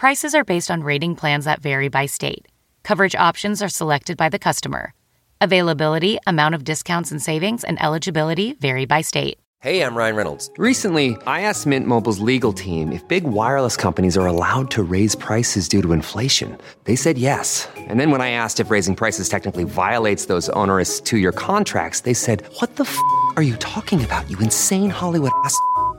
Prices are based on rating plans that vary by state. Coverage options are selected by the customer. Availability, amount of discounts and savings, and eligibility vary by state. Hey, I'm Ryan Reynolds. Recently, I asked Mint Mobile's legal team if big wireless companies are allowed to raise prices due to inflation. They said yes. And then when I asked if raising prices technically violates those onerous two year contracts, they said, What the f are you talking about, you insane Hollywood ass?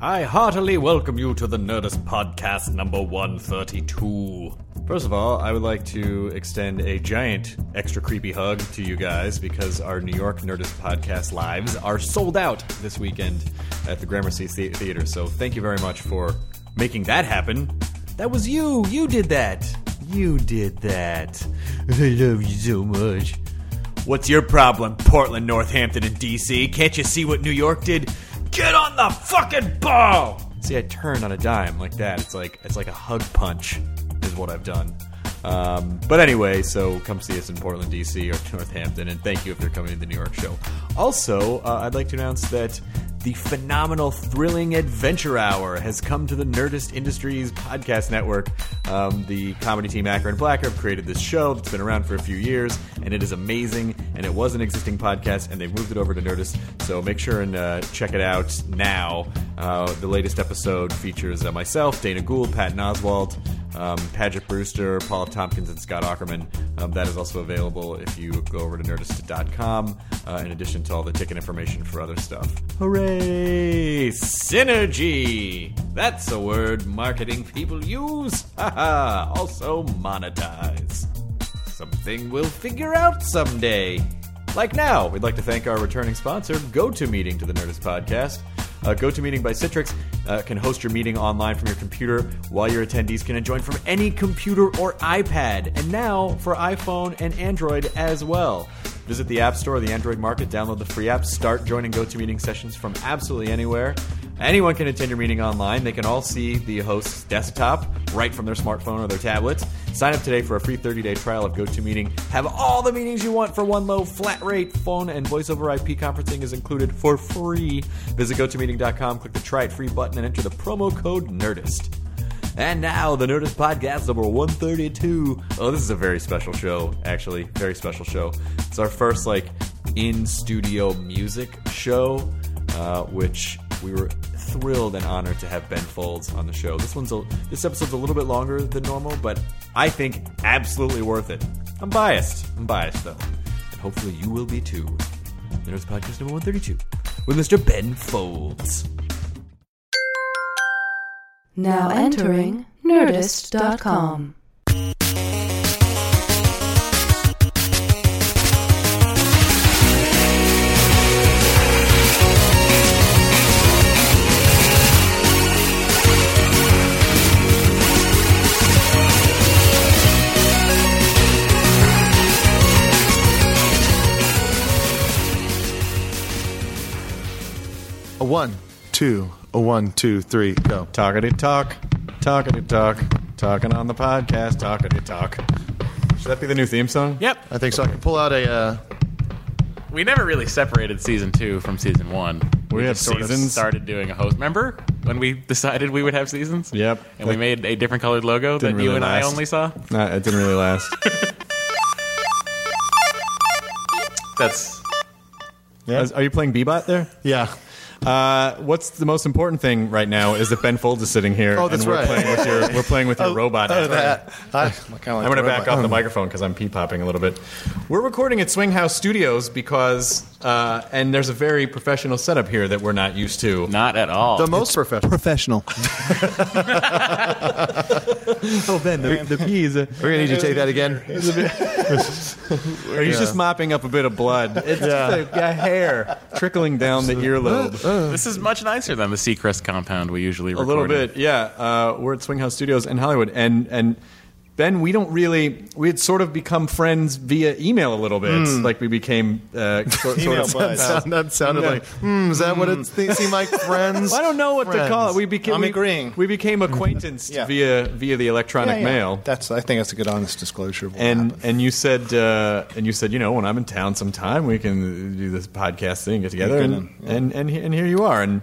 I heartily welcome you to the Nerdist Podcast number 132. First of all, I would like to extend a giant extra creepy hug to you guys because our New York Nerdist Podcast lives are sold out this weekend at the Gramercy The- Theater. So thank you very much for making that happen. That was you. You did that. You did that. I love you so much. What's your problem, Portland, Northampton, and DC? Can't you see what New York did? Get on the fucking ball! See, I turned on a dime like that. It's like it's like a hug punch, is what I've done. Um, but anyway, so come see us in Portland, DC, or Northampton, and thank you if you're coming to the New York show. Also, uh, I'd like to announce that the phenomenal Thrilling Adventure Hour has come to the Nerdist Industries podcast network. Um, the comedy team Acker and Blacker have created this show that's been around for a few years, and it is amazing. And it was an existing podcast, and they've moved it over to Nerdist. So make sure and uh, check it out now. Uh, the latest episode features uh, myself, Dana Gould, Patton Oswalt, um, Paget Brewster, Paul Tompkins, and Scott Aukerman. Um, that is also available if you go over to nerdist.com, uh, in addition to all the ticket information for other stuff. Hooray! Synergy! That's a word marketing people use. Haha! also monetize. Something we'll figure out someday. Like now, we'd like to thank our returning sponsor, GoToMeeting, to the Nerdist Podcast. Uh, GoToMeeting by Citrix uh, can host your meeting online from your computer, while your attendees can join from any computer or iPad, and now for iPhone and Android as well. Visit the App Store or the Android Market, download the free app, start joining GoToMeeting sessions from absolutely anywhere. Anyone can attend your meeting online. They can all see the host's desktop right from their smartphone or their tablet. Sign up today for a free 30-day trial of GoToMeeting. Have all the meetings you want for one low flat rate. Phone and voice over IP conferencing is included for free. Visit GoToMeeting.com, click the Try It Free button, and enter the promo code NERDIST. And now, the Nerdist Podcast number 132. Oh, this is a very special show, actually. Very special show. It's our first, like, in studio music show, uh, which we were thrilled and honored to have Ben Folds on the show. This one's a, this episode's a little bit longer than normal, but I think absolutely worth it. I'm biased. I'm biased, though. And hopefully you will be too. The Nerdist Podcast number 132 with Mr. Ben Folds. Now entering Nerdist.com. A one, two, a one, two, three, go. Talkity talk, talkity talk, talking on the podcast, talkity talk. Should that be the new theme song? Yep. I think so. I can pull out a. Uh, We never really separated season two from season one. We had just sort of seasons. started doing a host. Remember when we decided we would have seasons? Yep. And we That made a different colored logo that didn't you really and I last. only saw. Nah, it didn't really last. That's Are you playing Bebot there? yeah. Uh, what's the most important thing right now is that Ben Folds is sitting here. Oh, that's and we're right. Playing with your, we're playing with your robot. Oh, that. I, I'm going to back off the microphone because I'm pee popping a little bit. We're recording at Swinghouse Studios because, uh, and there's a very professional setup here that we're not used to. Not at all. The most professional. Professional. Oh, Ben, the, the pee is a. We're gonna need you to take that again. Are you just mopping up a bit of blood? It's just a, a hair trickling down the earlobe. This is much nicer than the Seacrest compound we usually record. A little bit, yeah. Uh, we're at Swinghouse Studios in Hollywood, and and Ben, we don't really. We had sort of become friends via email a little bit. Like we became uh, sort, sort of. that, sound, that sounded like, hmm, is that what it th- seemed like, friends? I don't know what to call it. We became. I'm we, agreeing. We became acquaintanced Yeah. via via the electronic mail. That's. I think that's a good, honest disclosure. Of what and happened. and you said uh, and you said you know when I'm in town sometime we can do this podcast thing get together can, and, yeah. and and and here you are and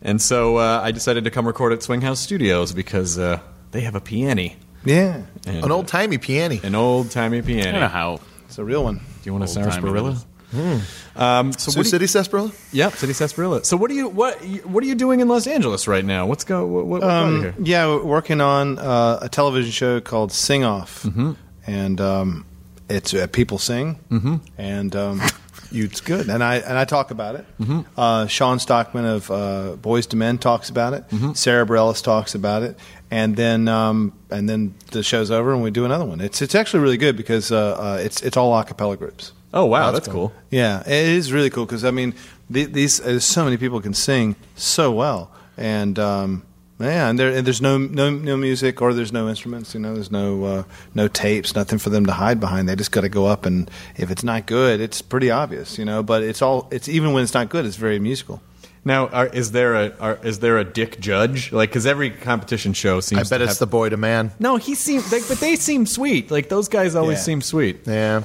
and so uh, I decided to come record at Swinghouse Studios because uh, they have a piano yeah, and, An old timey piano. an old timey piano. I don't know how. it's a real one. Do you want a Old-timey sarsaparilla? it Um, so Sioux what do you, City Sarsaparilla? yep, City Sarsaparilla. So what do you what what are you doing in Los Angeles right now? What's go what, what, what brought here? Um, yeah, we're working on uh, a television show called Sing Off, Mm-hmm. and um, it's uh, people sing, mm-hmm. and um, you, it's good. And I and I talk about it. Mm-hmm. Uh, Sean Stockman of uh, Boyz II Men talks about it. Mm-hmm. Sara Bareilles talks about it, and then um, and then the show's over, and we do another one. It's it's actually really good because uh, uh, it's it's all a cappella groups. Oh wow, that's, cool. Yeah, it is really cool because I mean, the, these uh, so many people can sing so well, and um, yeah, and, there, and there's no, no no music or there's no instruments. You know, there's no uh, no tapes, nothing for them to hide behind. They just got to go up, and if it's not good, it's pretty obvious. You know, but it's all it's even when it's not good, it's very musical. Now, are, is there a are, is there a dick judge? Like, because every competition show seems. I bet to it's have, the boy to man. No, he seemed, they, but they seem sweet. Like those guys always Yeah. seem sweet. Yeah.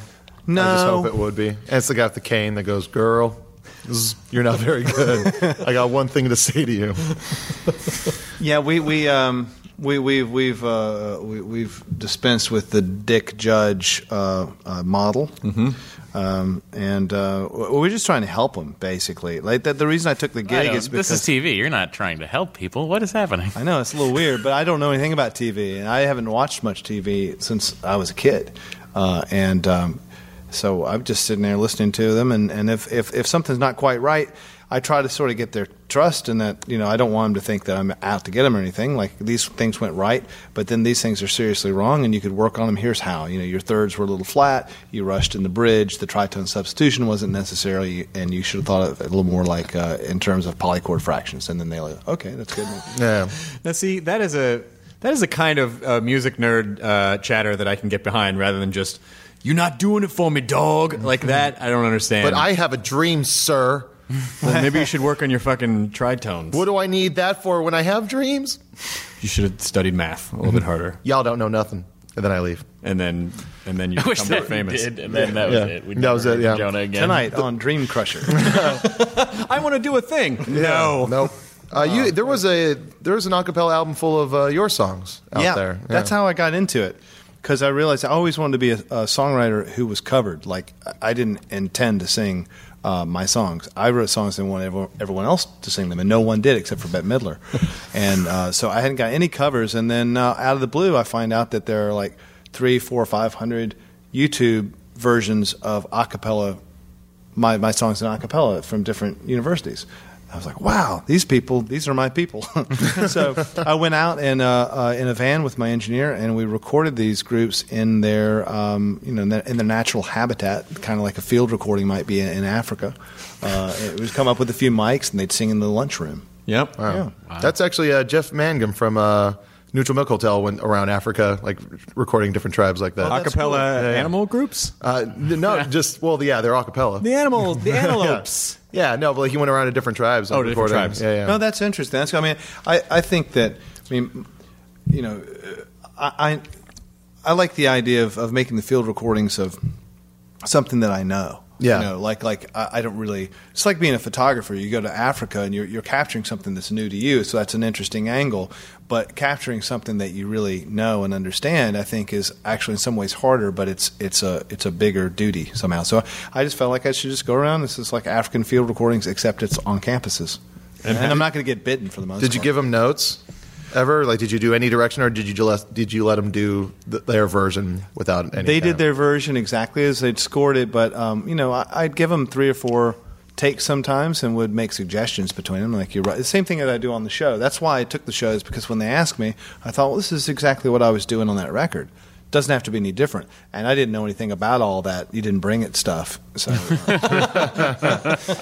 No. I just hope it would be. And it's the guy with the cane that goes, girl, zzz, you're not very good. I got one thing to say to you. Yeah, we we um we we've we've uh, we, we've dispensed with the Dick Judge uh, uh, model, mm-hmm. Um, and uh, we're just trying to help them basically. Like that, the reason I took the gig is because this is TV. You're not trying to help people. What is happening? I know it's a little weird, but I don't know anything about TV, and I haven't watched much TV since I was a kid, uh, and um, so I'm just sitting there listening to them, and, and if, if if something's not quite right, I try to sort of get their trust, and that you know I don't want them to think that I'm out to get them or anything. Like these things went right, but then these things are seriously wrong, and you could work on them. Here's how: you know, your thirds were a little flat, you rushed in the bridge, the tritone substitution wasn't necessarily, and you should have thought of it a little more like uh, in terms of polychord fractions, and then they like, okay, that's good. Yeah. Now, see, that is a that is a kind of uh, music nerd uh, chatter that I can get behind, rather than just "you're not doing it for me, dog" like that. I don't understand. But I have a dream, sir. Well, maybe you should work on your fucking tritones. What do I need that for when I have dreams? You should have studied math a little bit harder, Y'all don't know nothing. And then I leave. and then and then you I wish become more that famous. did, and then that was Yeah. it. We That never was it, heard yeah. Jonah again. Tonight on Dream Crusher. I want to do a thing. No, Nope. Uh, you, there was a there was an acapella album full of uh, your songs out yeah, there. that's how I got into it because I realized I always wanted to be a, a songwriter who was covered. Like I didn't intend to sing uh, my songs. I wrote songs and wanted everyone, else to sing them, and no one did except for Bette Midler. and uh, so I hadn't got any covers. And then uh, out of the blue, I find out that there are like three, four, five hundred YouTube versions of a cappella my, my songs in a cappella from different universities. I was like, wow, these people, these are my people. so I went out in a, uh, in a van with my engineer, and we recorded these groups in their, um, you know, in their, in their natural habitat, kind of like a field recording might be in, in Africa. Uh, it was come up with a few mics, and they'd sing in the lunchroom. Yep. Wow. That's actually uh, Jeff Mangum from uh, Neutral Milk Hotel went around Africa, like recording different tribes like that. Acapella Yeah, yeah. animal groups. Uh, n- no, just well, yeah, they're acapella. The animals, the antelopes. yeah, no, but like he went around to different tribes. Oh, different tribes. Yeah, yeah. No, that's interesting. That's I mean, I, I think that I mean, you know, uh, I I, I like the idea of, of making the field recordings of something that I know. Yeah. You know, like like I, I don't really. It's like being a photographer. You go to Africa and you're you're capturing something that's new to you, so that's an interesting angle. But capturing something that you really know and understand, I think, is actually in some ways harder. But it's it's a it's a bigger duty somehow. So I just felt like I should just go around. This is like African field recordings, except it's on campuses. and, I'm not going to get bitten for the most. Did you part. give them notes ever? Like, did you do any direction, or did you let did you let them do th- their version without any? They did of- their version exactly as they'd scored it, but um, you know, I, I'd give them three or four takes sometimes and would make suggestions between them. Like you're right, the same thing that I do on the show. That's why I took the shows because when they asked me, I thought, well, this is exactly what I was doing on that record. Doesn't have to be any different, and I didn't know anything about all that. You didn't bring it stuff, so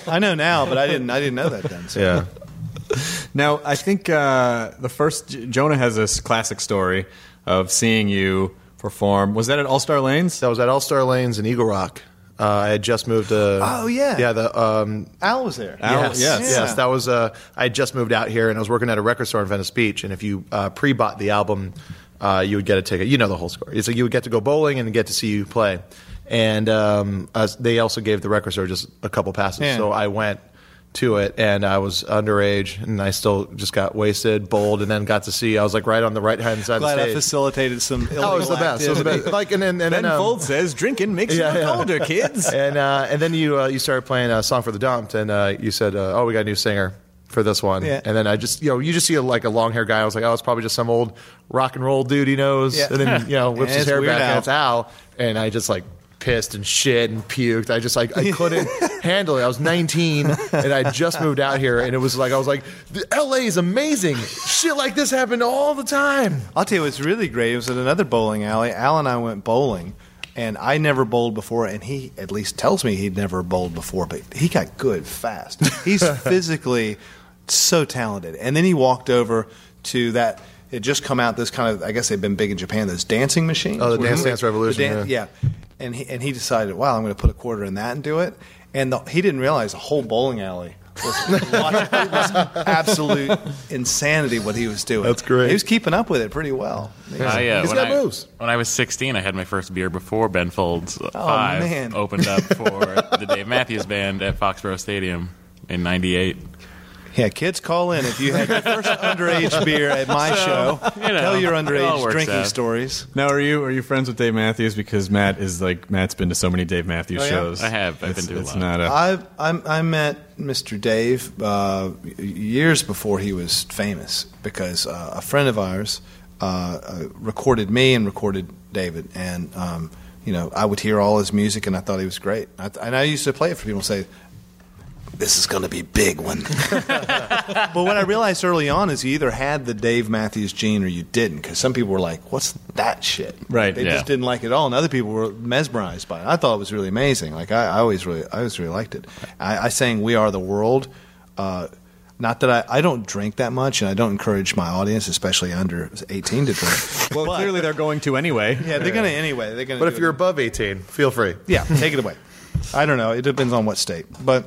I know now, but I didn't. I didn't know that then. So. Yeah. Now, I think uh, the first Jonah has this classic story of seeing you perform. Was that at All Star Lanes? That was at All Star Lanes in Eagle Rock. Uh, I had just moved to. Oh, yeah. yeah. The um, Al was there. Al- yes, yes. yes, That was. Uh, I had just moved out here, and I was working at a record store in Venice Beach. And if you uh, pre-bought the album, uh, you would get a ticket. You know the whole story. It's like you would get to go bowling and get to see you play. And um, uh, they also gave the record store just a couple passes, Yeah. so I went to it, and I was underage, and I still just got wasted, bowled, and then got to see. I was like right on the right hand side Glad of the I facilitated some. Illegal Oh, it was the best. It was the best. Like and then and Ben then, um, Folds says drinking makes Yeah, you look yeah. older, kids. and uh, and then you uh, you started playing a song for the dumped, and uh, you said, uh, "Oh, we got a new singer for this one." Yeah. And then I just you know you just see a, like a long hair guy. I was like, "Oh, it's probably just some old rock and roll dude he knows." Yeah. And then you know whips his hair back, Al. and it's Al. And I just like pissed and shit and puked. I just like I couldn't handle it. I was 19 and I just moved out here, and it was like I was like, "L.A. is amazing. Shit like this happened all the time." I'll tell you what's really great. It was at another bowling alley. Al and I went bowling, and I never bowled before, and he at least tells me he'd never bowled before, but he got good fast. He's physically so talented. And then he walked over to that. It just come out this kind of I guess they've been big in Japan. Those dancing machines. Oh, the Dance Dance Revolution, dan- yeah. yeah. And he and he decided, wow, I'm going to put a quarter in that and do it. And the, he didn't realize the whole bowling alley was, watching, was absolute insanity what he was doing. That's great. He was keeping up with it pretty well. I, uh, He's when got I, moves. When I was 16, I had my first beer before Ben Folds uh, Five man. opened up for the Dave Matthews Band at Foxborough Stadium in '98. Yeah, kids, call in if you had your first underage beer at my show. you know, Tell your it all underage works drinking out. stories. Now, are you are you friends with Dave Matthews? Because Matt is like Matt's been to so many Dave Matthews Oh, yeah? shows. I have. I've it's, been to a it's lot. not a. I've, I'm, I met Mr. Dave uh, years before he was famous because uh, a friend of ours uh, uh, recorded me and recorded David, and um, you know I would hear all his music and I thought he was great. I, and I used to play it for people and say. This is going to be big one. but what I realized early on is you either had the Dave Matthews gene or you didn't, because some people were like, "What's that shit?" Right, They yeah. just didn't like it at all, and other people were mesmerized by it. I thought it was really amazing. Like I, I always really, I always really liked it. I, I sang "We Are the World." Uh, not that I, I don't drink that much, and I don't encourage my audience, especially under eighteen, to drink. well, But- clearly they're going to anyway. yeah, they're gonna anyway. They're gonna. But if you're above 18, feel free. Yeah, take it away. I don't know. It depends on what state. But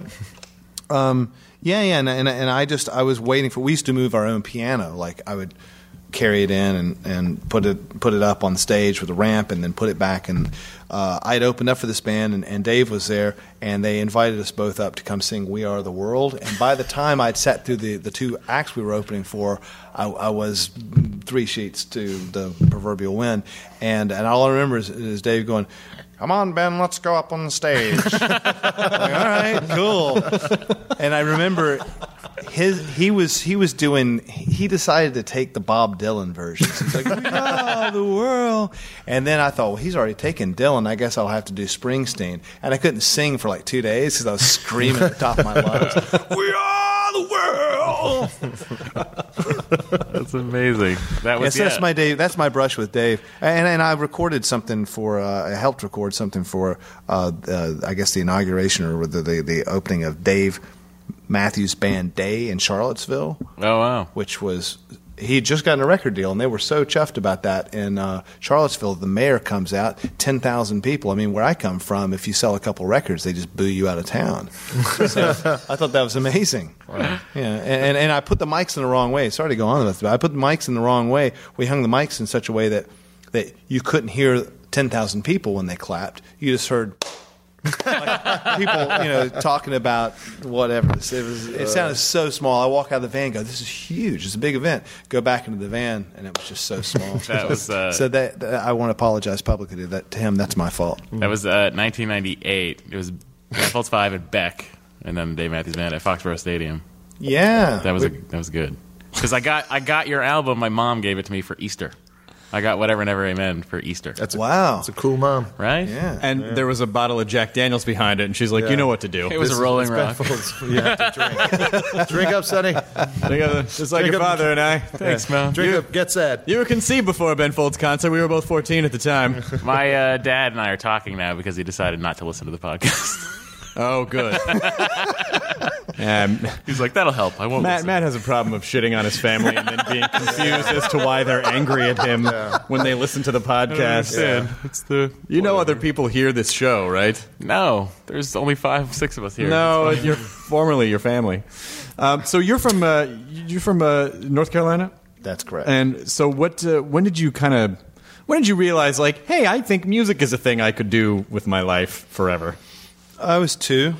um, yeah, yeah, and, and and I just I was waiting for. We used to move our own piano. Like I would carry it in and, and put it put it up on stage with a ramp, and then put it back. And uh, I had opened up for this band, and, and Dave was there, and they invited us both up to come sing "We Are the World." And by the time I'd sat through the the two acts we were opening for, I, I was three sheets to the proverbial wind. And and all I remember is, is Dave going. Come on, Ben, let's go up on the stage. Like, all right, cool. And I remember his he was he was doing he decided to take the Bob Dylan version. He's like, "We are the world," and then I thought, well, he's already taken Dylan. I guess I'll have to do Springsteen. And I couldn't sing for like two days because I was screaming at the top of my lungs, "We are the world!" That's amazing. That was Yes, that's my Dave. That's my brush with Dave, and and I recorded something for. Uh, I helped record something for. Uh, uh, I guess the inauguration or the, the the opening of Dave Matthews Band Day in Charlottesville, Oh wow. which was. He had just gotten a record deal, and they were so chuffed about that. In uh, Charlottesville, the mayor comes out, ten thousand people. I mean, where I come from, if you sell a couple records, they just boo you out of town. so I thought that was amazing. Yeah, and, and and I put the mics in the wrong way. Sorry to go on with this, but I put the mics in the wrong way. We hung the mics in such a way that that you couldn't hear ten thousand people when they clapped. You just heard. Like people, you know, talking about whatever. It was. It sounded so small. I walk out of the van, and go, "This is huge. It's a big event." Go back into the van, and it was just so small. That was, uh, so that, that- I want to apologize publicly to that to him. That's my fault. That was uh, 1998. It was Ben Folds Five at Beck, and then Dave Matthews Band at Foxborough Stadium. Yeah, That was a, that was good. Because I got I got your album. My mom gave it to me for Easter. I got Whatever and Ever Amen for Easter. That's a, wow. It's a cool mom. right. yeah. And there was a bottle of Jack Daniels behind it, and she's like, Yeah. "You know what to do." It was This a Rolling it's Rock. Ben Folds. You have to drink. drink up, Sonny. Just like Drink your up- father and I. Thanks, Mom. Drink up. Get sad. You were conceived before Ben Folds' concert. We were both 14 at the time. My uh, dad and I are talking now because he decided not to listen to the podcast. Oh, good. Um, He's like, "That'll help. I won't." Matt, listen." Matt has a problem of shitting on his family and then being confused as to why they're angry at him when they listen to the podcast. Understand. It's the You know other people hear this show, right? no. There's only five, six of us here. No, you're formerly your family. Um, so you're from uh, you're from uh, North Carolina, That's correct. and so what? Uh, when did you kind of? When did you realize, like, hey, I think music is a thing I could do with my life forever? I was two.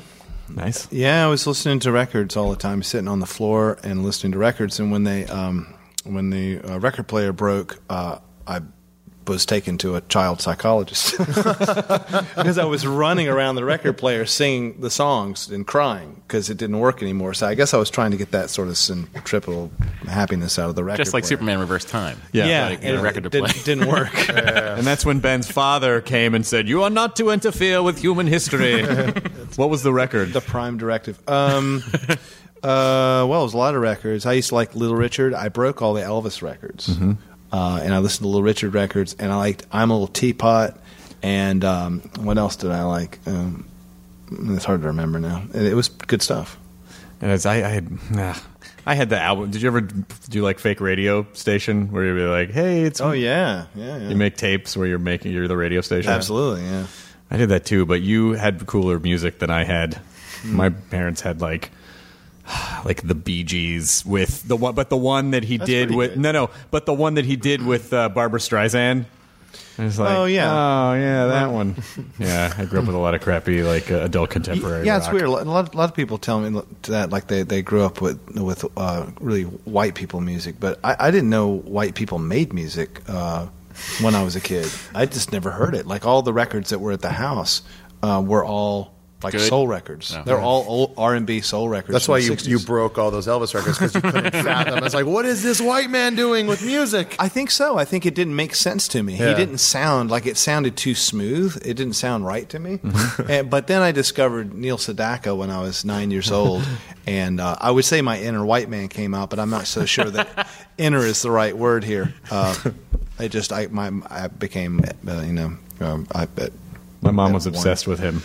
Nice. Yeah, I was listening to records all the time, sitting on the floor and listening to records. And when they, um, when the uh, record player broke, uh, I was taken to a child psychologist because I was running around the record player singing the songs and crying because it didn't work anymore. So I guess I was trying to get that sort of centripetal happiness out of the record. just like player. Superman reverse time. Yeah. Yeah, like and a record to it play. didn't, didn't work. And that's when Ben's father came and said, "You are not to interfere with human history." what was the record? the prime directive. Um, uh, well, it was a lot of records. I used to like Little Richard. I broke all the Elvis records, uh, and I listened to Little Richard records. And I liked I'm a Little Teapot. And um, what else did I like? Um, it's hard to remember now. It, it was good stuff. And as I, I had, nah, I had the album. Did you ever do like fake radio station where you'd be like, "Hey, it's Oh yeah, yeah, yeah. You make tapes where you're making you're the radio station. Absolutely, yeah. I did that too, but you had cooler music than I had. Hmm. My parents had like like the Bee Gees with the one, but the one that he That's did pretty with good. no, no, but the one that he did with uh, Barbra Streisand. I was like, Oh, yeah. oh yeah, that one. Yeah, I grew up with a lot of crappy like uh, adult contemporary. Yeah, it's weird. A lot, a lot of people tell me that like they, they grew up with with uh, really white people music, but I, I didn't know white people made music uh, when I was a kid. I just never heard it. Like all the records that were at the house uh, were all like Good? soul records. No. They're all R and B soul records. That's why you, 60s. you broke all those Elvis records because you couldn't fathom. It's like, what is this white man doing with music? I think so. I think it didn't make sense to me. He didn't sound like it sounded too smooth. It didn't sound right to me. Mm-hmm. and, but then I discovered Neil Sedaka when I was nine years old, and uh, I would say my inner white man came out, but I'm not so sure that inner is the right word here. Uh, I just I my I became uh, you know um, I bet My mom was one. obsessed with him.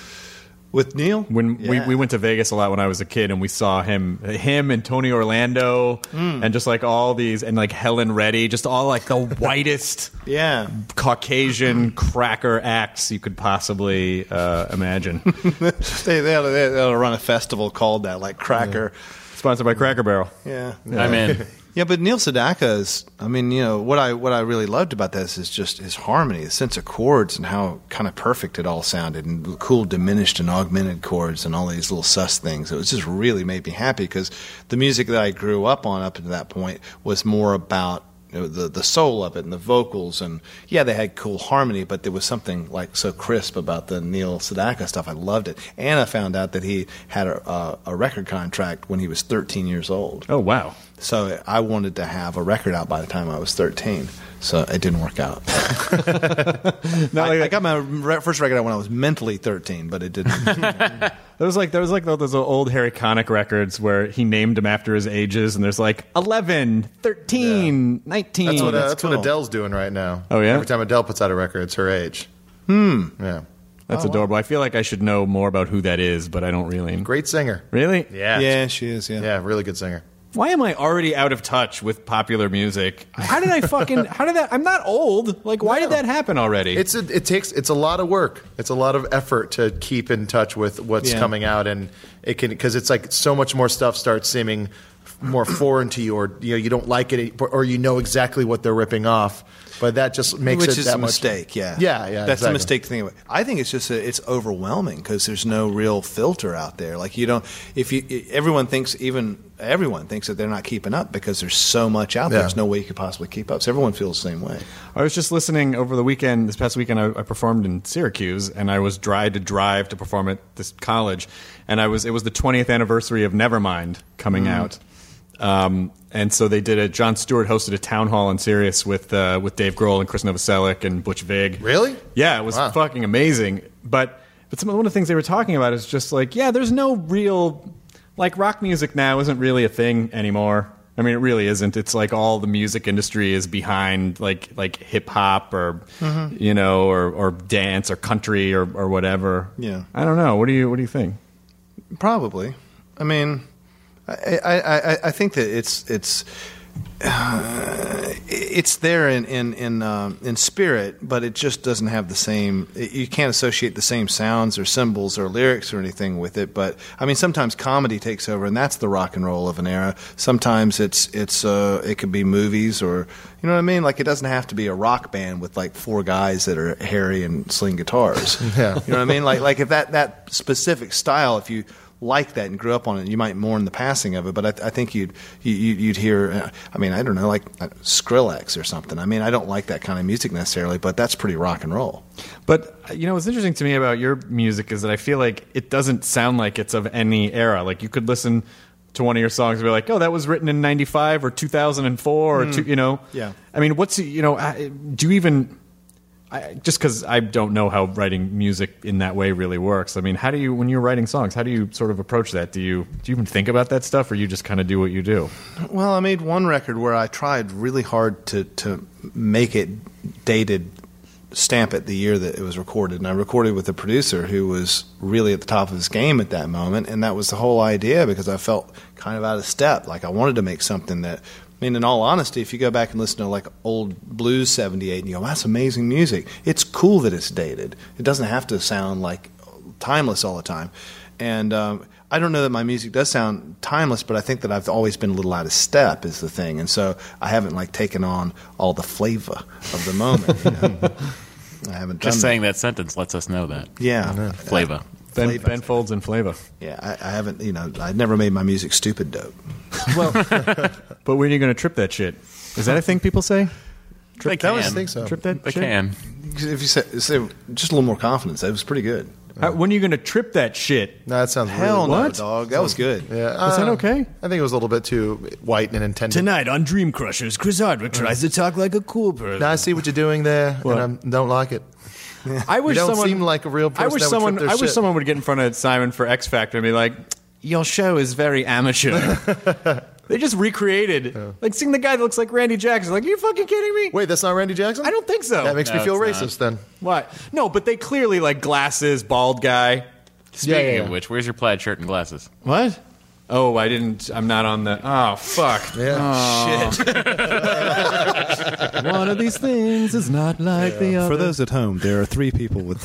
With Neil When we, Yeah. we went to Vegas a lot when I was a kid, and we saw him, him and Tony Orlando, Hmm. and just like all these, and like Helen Reddy, just all like the whitest yeah. Caucasian cracker acts you could possibly uh, imagine. they they ought, to, they ought to run a festival called that like Cracker. Sponsored by Cracker Barrel. Yeah. I'm in. Yeah, but Neil Sedaka is. I mean, you know what I what I really loved about this is just his harmony, the sense of chords, and how kind of perfect it all sounded, and the cool diminished and augmented chords, and all these little sus things. It was just really made me happy because the music that I grew up on up to that point was more about the the soul of it and the vocals, and yeah, they had cool harmony, but there was something like so crisp about the Neil Sedaka stuff. I loved it, and I found out that he had a, a, a record contract when he was 13 years old. Oh wow! So I wanted to have a record out by the time I was 13. So it didn't work out. I, I got my re- first record out when I was mentally 13, but it didn't. There was like there was like those old Harry Connick records where he named them after his ages, and there's like 11, 13, 19. That's what uh, that's that's what. Adele's doing right now. Oh, yeah? Every time Adele puts out a record, it's her age. Hmm. Yeah. That's adorable. I feel like I should know more about who that is, but I don't really. Great singer. Really? Yeah. yeah, she is. Yeah. Yeah. Really good singer. Why am I already out of touch with popular music? How did I fucking? How did that? I'm not old. Like, why did that happen already? It's a, it takes it's a lot of work. It's a lot of effort to keep in touch with what's Yeah. coming out, and it can because it's like so much more stuff starts seeming more foreign to you, or you know you don't like it, or you know exactly what they're ripping off. But that just makes Which it is that a much- mistake, yeah. Yeah, yeah, That's a exactly. mistake thing. I think it's just a, it's overwhelming because there's no real filter out there. Like you don't, if you, everyone thinks even everyone thinks that they're not keeping up because there's so much out there. Yeah. There's no way you could possibly keep up. So everyone feels the same way. I was just listening over the weekend. This past weekend, I, I performed in Syracuse, and I was tried to drive to perform at this college. And I was it was the 20th anniversary of Nevermind coming mm. out, Um, and so they did a. John Stewart hosted a town hall in Sirius with uh, with Dave Grohl and Chris Novoselic and Butch Vig. Really? Yeah, it was Wow. fucking amazing. But but some of one of the things they were talking about is just like, yeah, there's no real like rock music now isn't really a thing anymore. I mean, it really isn't. It's like all the music industry is behind like like hip hop or Mhm. you know or or dance or country or or whatever. Yeah. I don't know. What do you what do you think? Probably. I mean, I, I, I, think that it's it's uh, it's there in in in, um, in spirit, but it just doesn't have the same. You can't associate the same sounds or symbols or lyrics or anything with it. But I mean, sometimes comedy takes over, and that's the rock and roll of an era. Sometimes it's it's uh, it could be movies or you know what I mean. Like it doesn't have to be a rock band with like four guys that are hairy and sling guitars. Yeah. you know what I mean. Like like if that that specific style, if you like that and grew up on it, you might mourn the passing of it. But I, I think you'd you, you'd you'd hear. Uh, I mean, I don't know, like uh, Skrillex or something. I mean, I don't like that kind of music necessarily, but that's pretty rock and roll. But uh, you know, what's interesting to me about your music is that I feel like it doesn't sound like it's of any era. Like you could listen to one of your songs and be like, "Oh, that was written in '95 or 2004 or Mm. two, you know." Yeah. I mean, what's you know? Do you even? I, just because I don't know how writing music in that way really works. I mean, how do you when you're writing songs? How do you sort of approach that? Do you do you even think about that stuff, or you just kind of do what you do? Well, I made one record where I tried really hard to to make it dated, stamp it the year that it was recorded, and I recorded with a producer who was really at the top of his game at that moment, and that was the whole idea because I felt kind of out of step. Like I wanted to make something that. Mean, in all honesty, if you go back and listen to like old blues '78, and you go, "That's amazing music," it's cool that it's dated. It doesn't have to sound like timeless all the time. And um, I don't know that my music does sound timeless, but I think that I've always been a little out of step is the thing, and so I haven't like taken on all the flavor of the moment. You know? I haven't done Just saying that. that sentence lets us know that. Yeah, Flavor. Ben, Flavor. ben folds and flavor. Yeah, I, I haven't. You know, I never made my music stupid dope. Well, but when are you going to trip that shit? Is that a thing people say? They That was- can. I think so. Trip that They shit? can. If you say, say just a little more confidence, it was pretty good. How, when are you going to trip that shit? No, that sounds Hell really no, What? dog. That was good. Yeah, Is that uh, okay? I think it was a little bit too white and intended. Tonight on Dream Crushers, Chris Hardwick tries to talk like a cool person. Now I see what you're doing there, What? and I don't like it. I wish you don't someone seem like a real person. I wish that would someone. trip their I wish shit. someone would get in front of Simon for X Factor and be like, "Your show is very amateur." they just recreated, like, seeing the guy that looks like Randy Jackson. Like, are you fucking kidding me? Wait, that's not Randy Jackson. I don't think so. That makes me feel it's racist. Then What? No, but they clearly like glasses, bald guy. Speaking yeah, yeah. of which, where's your plaid shirt and glasses? What? Oh, I didn't. I'm not on the. Oh, fuck. yeah, oh. shit. One of these things is not like the other. For those at home, there are three people with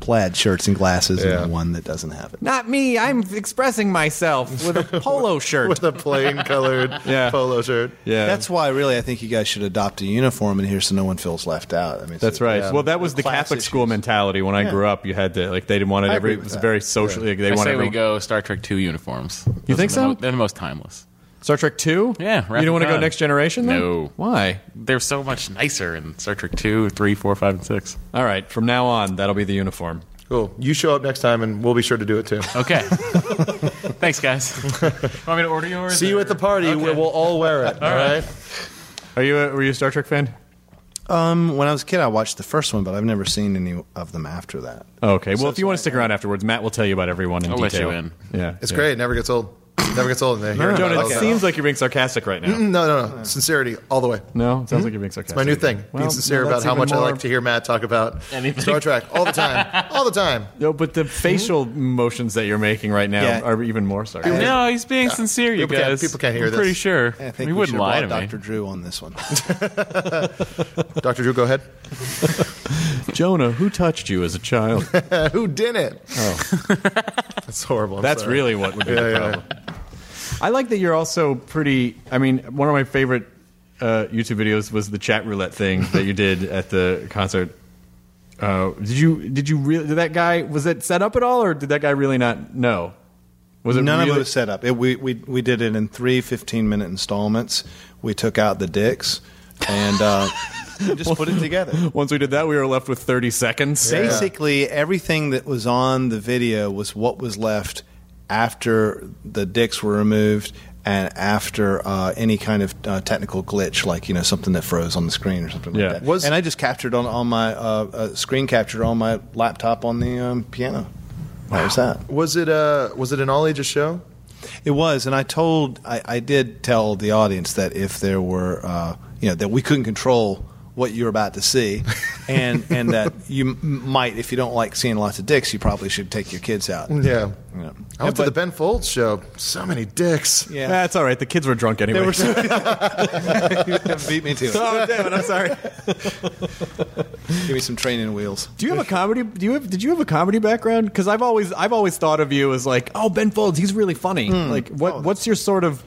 plaid shirts and glasses, Yeah. and one that doesn't have it. Not me. I'm expressing myself with a polo shirt. with a plain colored Yeah. polo shirt. yeah, That's why, really, I think you guys should adopt a uniform in here so no one feels left out. I mean, That's right. Yeah. Well, that was the Class Catholic school mentality when I grew up. You had to like they didn't want it I every. agree It was that. very socially. They I wanted say we go Star Trek Two uniforms. You Those think the so? mo- they're the most timeless. Star Trek Two. Yeah, you don't want to go Next Generation? Then? No. Why? They're so much nicer in Star Trek Two, Three, Four, Five, and Six. All right. From now on, that'll be the uniform. Cool. You show up next time, and we'll be sure to do it too. Okay. Thanks, guys. Want me to order yours? See you at the party. Okay. We'll all wear it. all right. Are you? A, were you a Star Trek fan? Um, when I was a kid, I watched the first one, but I've never seen any of them after that. Okay. Well, if you want to stick around afterwards, Matt will tell you about everyone in I'll let detail. you in. Yeah, It's yeah. great. It never gets old. Never gets old in there. Hearing Jonah, about it all seems like you're being sarcastic right now. No, no, no. Sincerity all the way. No, it sounds mm-hmm. like you're being sarcastic. It's my new thing. Well, Being sincere no, about that's how even much I more- like to hear Matt talk about Anything. Star Trek all the time. All the time. No, but the facial motions that you're making right now Yeah. are even more sarcastic. No, he's being sincere, you People can't- guys. people can't hear I'm this. pretty sure. I think he we wouldn't should lie to applaud me. Dr. Drew on this one. Dr. Drew, go ahead. Jonah, who touched you as a child? Who did it? Oh. That's horrible. I'm That's sorry. really what would be Yeah, the yeah, problem. I like that you're also pretty. I mean, one of my favorite uh, YouTube videos was the chat roulette thing that you did at the concert. Uh, did you? Did you really? Did that guy? Was it set up at all, or did that guy really not know? Was it None really? of it was set up. It, we, we, we did it in three 15 minute installments. We took out the dicks and uh, just put it together. Once we did that, we were left with 30 seconds. Basically, everything that was on the video was what was left after the dicks were removed and after uh, any kind of uh, technical glitch, like you know something that froze on the screen or something Yeah. like that. Was- and I just captured on on my uh, uh, screen captured on my laptop on the um, piano. That was that. Was it uh was it an all ages show? It was, and I told, I, I did tell the audience that if there were, uh, you know, that we couldn't control what you're about to see, and and that you might, if you don't like seeing lots of dicks, you probably should take your kids out. Yeah. Yeah. I went to But- the Ben Folds show. So many dicks. Yeah. That's all right. The kids were drunk anyway. They were so, beat me to it. oh damn it! I'm sorry. Give me some training wheels. Do you have a comedy? Do you have? Did you have a comedy background? Because I've always, I've always thought of you as like, oh, Ben Folds, he's really funny. Hmm. Like, what, oh, what's your sort of?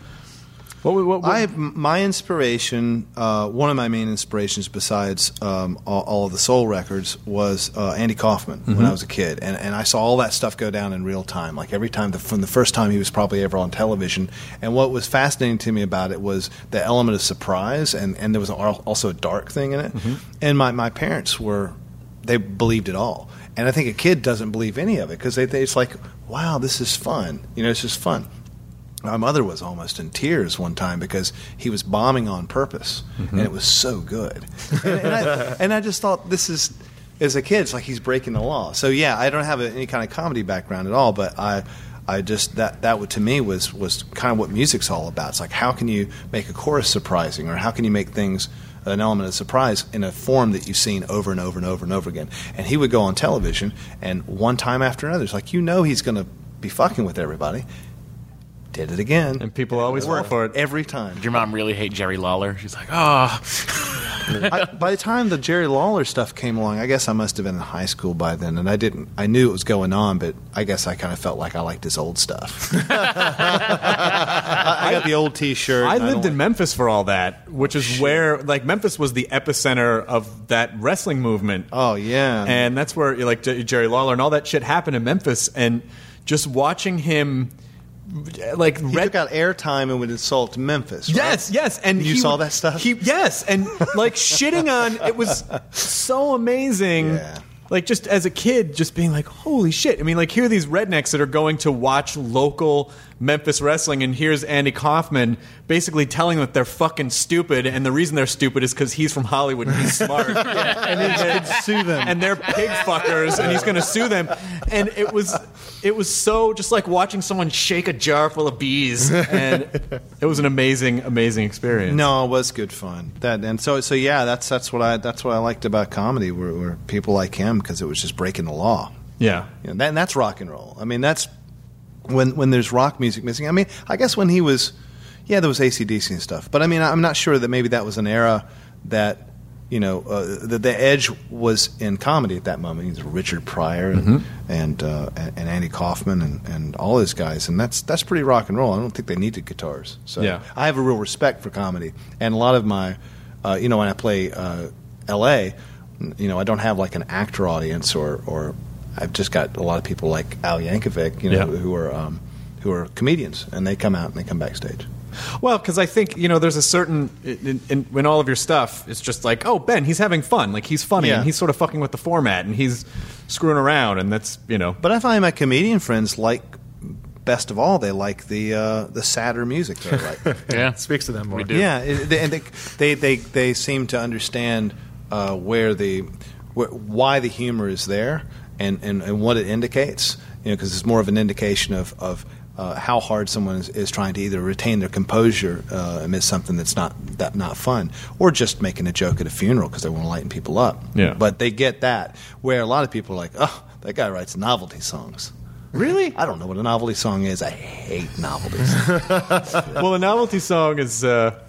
What, what, what, I my inspiration, uh, one of my main inspirations, besides um, all, all of the soul records, was uh, Andy Kaufman when I was a kid, and and I saw all that stuff go down in real time. Like every time, the, from the first time he was probably ever on television. And what was fascinating to me about it was the element of surprise, and and there was also a dark thing in it. And my my parents were they believed it all. And I think a kid doesn't believe any of it because they, they, it's like, wow, this is fun. You know, it's just fun. My mother was almost in tears one time because he was bombing on purpose, and it was so good. and, and, I, and I just thought, this is, as a kid, it's like he's breaking the law. So yeah, I don't have a, any kind of comedy background at all, but I, I just that that to me was was kind of what music's all about. It's like how can you make a chorus surprising, or how can you make things an element of surprise in a form that you've seen over and over and over and over again. And he would go on television, and one time after another, it's like you know he's going to be fucking with everybody. Did it again, and people always fall Worked for it. every time. Did your mom really hate Jerry Lawler? She's like, oh. I, by the time the Jerry Lawler stuff came along, I guess I must have been in high school by then, and I didn't. I knew it was going on, but I guess I kind of felt like I liked his old stuff. I, I got the old T-shirt. I lived don't in Memphis for all that, which is where like Memphis was the epicenter of that wrestling movement. Oh yeah, and that's where like Jerry Lawler and all that shit happened in Memphis, and just watching him like he red took out airtime and would insult Memphis. right? Yes, yes, and You saw would- that stuff? He, yes, and like shitting on it was so amazing. Yeah. Like just as a kid, just being like, "Holy shit!" I mean, like here are these rednecks that are going to watch local Memphis wrestling, and here's Andy Kaufman basically telling them that they're fucking stupid, and the reason they're stupid is because he's from Hollywood and he's smart, and he's going to sue them. and they're pig fuckers, and he's going to sue them. And it was, it was so just like watching someone shake a jar full of bees, and it was an amazing, amazing experience. No, it was good fun. That and so so yeah, that's that's what I that's what I liked about comedy. Were, were people like him because it was just breaking the law. yeah, You know, that, and that's rock and roll. I mean, that's when when there's rock music missing. I mean, I guess when he was, yeah, there was ACDC and stuff. But I mean, I'm not sure that maybe that was an era that you know uh, the, the edge was in comedy at that moment. He's Richard Pryor and and, uh, and and Andy Kaufman and, and all those guys, and that's that's pretty rock and roll. I don't think they needed guitars. So Yeah. I have a real respect for comedy, and a lot of my, uh, you know, when I play uh, L.A., you know, I don't have like an actor audience or or I've just got a lot of people like Al Yankovic, you know, Yeah. who are um, who are comedians, and they come out and they come backstage. Well, because I think you know, there's a certain in, in, in all of your stuff, it's just like, oh, Ben, he's having fun, like he's funny, Yeah. and he's sort of fucking with the format, and he's screwing around, and that's you know, But I find my comedian friends like best of all, they like the uh, the sadder music. They like. Yeah. Speaks to them more. We do. Yeah, it- they, and they, they they they seem to understand uh, where the wh- why the humor is there and, and, and what it indicates. You know, because it's more of an indication of of uh, how hard someone is, is trying to either retain their composure uh, amidst something that's not that not fun, or just making a joke at a funeral because they want to lighten people up. Yeah. But they get that where a lot of people are like, oh, that guy writes novelty songs. really. I don't know what a novelty song is. I hate novelties. well, a novelty song is. Uh,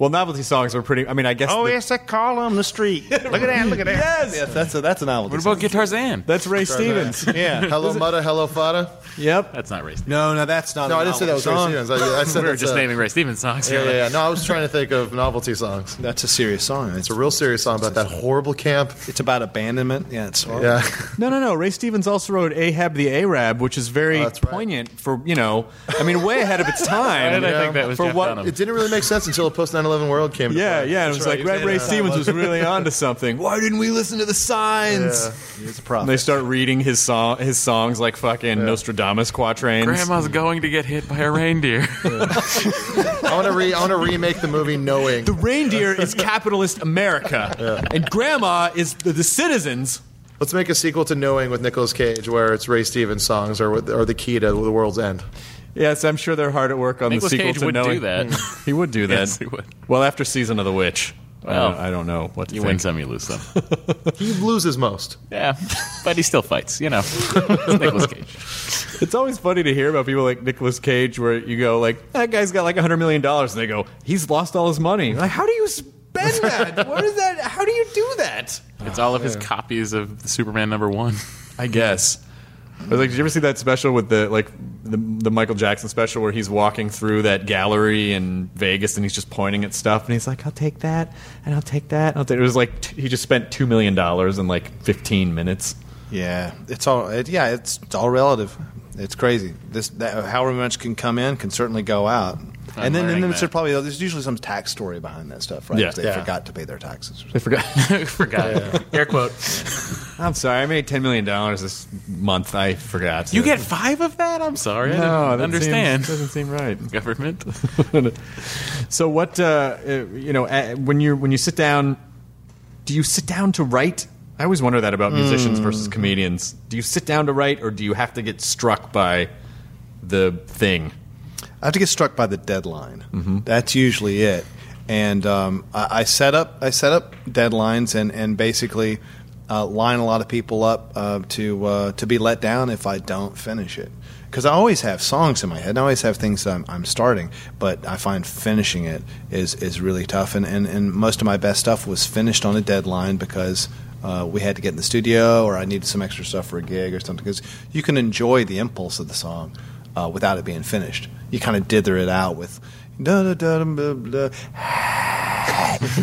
well, novelty songs are pretty. I mean, I guess. oh, the- yes, I call on the street. Look at that! Look at that! Yes! yes, that's a that's a novelty. What song. about Guitarzan? That's Ray Stevens. Yeah. Hello, Mutta. Hello, Fada. Yep. That's not Ray Stevens. No, no, that's not. No, a I didn't say that was Ray Stevens. song. I, I said We were just a- naming Ray Stevens songs. Yeah, yeah, yeah. No, I was trying to think of novelty songs. That's a serious song. It's a real serious song about that horrible camp. It's about abandonment. Yeah, it's horrible. Yeah. No, no, no. Ray Stevens also wrote Ahab the Arab, which is very Oh, that's right. poignant for you know. I mean, way ahead of its time. Why did I think that was for what? It didn't really make sense until post 9/11 9/11 World came. to Yeah, play. yeah. It was right, like Ray, he Ray was Stevens was really onto something. Why didn't we listen to the signs? Yeah. He's a And they start reading his song, his songs like fucking Nostradamus quatrains. Grandma's going to get hit by a reindeer. I want to re I want to remake the movie Knowing. The reindeer is capitalist America, and Grandma is the, the citizens. Let's make a sequel to Knowing with Nicolas Cage, where it's Ray Stevens songs or or the key to the world's end. Yes, I'm sure they're hard at work on Nicolas the sequel Cage to would Knowing. do that. he would do that. Yes, he would. Well, after season of The Witch, I, Well, don't, I don't know what to You think. win some, you lose some. He loses most. Yeah, but he still fights. You know, It's Nicolas Cage. It's always funny to hear about people like Nicolas Cage, where you go like, that guy's got like hundred million dollars, and they go, he's lost all his money. Like, how do you spend that? what is that? How do you do that? It's all of his copies of Superman number one. I guess. But like, did you ever see that special with the like the, the Michael Jackson special where he's walking through that gallery in Vegas and he's just pointing at stuff and he's like, "I'll take that and I'll take that." I'll take. It was like t- he just spent two million dollars in like fifteen minutes. Yeah, it's all. It, yeah, it's all relative. It's crazy. This that, however much can come in can certainly go out. I'm and then, and then there's probably there's usually some tax story behind that stuff, right? Yeah. 'Cause they Yeah. forgot to pay their taxes. They forgot. Forgot. Air quote. I'm sorry, I made ten million dollars this month. I forgot. You get five of that? I'm sorry. I no, didn't understand. Seems, doesn't seem right. Government. So what? Uh, uh, you know, uh, when you when you sit down, do you sit down to write? I always wonder that about musicians versus comedians. Do you sit down to write, or do you have to get struck by the thing? I have to get struck by the deadline. That's usually it. And um, I, I set up I set up deadlines and and basically uh, line a lot of people up uh, to uh, to be let down if I don't finish it. Because I always have songs in my head. and I always have things that I'm, I'm starting, but I find finishing it is is really tough. And, and and most of my best stuff was finished on a deadline because. Uh, we had to get in the studio, or I needed some extra stuff for a gig or something. Because you can enjoy the impulse of the song uh, without it being finished. You kind of dither it out with da da da da da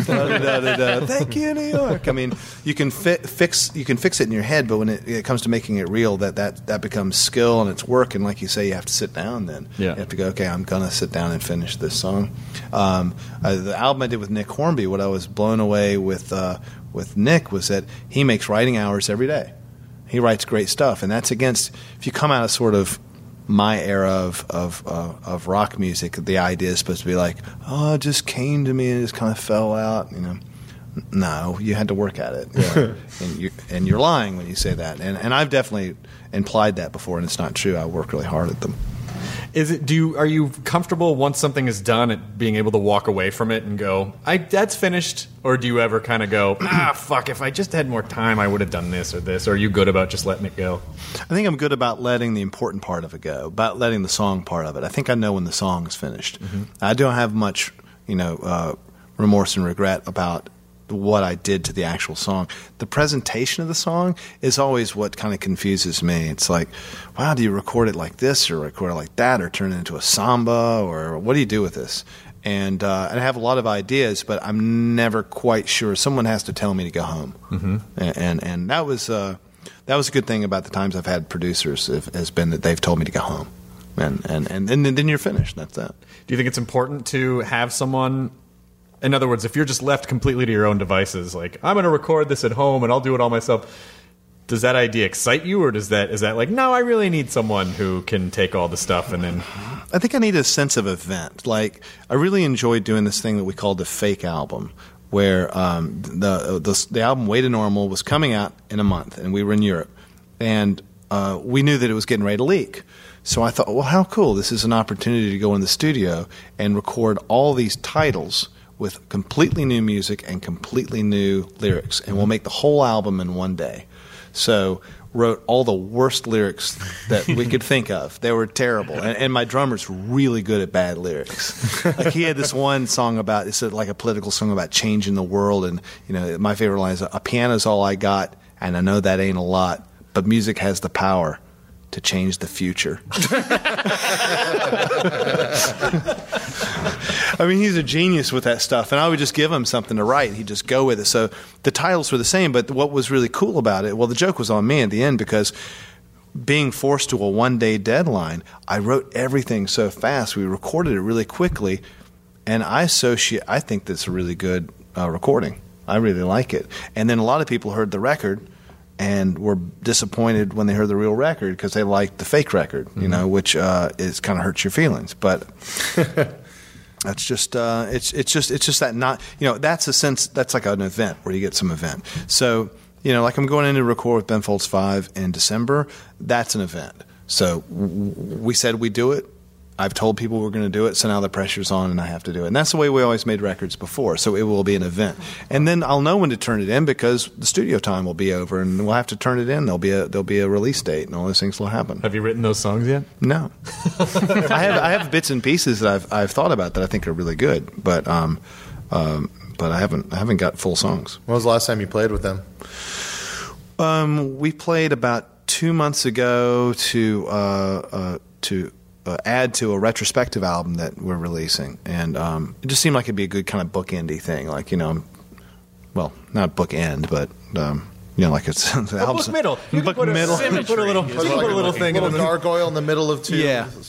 da da da da da. Thank you, New York. I mean, you can fi- fix you can fix it in your head, but when it, it comes to making it real, that, that that becomes skill and it's work. And like you say, you have to sit down. Then Yeah. you have to go. Okay, I'm gonna sit down and finish this song. Um, uh, the album I did with Nick Hornby, what I was blown away with uh, with Nick was that he makes writing hours every day. He writes great stuff, and that's against if you come out of sort of my era of of uh, of rock music. The idea is supposed to be like, oh, it just came to me and it just kind of fell out. You know, no, you had to work at it, and you and you're lying when you say that. And and I've definitely implied that before, and it's not true. I work really hard at them. Is it? Do you are you comfortable once something is done at being able to walk away from it and go, "I that's finished," or do you ever kind of go, "Ah, fuck! If I just had more time, I would have done this or this"? Or are you good about just letting it go? I think I'm good about letting the important part of it go, about letting the song part of it. I think I know when the song is finished. I don't have much, you know, uh, remorse and regret about what I did to the actual song. The presentation of the song is always what kind of confuses me. It's like, wow, do you record it like this or record it like that or turn it into a samba or what do you do with this? And, uh, and I have a lot of ideas, but I'm never quite sure. Someone has to tell me to go home. Mm-hmm. And, and and that was uh, that was a good thing about the times I've had producers have, has been that they've told me to go home, and and and, and then you're finished. That's that. Do you think it's important to have someone? In other words, if you're just left completely to your own devices, like I'm going to record this at home and I'll do it all myself. Does that idea excite you, or does that is that like no? I really need someone who can take all the stuff and then I think I need a sense of event. Like I really enjoyed doing this thing that we called the fake album, where um, the, the the album Way to Normal was coming out in a month, and we were in Europe, and uh, we knew that it was getting ready to leak. So I thought, well, how cool! This is an opportunity to go in the studio and record all these titles with completely new music and completely new lyrics, and we'll make the whole album in one day. So wrote all the worst lyrics that we could think of. They were terrible, and, and my drummer's really good at bad lyrics. like he had this one song about it's like a political song about changing the world, and you know my favorite line is "A piano's all I got, and I know that ain't a lot, but music has the power." To change the future. I mean, he's a genius with that stuff, and I would just give him something to write. He'd just go with it. So the titles were the same, but what was really cool about it, well, the joke was on me at the end because being forced to a one day deadline, I wrote everything so fast. We recorded it really quickly, and I associate. I think that's a really good uh, recording. I really like it. And then a lot of people heard the record and were disappointed when they heard the real record because they liked the fake record, you know, which uh, is kind of hurts your feelings. But that's just uh, it's it's just it's just that not you know that's a sense that's like an event where you get some event. So you know, like I'm going in to record with Ben Folds Five in December. That's an event. So we said we do it. I've told people we're going to do it, so now the pressure's on and I have to do it. And that's the way we always made records before. So it will be an event, and then I'll know when to turn it in because the studio time will be over, and we'll have to turn it in. There'll be a there'll be a release date, and all those things will happen. Have you written those songs yet? No, I have I have bits and pieces that I've I've thought about that I think are really good, but um, um, but I haven't I haven't got full songs. When was the last time you played with them? Um, we played about two months ago to uh, uh, to uh, add to a retrospective album that we're releasing, and um, it just seemed like it'd be a good kind of bookendy thing, like you know, well, not bookend, but um, you know, like it's the album's book middle. You can put a- middle. you can put a little- you can put a little thing in little the- gargoyle in the middle of two. Yeah. books.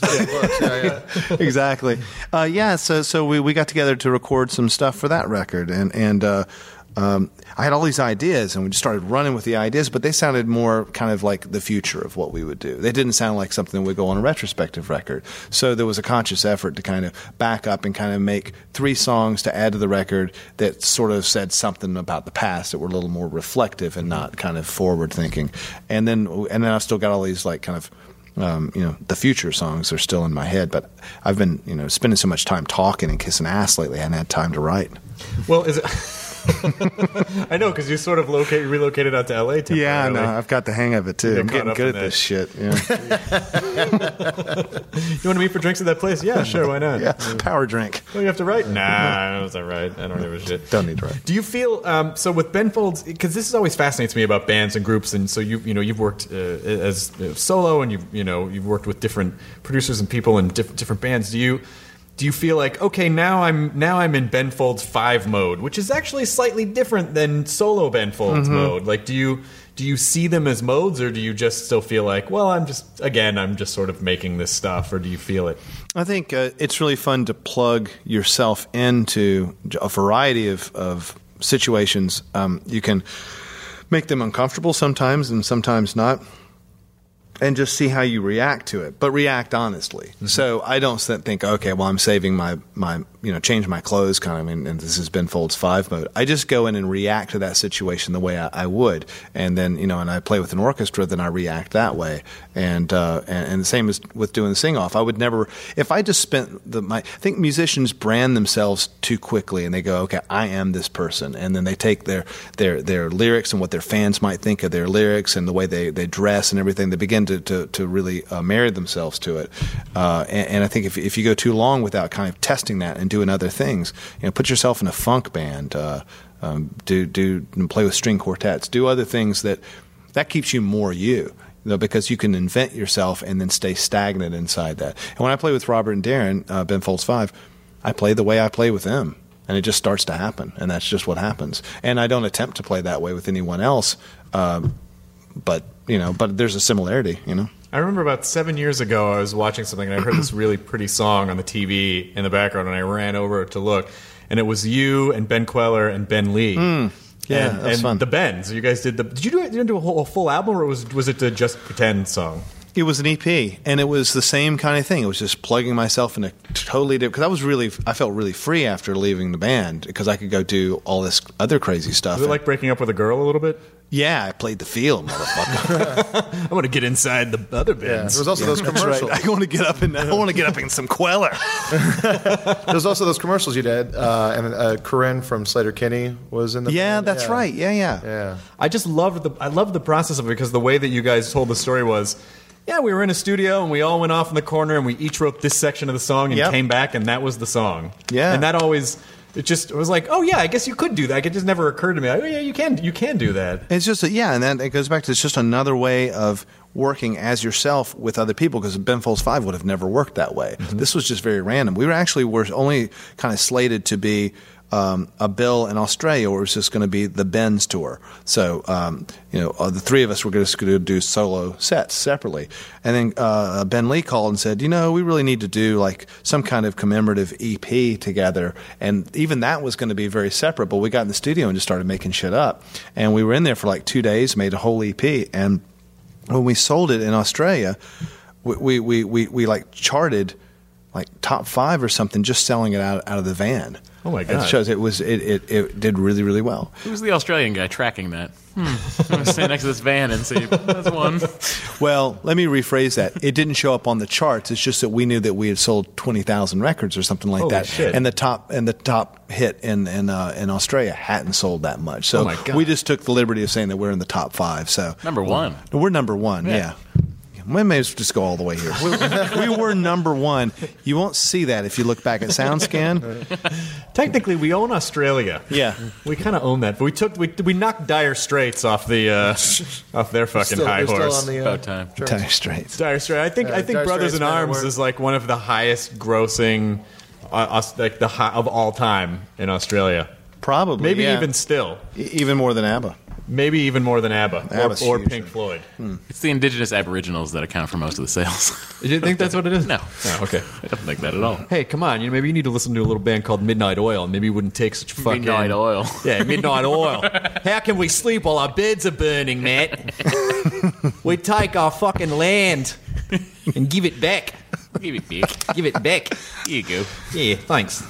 Yeah, yeah. exactly. Uh, yeah. So so we, we got together to record some stuff for that record, and and uh, um, I had all these ideas, and we just started running with the ideas, but they sounded more kind of like the future of what we would do. They didn't sound like something that would go on a retrospective record. So there was a conscious effort to kind of back up and kind of make three songs to add to the record that sort of said something about the past that were a little more reflective and not kind of forward thinking. And then and then I've still got all these like kind of um, you know, the future songs are still in my head, but I've been, you know, spending so much time talking and kissing ass lately, I hadn't had time to write. Well, is it? I know because you sort of locate, relocated out to LA. Yeah, no, I've got the hang of it too. I'm getting good at this shit. Yeah, You want to meet for drinks at that place? Yeah, sure. Why not? yeah. Power drink. Oh, you have to write? Nah, all right. I don't give a shit. Don't need to write. Do you feel um, so with Ben Folds? Because this is always fascinates me about bands and groups, and so you you know you've worked uh, as uh, solo, and you've you know you've worked with different producers and people in different different bands. Do you do you feel like okay now I'm now I'm in Ben Folds five mode, which is actually slightly different than solo Ben Folds mode? Like, do you do you see them as modes, or do you just still feel like well I'm just again I'm just sort of making this stuff, or do you feel it? I think uh, it's really fun to plug yourself into a variety of, of situations. Um, you can make them uncomfortable sometimes and sometimes not. And just see how you react to it, but react honestly. Mm-hmm. So I don't think, okay, well, I'm saving my, my you know, change my clothes kind of, and, and this has been Folds 5 mode. I just go in and react to that situation the way I, I would. And then, you know, and I play with an orchestra, then I react that way. And, uh, and, and the same as with doing the sing off. I would never, if I just spent the, my, I think musicians brand themselves too quickly and they go, okay, I am this person. And then they take their, their, their lyrics and what their fans might think of their lyrics and the way they, they dress and everything. They begin to, to, to really uh, marry themselves to it. Uh, and, and I think if, if you go too long without kind of testing that and doing other things, you know, put yourself in a funk band, uh, um, do, do, play with string quartets, do other things that, that keeps you more you. You know, because you can invent yourself and then stay stagnant inside that. And when I play with Robert and Darren, uh, Ben Folds Five, I play the way I play with them, and it just starts to happen, and that's just what happens. And I don't attempt to play that way with anyone else, um, but you know, but there's a similarity, you know. I remember about seven years ago, I was watching something and I heard this really pretty song on the TV in the background, and I ran over to look, and it was you and Ben Kweller and Ben Lee. Hmm. yeah, and, and fun. the Bens. You guys did the. Did you do it? Did you do a, whole, a full album, or was was it a just pretend song? It was an EP, and it was the same kind of thing. It was just plugging myself in a totally different. Because I was really, I felt really free after leaving the band because I could go do all this other crazy stuff. Was it like breaking up with a girl a little bit? Yeah, I played the field, motherfucker. I want to get inside the other Yeah. bands. There was also those That's right. commercials. I want to get up in. I want to get up in some Kweller. There was also those commercials you did, uh, and uh, Corin from Sleater-Kinney was in the. Yeah, band. that's right. Yeah, yeah. Yeah. I just loved the I loved the process of it because the way that you guys told the story was. Yeah, we were in a studio and we all went off in the corner and we each wrote this section of the song and Yep. came back and that was the song. Yeah. and that always it just it was like, oh yeah, I guess you could do that. It just never occurred to me. Like, oh yeah, you can you can do that. It's just a, yeah, and then it goes back to it's just another way of working as yourself with other people because Ben Folds Five would have never worked that way. Mm-hmm. This was just very random. We were actually were only kind of slated to be um, a bill in Australia where it was just going to be the Ben's tour. So, um, you know, uh, the three of us were just going to do solo sets separately. And then uh, Ben Lee called and said, you know, we really need to do like some kind of commemorative EP together. And even that was going to be very separate. But we got in the studio and just started making shit up. And we were in there for like two days, made a whole EP. And when we sold it in Australia, we, we, we, we, we like charted like top five or something just selling it out out of the van. Oh my god! It God. shows it was it, it, it did really really well. Who's the Australian guy tracking that? Hmm. I'm gonna stand next to this van and see. That's one. Well, let me rephrase that. It didn't show up on the charts. It's just that we knew that we had sold twenty thousand records or something like Holy that, shit. and the top and the top hit in in uh, in Australia hadn't sold that much. So Oh my God. we just took the liberty of saying that we're in the top five. So Number one. we're number one. Yeah. We may as well just go all the way here. We, we were number one. You won't see that if you look back at SoundScan. Technically, we own Australia. Yeah. We kind of own that, but we took we, we knocked Dire Straits off the uh, off their fucking Still- high they're still horse. on the, uh, About time. Dire Straits. Dire Straits. I think Yeah, I think Dire Brothers Straits, in Arms is like one of the highest grossing, uh, like the high, of all time in Australia. Probably. Maybe yeah. even still. E- even more than ABBA. Maybe even more than ABBA or, ABBA's or huge. Pink Floyd. It's the indigenous aboriginals that account for most of the sales. Do you think that's what it is? No. Oh, okay. I don't think that at all. Hey, come on! You know, maybe you need to listen to a little band called Midnight Oil, and maybe you wouldn't take such fucking Midnight Oil. Yeah, Midnight Oil. How can we sleep while our beds are burning, Matt? we take our fucking land and give it back. Give it back. Give it back. Here you go. Yeah, thanks.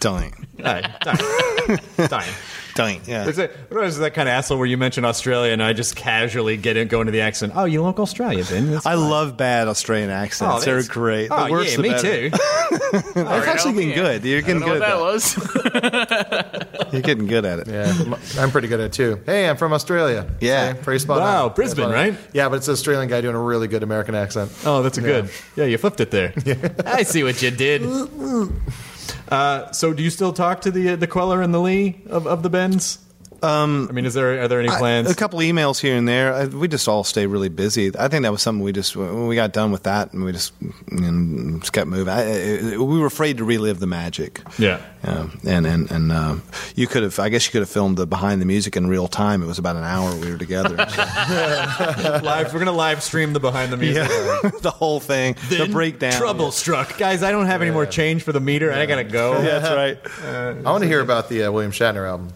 Don't. No, don't. don't. Don't. Yeah. Is it, what is that kind of asshole where you mention Australia and I just casually get in, go into the accent? Oh, you look Australia, Ben? That's I fine. love bad Australian accents. Oh, They're that's- great. Oh, the worse, yeah, the me better. too. That's actually getting good. You're I getting don't know good what at that that. was. You're getting good at it. Yeah, I'm pretty good at it too. Hey, I'm from Australia. Yeah. See, pretty spot Wow, on. Brisbane, Spot on. right? Yeah, but it's an Australian guy doing a really good American accent. Oh, that's a good. Yeah, you flipped it there. I see what you did. Uh, so, do you still talk to the the Kweller and the Lee of, of the Bens? Um, I mean, is there are there any plans? A couple emails here and there. I, we just all stay really busy. I think that was something we just when we got done with that and we just, you know, just kept moving. I, I, we were afraid to relive the magic. Yeah. Yeah, and and and uh, you could have. I guess you could have filmed the behind the music in real time. It was about an hour we were together. live, we're gonna live stream the behind the music. the whole thing, the breakdown. Trouble struck, guys. I don't have any more change for the meter. I gotta go. Yeah, that's right. I want to hear about the uh, William Shatner album.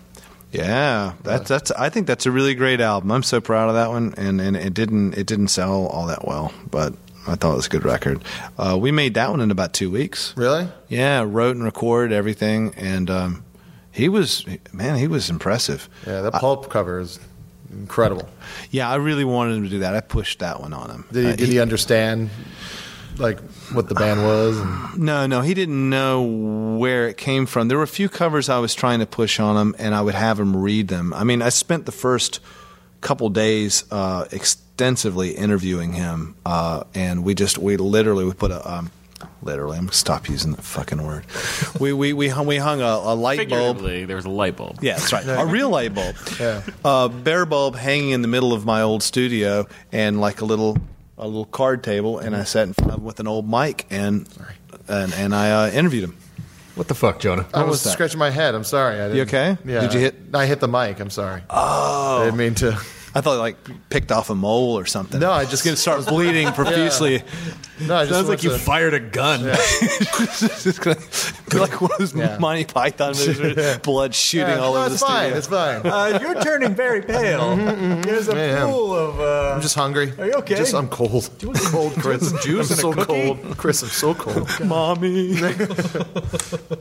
Yeah, that's that's. I think that's a really great album. I'm so proud of that one, and and it didn't it didn't sell all that well, but I thought it was a good record. Uh, we made that one in about two weeks. Really? Yeah, wrote and recorded everything, and um, he was man, he was impressive. Yeah, that pulp cover is incredible. Yeah, I really wanted him to do that. I pushed that one on him. Did he, Uh, did he understand like what the band was? And, No, no, he didn't know where it came from. There were a few covers I was trying to push on him, and I would have him read them. I mean, I spent the first couple days uh, extensively interviewing him, uh, and we just we literally we put a. Um, Literally, I'm gonna stop using that fucking word. We we we hung, we hung a, a light bulb there was a light bulb. Yeah, that's right. A real light bulb. Yeah. A bare bulb hanging in the middle of my old studio and like a little a little card table and I sat in front of him with an old mic and and, and I uh, interviewed him. What the fuck, Jonah? I was was that? scratching my head. I'm sorry. I didn't, You okay? Yeah. Did you hit- I hit the mic. I'm sorry. Oh. I didn't mean to. I thought like picked off a mole or something. No, I just- gonna start bleeding profusely. No, I Sounds like wanted you to- fired a gun. it's gonna like one of those Yeah. Monty Python movies, where blood shooting Yeah, all no, over the it's fine. studio. It's fine. Uh, you're turning very pale. There's a Yeah. pool of. Uh, I'm just hungry. Are you okay? Just I'm cold. Do you want cold Chris? Juice I'm and so cookie? cold, Chris. I'm so cold. Mommy.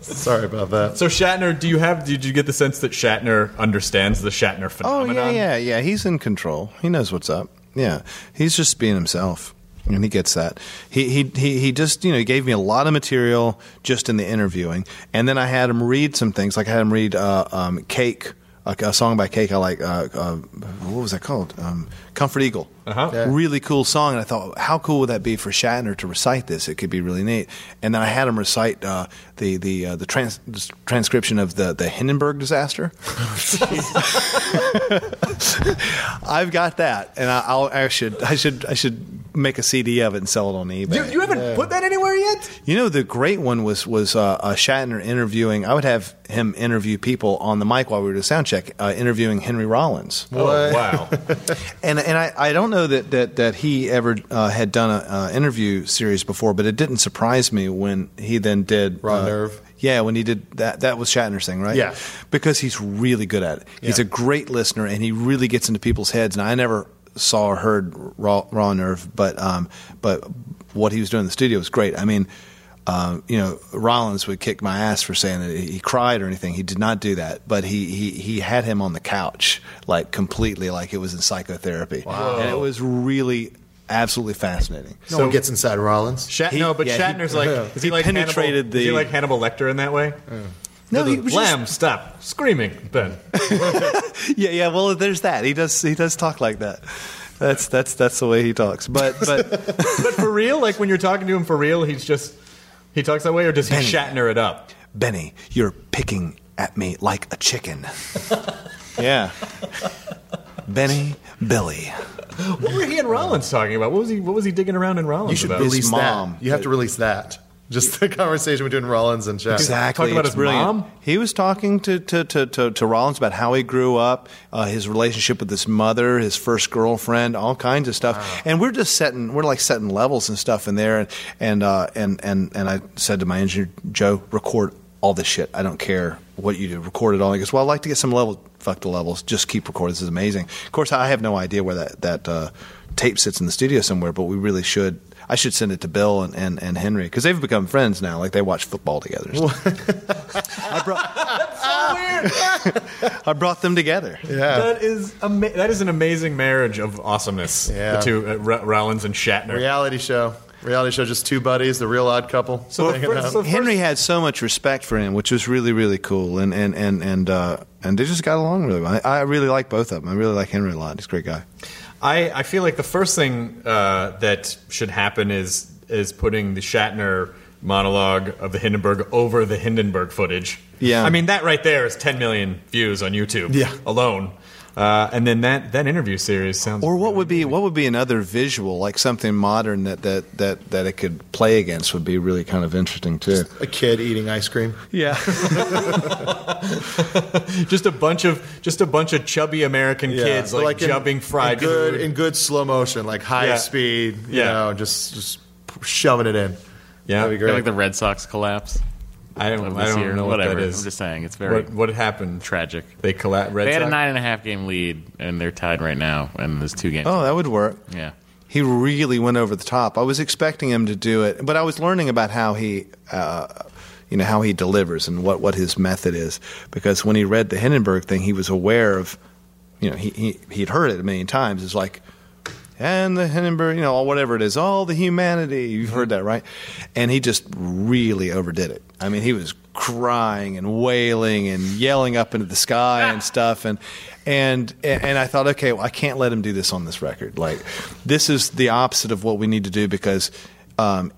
Sorry about that. So Shatner, do you have? Did you get the sense that Shatner understands the Shatner Oh phenomenon? yeah, yeah, yeah. He's in control. He knows what's up. Yeah, he's just being himself, and he gets that. He he he, just you know he gave me a lot of material just in the interviewing, and then I had him read some things. Like I had him read uh, um, "Cake," a, a song by Cake. I like. Uh, uh, what was that called? Um, Comfort Eagle. Uh-huh. Yeah. Really cool song. And I thought, how cool would that be for Shatner to recite this? It could be really neat. And then I had him recite uh, the the uh, the trans- transcription of the the Hindenburg disaster. I've got that, and I, I'll, I should I should I should make a CD of it and sell it on eBay. You, you haven't put that anywhere yet? You know, the great one was was uh, uh, Shatner interviewing. I would have him interview people on the mic while we were doing sound check, uh, interviewing Henry Rollins. Oh, wow. And and I, I don't know that that, that he ever uh, had done an uh, interview series before, but it didn't surprise me when he then did Raw uh, Nerve. Yeah, when he did that, that was Shatner's thing, right? Yeah. because he's really good at it. He's Yeah. a great listener, and he really gets into people's heads. And I never saw or heard Raw, Raw Nerve, but um, but what he was doing in the studio was great. I mean. Um, you know, Rollins would kick my ass for saying that he cried or anything. He did not do that, but he, he, he had him on the couch, like completely, like it was in psychotherapy. Wow. And it was really absolutely fascinating. No one gets inside Rollins. Shat- He- no, but yeah, he- Shatner's like, is he, he like penetrated Hannibal, the- Is he like Hannibal Lecter in that way? No, he The was Lamb, stop screaming, Ben. Yeah, yeah. Well, there's that. He does he does talk like that. That's that's that's the way he talks. But but but for real, like when you're talking to him for real, he's just he talks that way, or does he Benny. Shatner it up? Benny, you're picking at me like a chicken. yeah. Benny, Billy. What were he and Rollins talking about? What was he? What was he digging around in Rollins You should about? release mom. that. You have to release that. Just the conversation between Rollins and Shatner. Exactly. Talking about It's his brilliant. mom? He was talking to, to, to, to, to Rollins about how he grew up, uh, his relationship with his mother, his first girlfriend, all kinds of stuff. And we're just setting, we're like setting levels and stuff in there. And, and, uh, and, and, and I said to my engineer, Joe, record all this shit. I don't care what you do. Record it all. He goes, well, I'd like to get some levels. fuck the levels. Just keep recording. This is amazing. Of course, I have no idea where that, that uh, tape sits in the studio somewhere, but we really should. I should send it to Bill and, and, and Henry because they've become friends now. Like they watch football together. I brought I brought them together. Yeah. That is ama- that is an amazing marriage of awesomeness. Yeah. The two uh, R- Rollins and Shatner. Reality show. Reality show, just two buddies, the real odd couple. So hanging first- so Henry had so much respect for him, which was really really cool, and and and and uh, and they just got along really well. I, I really like both of them. I really like Henry a lot. He's a great guy. I, I feel like the first thing uh, that should happen is is putting the Shatner monologue of the Hindenburg over the Hindenburg footage. Yeah. I mean that right there is 10 million views on YouTube. Yeah. alone. Uh, and then that, that interview series sounds. Or what would be what would be another visual, like something modern that that that that it could play against, would be really kind of interesting too. a kid eating ice cream. Yeah. just a bunch of just a bunch of chubby American kids but like, in- jumping fried in good food. in good slow motion, like high Yeah. speed. You Yeah. know, just just shoving it in. yeah, That'd be Kinda great. like the Red Sox collapse. I don't, of I don't year. know Whatever. what that is. I'm just saying it's very what, what happened? tragic. They collapsed. Red they had a nine and a half game lead, and they're tied right now, and there's two games. Oh, that would work. yeah. He really went over the top. I was expecting him to do it, but I was learning about how he, uh, you know, how he delivers and what, what his method is. Because when he read the Hindenburg thing, he was aware of, you know, he, he he'd heard it a million times. It's like, and the Hindenburg, you know, whatever it is, all the humanity. You've heard that, right? And he just really overdid it. I mean, he was crying and wailing and yelling up into the sky and stuff. And and and I thought, okay, well, I can't let him do this on this record. Like, this is the opposite of what we need to do because. Um,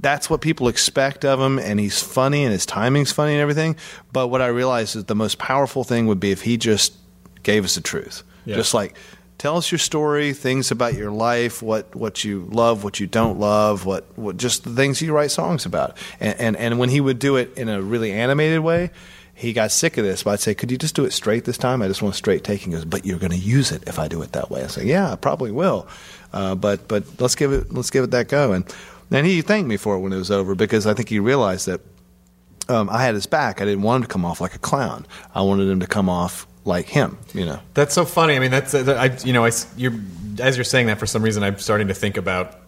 that's what people expect of him, and he's funny, and his timing's funny, and everything. But what I realized is the most powerful thing would be if he just gave us the truth, Yeah. just like tell us your story, things about your life, what what you love, what you don't love, what, what just the things you write songs about. And, and and when he would do it in a really animated way, he got sick of this. But I'd say, could you just do it straight this time? I just want straight take. He goes, but you're going to use it if I do it that way. I say, yeah, I probably will. Uh, but but let's give it let's give it that go. And and he thanked me for it when it was over because I think he realized that um, I had his back. I didn't want him to come off like a clown. I wanted him to come off like him. You know. That's so funny. I mean, that's uh, I, you know, I, you're as you're saying that for some reason, I'm starting to think about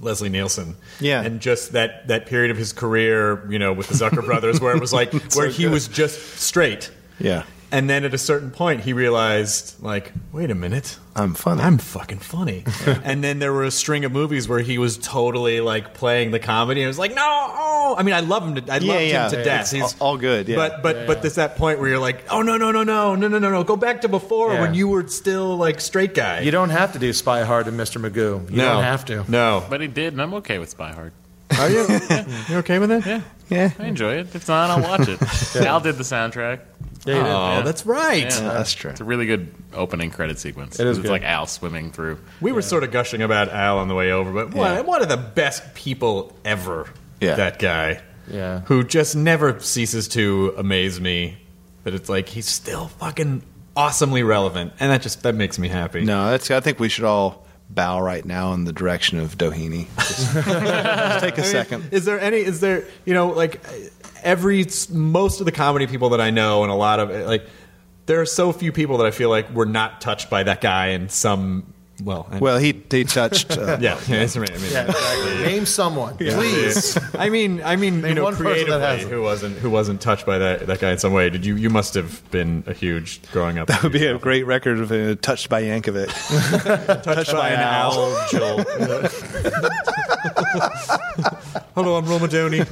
Leslie Nielsen. Yeah. and just that that period of his career, you know, with the Zucker brothers, where it was like where he was just straight. Yeah. And then at a certain point, he realized, like, wait a minute, I'm funny. I'm fucking funny. and then there were a string of movies where he was totally like playing the comedy. And it was like, no, oh. I mean, I love him. To, I Yeah, loved yeah. him to Yeah, death. it's all- all good, yeah. But but but there's that point where you're like, oh no no no no no no no no, go back to before Yeah. when you were still like straight guy. You don't have to do Spy Hard and Mr. Magoo. You no, don't have to. No. But he did, and I'm okay with Spy Hard. Are you? You okay with it? Yeah. Yeah. I enjoy it. If not, I'll watch it. Al did the soundtrack. Yeah, you did. Oh, Yeah. that's right. Yeah. that's true. It's a really good opening credit sequence. It is It's good. like Al swimming through. We were sort of gushing about Al on the way over, but one, Yeah. one of the best people ever. Yeah. That guy. Yeah. Who just never ceases to amaze me. But it's like he's still fucking awesomely relevant, and that just that makes me happy. No, that's. I think we should all bow right now in the direction of Doheny. Just, just take a second. Is there any? Is there? You know, like every most of the comedy people that I know, and a lot of like, there are so few people that I feel like were not touched by that guy in some. Well, and- Well, he he touched. Uh, yeah, yeah, that's right. I mean, Yeah, exactly. Name someone, please. I mean, I mean, you know, one person creatively, hasn't. who wasn't who wasn't touched by that that guy in some way? Did you? You must have been a huge growing up. That would be a great record of uh, touched by Yankovic. touched by an owl, Joel. Hello, I'm Roma Downey.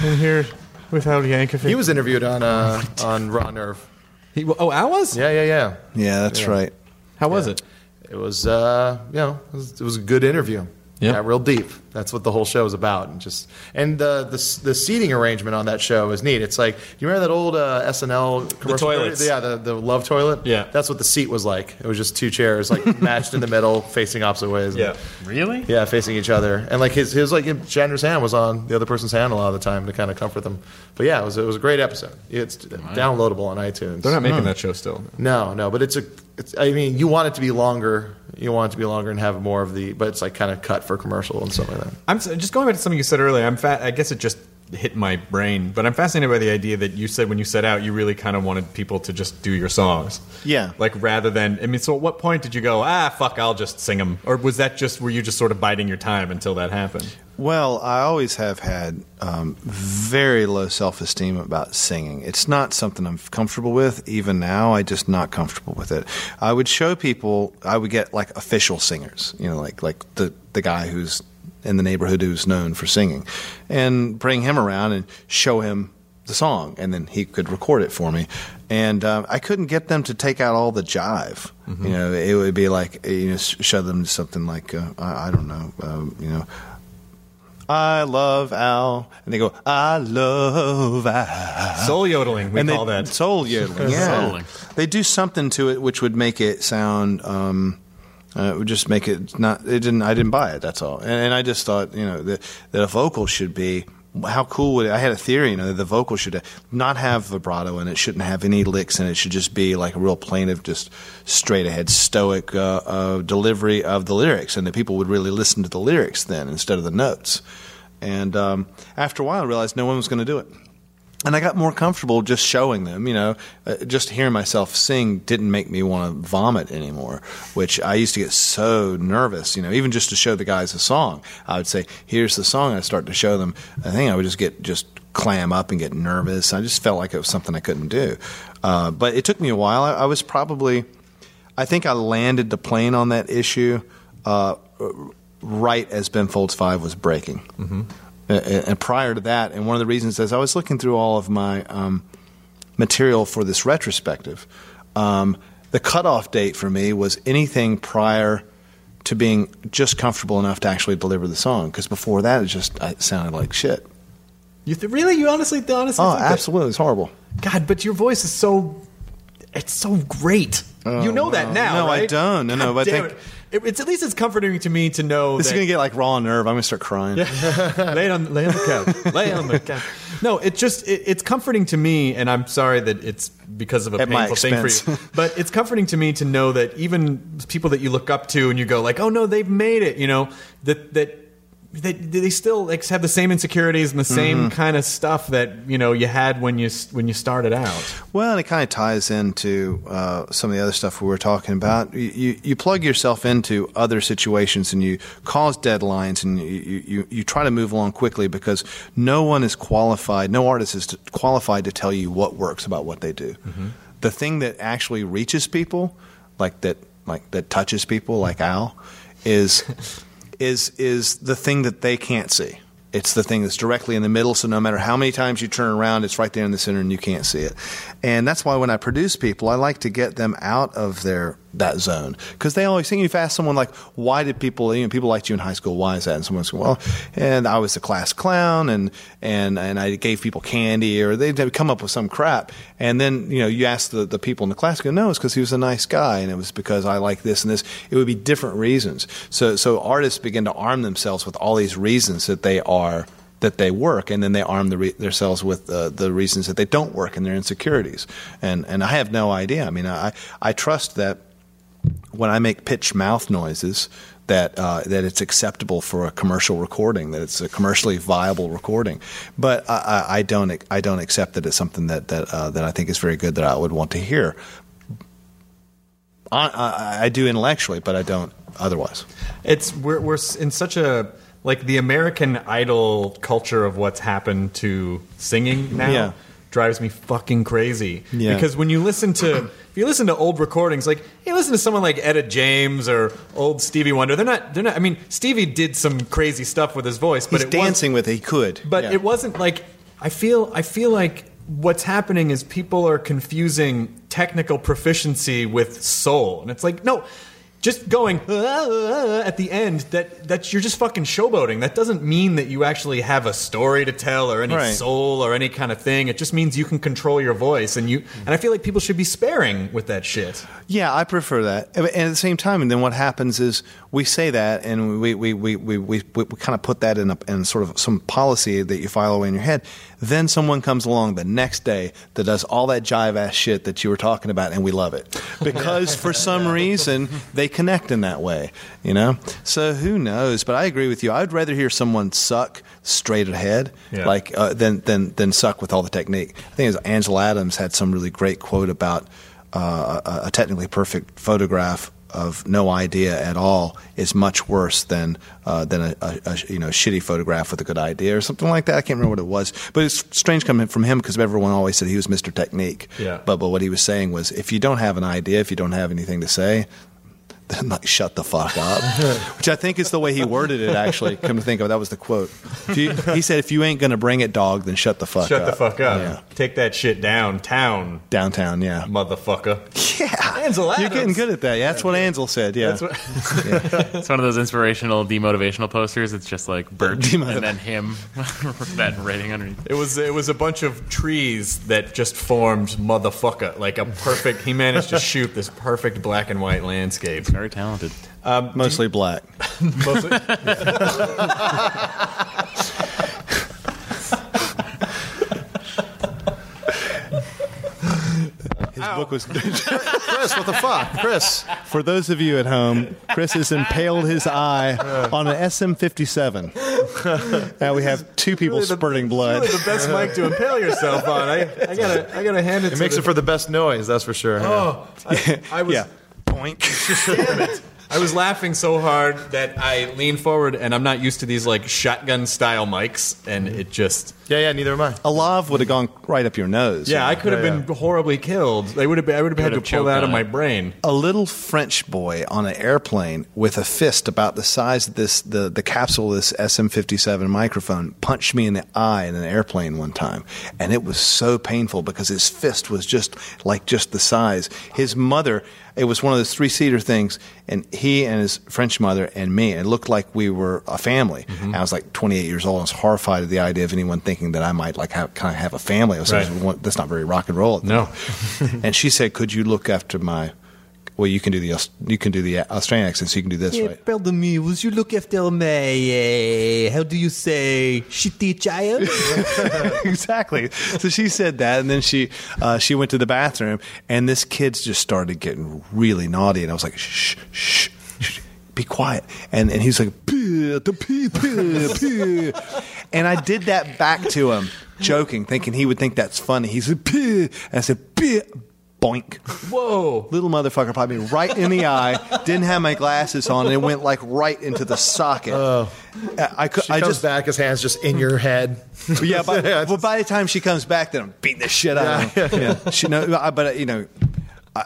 I'm here with Al Yankovic. He was interviewed on uh, on Raw Nerve. He, oh, Al was. Yeah, yeah, yeah. Yeah, that's right. How was it? It was, uh, you know, it was, it was a good interview. Yeah. Got real deep. That's what the whole show is about, and just and the the the seating arrangement on that show is neat. It's like you remember that old uh, SNL commercial? toilets. Yeah, the the love toilet. Yeah. that's what the seat was like. It was just two chairs, like matched in the middle, facing opposite ways. Yeah. Really? Yeah, facing each other, and like his his like Shatner's hand was on the other person's hand a lot of the time to kind of comfort them. But yeah, it was it was a great episode. It's downloadable on iTunes. They're not making that show still. No, no, but it's a. It's, I mean, you want it to be longer. You want it to be longer and have more of the, but it's like kind of cut for commercial and stuff like that. I'm just going back to something you said earlier. I'm fat. I guess it just hit my brain, but I'm fascinated by the idea that you said when you set out, you really kind of wanted people to just do your songs. Yeah. Like rather than, I mean, so at what point did you go, ah, fuck, I'll just sing them, or was that just were you just sort of biding your time until that happened? Well, I always have had um, very low self esteem about singing. It's not something I'm comfortable with. Even now, I just not comfortable with it. I would show people. I would get like official singers, you know, like like the the guy who's in the neighborhood who's known for singing, and bring him around and show him the song, and then he could record it for me. And uh, I couldn't get them to take out all the jive. You know, it would be like you know, sh- show them something like uh, I, I don't know, um, you know. I love Al, and they go, I love Al. Soul yodeling, we and call they, that. soul yodeling. Yeah, Souling. they do something to it which would make it sound. Um, uh, it would just make it not. It didn't. I didn't buy it. That's all. And, and I just thought, you know, that that a vocal should be. How cool would it? I had a theory, you know, that the vocal should not have vibrato and it shouldn't have any licks and it should just be like a real plaintive, just straight ahead, stoic uh, uh, delivery of the lyrics, and that people would really listen to the lyrics then instead of the notes. And um, after a while, I realized no one was going to do it. And I got more comfortable just showing them, you know, uh, just hearing myself sing didn't make me want to vomit anymore, which I used to get so nervous, you know, even just to show the guys a song. I would say, here's the song. I start to show them. I think I would just get, just clam up and get nervous. I just felt like it was something I couldn't do. Uh, but it took me a while. I, I was probably, I think I landed the plane on that issue uh, right as Ben Folds 5 was breaking. Mm-hmm. And prior to that, and one of the reasons is I was looking through all of my um, material for this retrospective. Um, the cutoff date for me was anything prior to being just comfortable enough to actually deliver the song, because before that, it just it sounded like shit. You th- really, you honestly, honestly, Oh, that- absolutely, it's horrible. God, but your voice is so, it's so great. you know that Oh, now, no, I don't. No, no, God but I think- it. It- it's at least it's comforting to me to know This that is going to get like raw nerve. I'm going to start crying. lay on lay on the couch. lay on the couch. No, it just it, it's comforting to me, and I'm sorry that it's because of a At painful thing for you. But it's comforting to me to know that even people that you look up to and you go like, oh no, they've made it. You know that that. They, they still like have the same insecurities and the same Mm-hmm. kind of stuff that you know you had when you when you started out. Well, and it kind of ties into uh, some of the other stuff we were talking about. You, you, you plug yourself into other situations and you cause deadlines and you, you, you try to move along quickly because no one is qualified, no artist is qualified to tell you what works about what they do. the thing that actually reaches people, like that, like that touches people, like Al, is is is the thing that they can't see. It's the thing that's directly in the middle. So no matter how many times you turn around, it's right there in the center, and you can't see it. And that's why when I produce people, I like to get them out of their that zone because they always think. If you ask someone like, "Why did people? You know, people liked you in high school. Why is that?" And someone's going, "Well, and I was the class clown, and and and I gave people candy, or they would come up with some crap." And then you know, you ask the the people in the class, go, "No, it's because he was a nice guy, and it was because I like this and this." It would be different reasons. So so artists begin to arm themselves with all these reasons that they are that they work, and then they arm the re- themselves with uh, the reasons that they don't work and their insecurities. And and I have no idea. I mean, I I trust that when I make pitch mouth noises, that uh, that it's acceptable for a commercial recording, that it's a commercially viable recording. But I, I, I don't I don't accept that it's something that that uh, that I think is very good that I would want to hear. I, I, I do intellectually, but I don't otherwise. It's we're we're in such a like the American Idol culture of what's happened to singing now Yeah. Drives me fucking crazy. Yeah. Because when you listen to if you listen to old recordings, like you listen to someone like Etta James or old Stevie Wonder, they're not they're not. I mean, Stevie did some crazy stuff with his voice, but He's it was- dancing with it. He could, but Yeah. it wasn't like I feel I feel like what's happening is people are confusing technical proficiency with soul. And it's like, no, just going "Ah, ah," at the end that that you're just fucking showboating. That doesn't mean that you actually have a story to tell or any Right. soul or any kind of thing. It just means you can control your voice and you and I feel like people should be sparing with that shit. Yeah, I prefer that. And at the same time, and then what happens is we say that, and we we we we, we, we kind of put that in a in sort of some policy that you file away in your head. Then someone comes along the next day that does all that jive ass shit that you were talking about, and we love it because for some reason they connect in that way. You know, so who knows? But I agree with you. I'd rather hear someone suck straight ahead, Yeah. like uh, than than than suck with all the technique. I think it was Ansel Adams had some really great quote about uh, a, a technically perfect photograph of no idea at all is much worse than uh, than a, a, a you know shitty photograph with a good idea or something like that. I can't remember what it was, but it's strange coming from him because everyone always said he was Mr. Technique. Yeah. But but what he was saying was if you don't have an idea, if you don't have anything to say. Then like shut the fuck up, which I think is the way he worded it. Actually, come to think of it, that was the quote. You, he said, "If you ain't gonna bring it, dog, then shut the fuck Shut up." the fuck up. Yeah, Take that shit downtown, downtown. Yeah, motherfucker. yeah. Ansel You're getting good at that. Yeah, that's what Ansel said. Yeah. That's what, It's one of those inspirational demotivational posters. It's just like Bert Demotiv- and then him, that writing underneath. It was it was a bunch of trees that just formed motherfucker like a perfect. He managed to shoot this perfect black and white landscape. Very talented. Um, Mostly black. Mostly, His book was. Chris, what the fuck? Chris. For those of you at home, Chris has impaled his eye on an SM57. now we have two people spurting blood. really the best mic to impale yourself on. I, I gotta I gotta hand it. It to makes the, it for the best noise, that's for sure. Oh, I, I was yeah. Boink. I was laughing so hard that I leaned forward, and I'm not used to these like shotgun style mics, and it just Yeah, yeah, neither am I. A lav would have gone right up your nose. yeah, I could have Yeah, been horribly killed. They would have been, I would have had to pull that out of on my brain. a little French boy on an airplane with a fist about the size of this the, the capsule of this SM57 microphone punched me in the eye in an airplane one time and it was so painful because his fist was just like just the size his mother it was one of those three seater things and he and his French mother and me it looked like we were a family And I was like 28 years old I was horrified at the idea of anyone thinking that I might like have, kind of have a family I was like, Right. that's not very rock and roll No. and she said, "Could you look after my?" Well, you can do the you can do the Australian accent, so you can do this, right? Pardon me, would you look after my, uh, how do you say, shitty child? exactly. So she said that, and then she uh, she went to the bathroom, and this kid's just started getting really naughty, and I was like, "Shh, shh, shh be quiet." And and he's like, "Pee, the pee, pee, pee." and I did that back to him, joking, thinking he would think that's funny. He said, "Pee," and I said, "Pee." Boink. Whoa. Little motherfucker popped me right in the eye. Didn't have my glasses on, and it went like right into the socket. I, I, could, She I comes just back, his hands just in your head. yeah. By, Yeah, well, by the time she comes back, then I'm beating the shit out of her. Yeah. She, no, I- but uh, you know, I,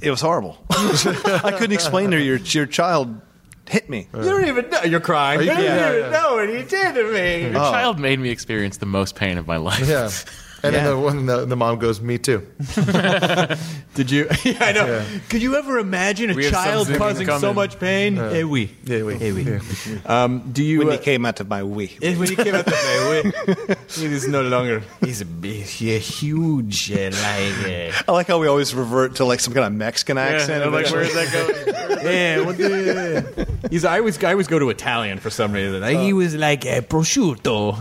it was horrible. I couldn't explain to her. Your your child hit me. You don't even know. You're crying. You, you- don't yeah, even yeah. know what he did to me. Your child made me experience the most pain of my life. Yeah. And Yeah. then the, when the, the mom goes, "Me too." Did you? Yeah, I know. Yeah. Could you ever imagine a We child causing so much pain? Eh, oui. Yeah, we. Eh, oui. Um, do you? When uh, he came out of my wee. eh, when he came out the way, oui. he is no longer. He's a, big, a huge, uh, like. Uh, I like how we always revert to like some kind of Mexican Yeah, accent. I'm like, where's that going? yeah, what the, he's. I always, I always go to Italian for some reason. he was like a prosciutto.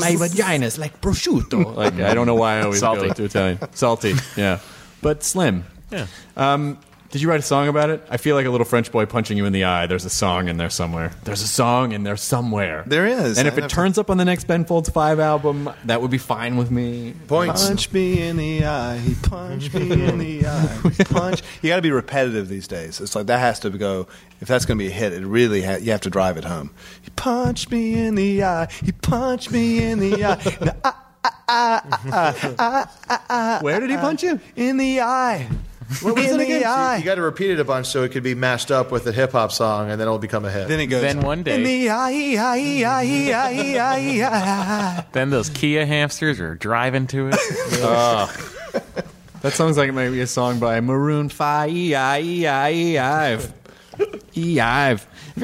My vagina's like prosciutto. Like I don't know why I always Salty. go to Italian. Salty, yeah, but slim. Yeah. Um, did you write a song about it? I feel like a little French boy punching you in the eye. There's a song in there somewhere. There's a song in there somewhere. There is. And if it have- turns up on the next Ben Folds Five album, that would be fine with me. Points. Punch me in the eye. He punched me in the eye. Punch. You got to be repetitive these days. It's like that has to go. If that's going to be a hit, it really ha- you have to drive it home. He punched me in the eye. He punched me in the eye. In the eye, Where did he punch you? In the eye. What was in it the eye. You got to repeat it a bunch so it could be mashed up with a hip hop song, and then it'll become a hit. Then it goes. Then one day- In the eye, eye, eye, eye, eye, eye. Then those Kia hamsters are driving to it. Ah. That sounds like it might be a song by Maroon Five. Have you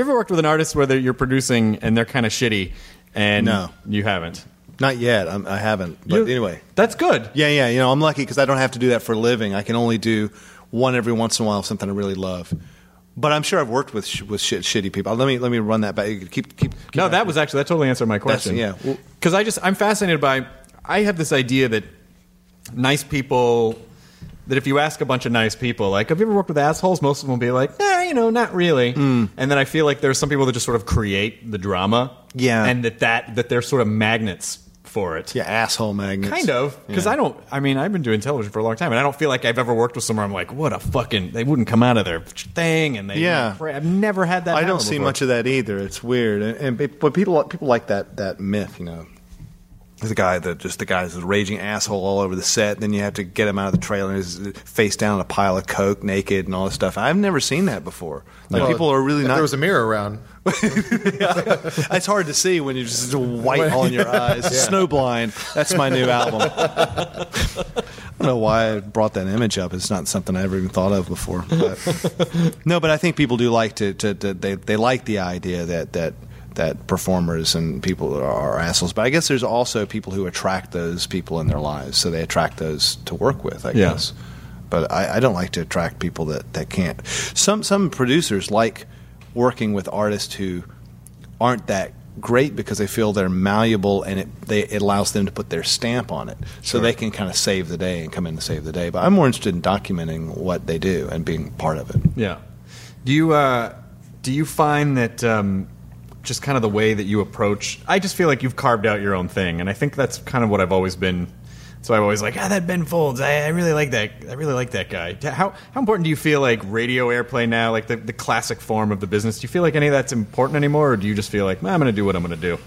ever worked with an artist where they're- you're producing and they're kind of shitty, and No. you haven't? Not yet. I'm, I haven't. But You- anyway. that's good. Yeah, yeah. You know, I'm lucky because I don't have to do that for a living. I can only do one every once in a while of something I really love. But I'm sure I've worked with sh- with shit, shitty people. Let me let me run that back. Keep keep. keep No, that was actually that totally answered my question. yeah. Well- because I just I'm fascinated by. I have this idea that nice people. That if you ask a bunch of nice people, like, have you ever worked with assholes? Most of them will be like, eh, you know, not really. Hmm. And then I feel like there's some people that just sort of create the drama. Yeah. And that, that, that they're sort of magnets for it. yeah, asshole magnets. Kind of, because Yeah. I don't. I mean, I've been doing television for a long time, and I don't feel like I've ever worked with someone. I'm like, what a fucking. They wouldn't come out of their thing, and they. Yeah. I've never had that. I don't see before. much of that either. It's weird, and, and but people people like that that myth, you know. The guy that just the guy's a raging asshole all over the set. Then you have to get him out of the trailer, and he's face down in a pile of coke, naked, and all this stuff. I've never seen that before. Like Well, people are really not. There was a mirror around. it's hard to see when you're just white all in your eyes. Snowblind. That's my new album. I don't know why I brought that image up. It's not something I ever even thought of before. But, no, but I think people do like to, to, to they they like the idea that that that performers and people are, are assholes. But I guess there's also people who attract those people in their lives, so they attract those to work with. I Yeah. guess. But I, I don't like to attract people that, that can't. Some some producers like working with artists who aren't that great because they feel they're malleable and it they, it allows them to put their stamp on it, so they can kind of save the day and come in to save the day. But I'm more interested in documenting what they do and being part of it. Yeah. Do you uh, do you find that um, just kind of the way that you approach? I just feel like you've carved out your own thing, and I think that's kind of what I've always been. So I'm always like, ah, that Ben Folds. I, I really like that. I really like that guy. How how important do you feel like radio airplay now, like the, the classic form of the business? Do you feel like any of that's important anymore, or do you just feel like, "Nah, I'm going to do what I'm going to do?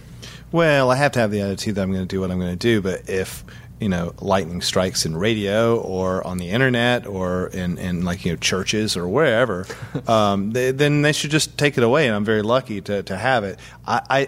Well, I have to have the attitude that I'm going to do what I'm going to do, but if you know lightning strikes in radio or on the internet or in, in like you know churches or wherever, um, they, then they should just take it away. And I'm very lucky to, to have it. I, I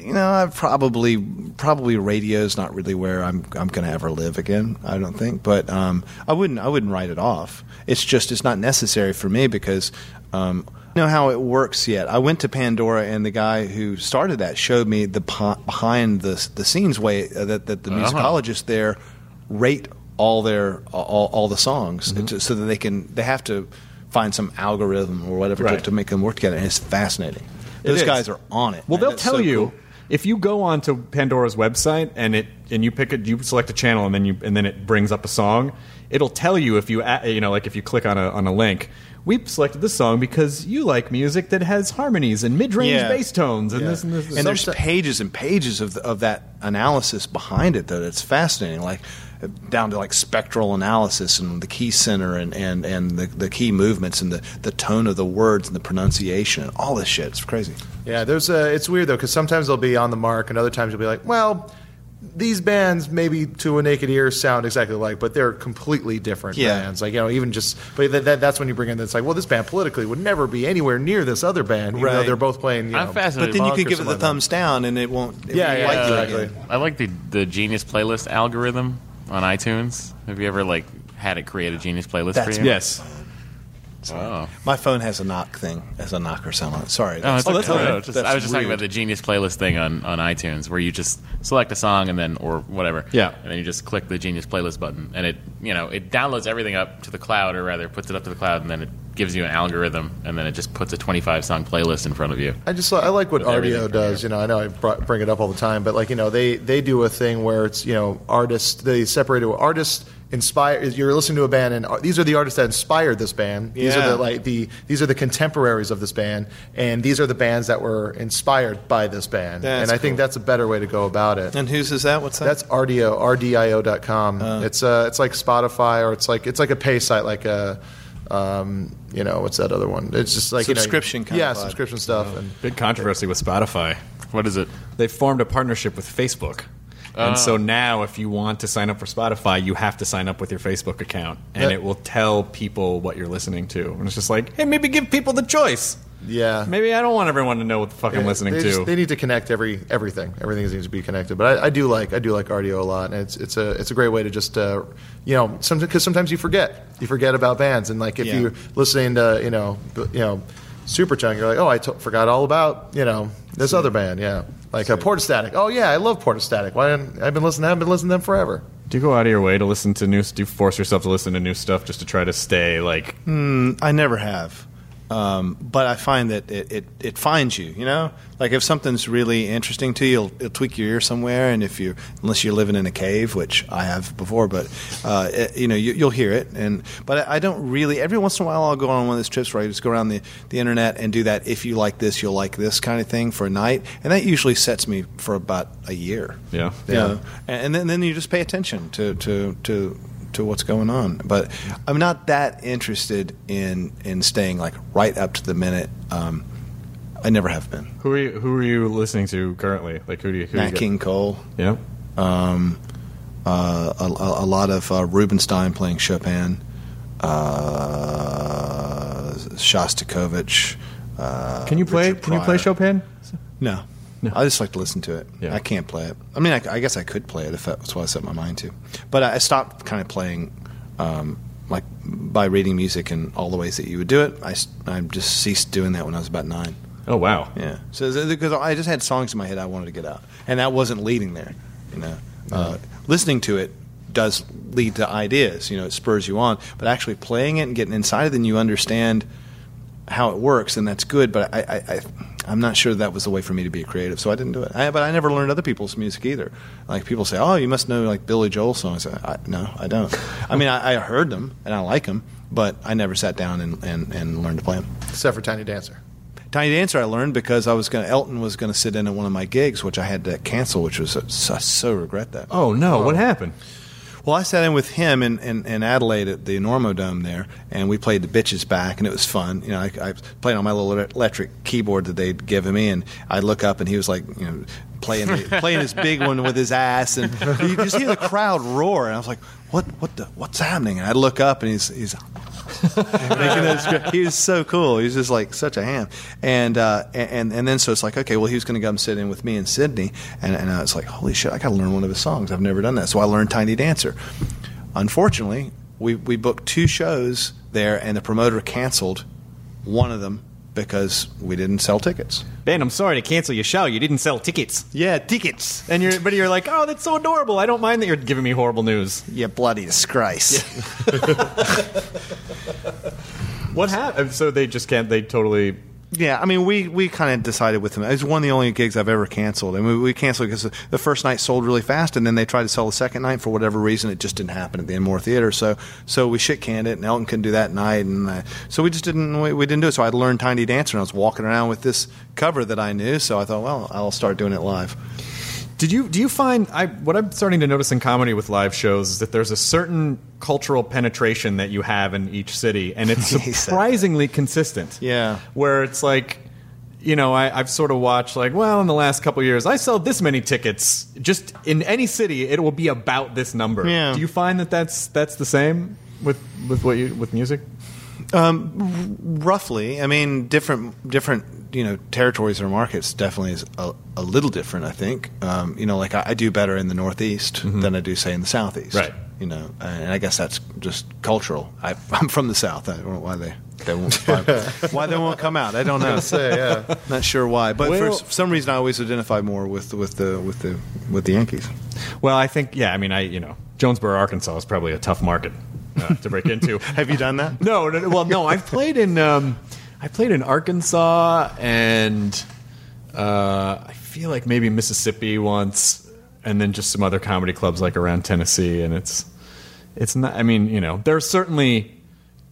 you know I probably probably radio is not really where I'm I'm going to ever live again. I don't think, but um, I wouldn't I wouldn't write it off. It's just it's not necessary for me because. Um, know how it works yet. I went to Pandora, and the guy who started that showed me the behind the the scenes way uh, that, that the Uh-huh. musicologists there rate all their all, all the songs to- so that they can they have to find some algorithm or whatever Right. to, to make them work together. And it's fascinating. It Those is. guys are on it. Well, man. they'll It's tell so you cool. if you go onto Pandora's website and it and you pick it, you select a channel and then you and then it brings up a song. It'll tell you if you you know like if you click on a on a link we selected this song because you like music that has harmonies and mid-range Yeah. bass tones and Yeah. this and this. And there's pages and pages of of that analysis behind it that it's fascinating, like uh, down to like spectral analysis and the key center and and and the, the key movements and the the tone of the words and the pronunciation and all this shit. It's crazy. Yeah, there's a. It's weird though because sometimes they'll be on the mark, and other times you'll be like, well. These bands, maybe to a naked ear, sound exactly alike, but they're completely different Yeah. bands. Like you know, even just, but that, that, that's when you bring in. It's like, well, this band politically would never be anywhere near this other band, even though Right. they're both playing. You I'm know, fascinated. But then you Monk could give it the like thumbs down and it won't. It Yeah, won't yeah, like you exactly. I like the the Genius playlist algorithm on iTunes. Have you ever like had it create a Genius playlist That's- for you? yes. Oh. My phone has a knock thing, as a knocker sound on it. Sorry. Oh, it's Oh, okay. that's all right. No, just- I was just talking about the Genius playlist thing on, on iTunes, where you just select a song and then or whatever, Yeah. and then you just click the Genius playlist button, and it you know it downloads everything up to the cloud, or rather puts it up to the cloud, and then it gives you an algorithm, and then it just puts a 25 song playlist in front of you. I just I like what With everything Rdio from does. You know, I know I brought, bring it up all the time, but like you know, they they do a thing where it's you know artists they separate it. Artists inspire. You're listening to a band, and these are the artists that inspired this band. These Yeah. are the like the these are the contemporaries of this band, and these are the bands that were inspired by this band. That's and I think that's a better way to go about it. And whose is that? What's that? That's Rdio, RDIO.com. Uh. it's uh, it's like Spotify or it's like it's like a pay site, like a, um, you know, what's that other one? It's just like you know, Subscription kind yeah, of subscription stuff. And Big controversy with Spotify. What is it? They formed a partnership with Facebook. And so now, if you want to sign up for Spotify, you have to sign up with your Facebook account, and That- it will tell people what you're listening to. And it's just like, hey, maybe give people the choice. yeah, Maybe I don't want everyone to know what the fuck I'm listening they to. they need to connect every everything. Everything needs to be connected. But I, I do like I do like Rdio a lot, and it's it's a it's a great way to just uh, you know because sometimes you forget you forget about bands, and like if Yeah. you're listening to you know you know Superchunk, you're like oh I forgot all about you know this other band, yeah, like uh, Portastatic. Oh yeah, I love Portastatic. Why didn't- I've been listening I've been listening to them forever. do you go out of your way to listen to new? Do you force yourself to listen to new stuff just to try to stay like? I never have. Um, but I find that it, it, it finds you, you know? Like if something's really interesting to you, it'll, it'll tweak your ear somewhere. And if you, unless you're living in a cave, which I have before, but, uh, it, you know, you, you'll hear it. And, but I, I don't really, every once in a while I'll go on one of those trips where I just go around the, the internet and do that. If you like this, you'll like this kind of thing for a night. And that usually sets me for about a year. Yeah. You know? and, and then, then you just pay attention to, to, to, to what's going on. But I'm not that interested in in staying like right up to the minute. Um, I never have been. Who are you, who are you listening to currently? Like who do you? Who do you King Cole, Yeah. um, uh, a, a a lot of uh, Rubinstein playing Chopin, uh, Shostakovich. Uh, Can you play? Can you play Chopin? No. No. I just like to listen to it. Yeah. I can't play it. I mean, I, I guess I could play it if that's what I set my mind to. But I, I stopped kind of playing, um, like by reading music and all the ways that you would do it. I, I just ceased doing that when I was about nine. Oh wow. Yeah. So because I just had songs in my head I wanted to get out, and that wasn't leading there. You know, uh, listening to it does lead to ideas. You know, it spurs you on. But actually playing it and getting inside it, then you understand how it works, and that's good. But I, I, I I'm not sure that was the way for me to be a creative, so I didn't do it. I, but I never learned other people's music either. Like people say, "Oh, you must know like Billy Joel songs." I, I, no, I don't. I mean, I, I heard them and I like them, but I never sat down and, and, and learned to play them. Except for Tiny Dancer. Tiny Dancer I learned because I was going to Elton was going to sit in at one of my gigs, which I had to cancel, which was I so regret that. Oh no! What oh. happened? Well, I sat in with him in, in, in Adelaide at the Enormo Dome there, and we played the Bitch Is Back, and it was fun. You know, I, I played on my little electric keyboard that they'd given me, and I'd look up, and he was like, you know, playing the, playing his big one with his ass, and you just hear the crowd roar, and I was like, what what the what's happening? And I'd look up, and he's he's making those, he was so cool. He was just like such a ham. And uh, and and then so it's like okay, well he was going to come sit in with me in Sydney, and, and I was like, holy shit, I got to learn one of his songs. I've never done that, so I learned Tiny Dancer. Unfortunately, we we booked two shows there, and the promoter canceled one of them because we didn't sell tickets. Ben, I'm sorry to cancel your show. You didn't sell tickets. Yeah, tickets. And you're, but you're like, oh, that's so adorable. I don't mind that you're giving me horrible news. You bloody disgrace. What happened? So they just can't. They totally Yeah, I mean, we, we kind of decided with them. It was one of the only gigs I've ever canceled. And we, we canceled because the first night sold really fast, and then they tried to sell the second night for whatever reason. It just didn't happen at the Enmore Theater. So so we shit canned it, and Elton couldn't do that night, and uh, so we just didn't we, we didn't do it. So I learned Tiny Dancer, and I was walking around with this cover that I knew. So I thought, well, I'll start doing it live. Did you do you find I what I'm starting to notice in comedy with live shows is that there's a certain cultural penetration that you have in each city, and it's He said that. surprisingly consistent. Yeah. where it's like. You know, I, I've sort of watched like, well, in the last couple of years, I sell this many tickets. Just in any city, it will be about this number. Yeah. Do you find that that's that's the same with with what you with music? Um, roughly. I mean, different different you know territories or markets definitely is a, a little different. I think um, you know, like I, I do better in the Northeast than I do say in the Southeast. Right. You know, and I guess that's just cultural. I, I'm from the South. I don't know why they. They won't, why, why they won't come out? I don't know. Say, yeah. Not sure why, but Well- for some reason, I always identify more with with the with the with the Yankees. Well, I think yeah. I mean, I you know, Jonesboro, Arkansas is probably a tough market uh, to break into. Have you done that? No, no, no, well, no. I've played in um, I played in Arkansas and uh, I feel like maybe Mississippi once, and then just some other comedy clubs like around Tennessee. And it's it's not. I mean, you know, there are certainly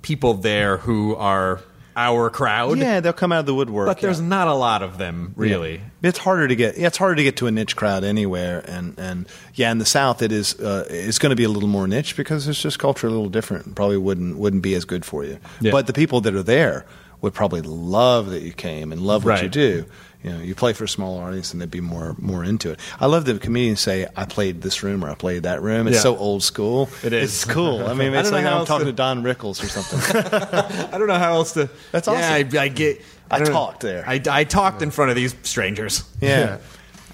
people there who are our crowd. Yeah, they'll come out of the woodwork. but there's yeah. not a lot of them really. It's harder to get. Yeah, it's harder to get to a niche crowd anywhere, and and yeah, in the South it is. Uh, it's going to be a little more niche because it's just culture a little different. and Probably wouldn't wouldn't be as good for you. Yeah. But the people that are there would probably love that you came and love what you do. You know, you play for a small audience and they'd be more more into it. I love that comedians say, "I played this room" or "I played that room." It's Yeah. so old school. It is. It's cool. I mean, I it's don't know like how I'm talking to- to Don Rickles or something. I don't know how else to. That's Yeah, awesome. I, I get. I don't talked there. I, I talked in front of these strangers. yeah.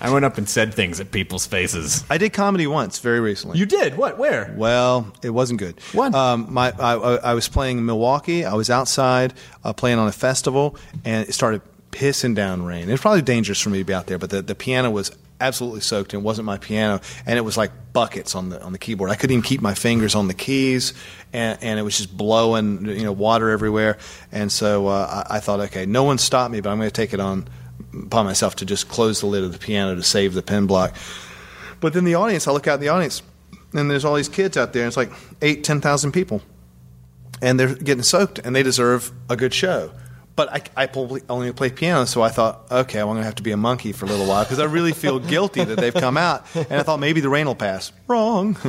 I went up and said things at people's faces. I did comedy once, very recently. You did what? Where? Well, it wasn't good. What? Um, my I, I I was playing in Milwaukee. I was outside uh, playing on a festival, and it started pissing down rain. It was probably dangerous for me to be out there, but the, the piano was absolutely soaked, and it wasn't my piano, and it was like buckets on the on the keyboard. I couldn't even keep my fingers on the keys, and, and it was just blowing, you know, water everywhere. And so uh, I, I thought, okay, no one stopped me, but I'm going to take it on upon myself to just close the lid of the piano to save the pin block. But then the audience, I look out in the audience, and there's all these kids out there. And it's like eight, ten thousand people, and they're getting soaked, and they deserve a good show. But I, I probably only play piano, so I thought, okay, well, I'm going to have to be a monkey for a little while because I really feel guilty that they've come out. And I thought maybe the rain will pass. Wrong.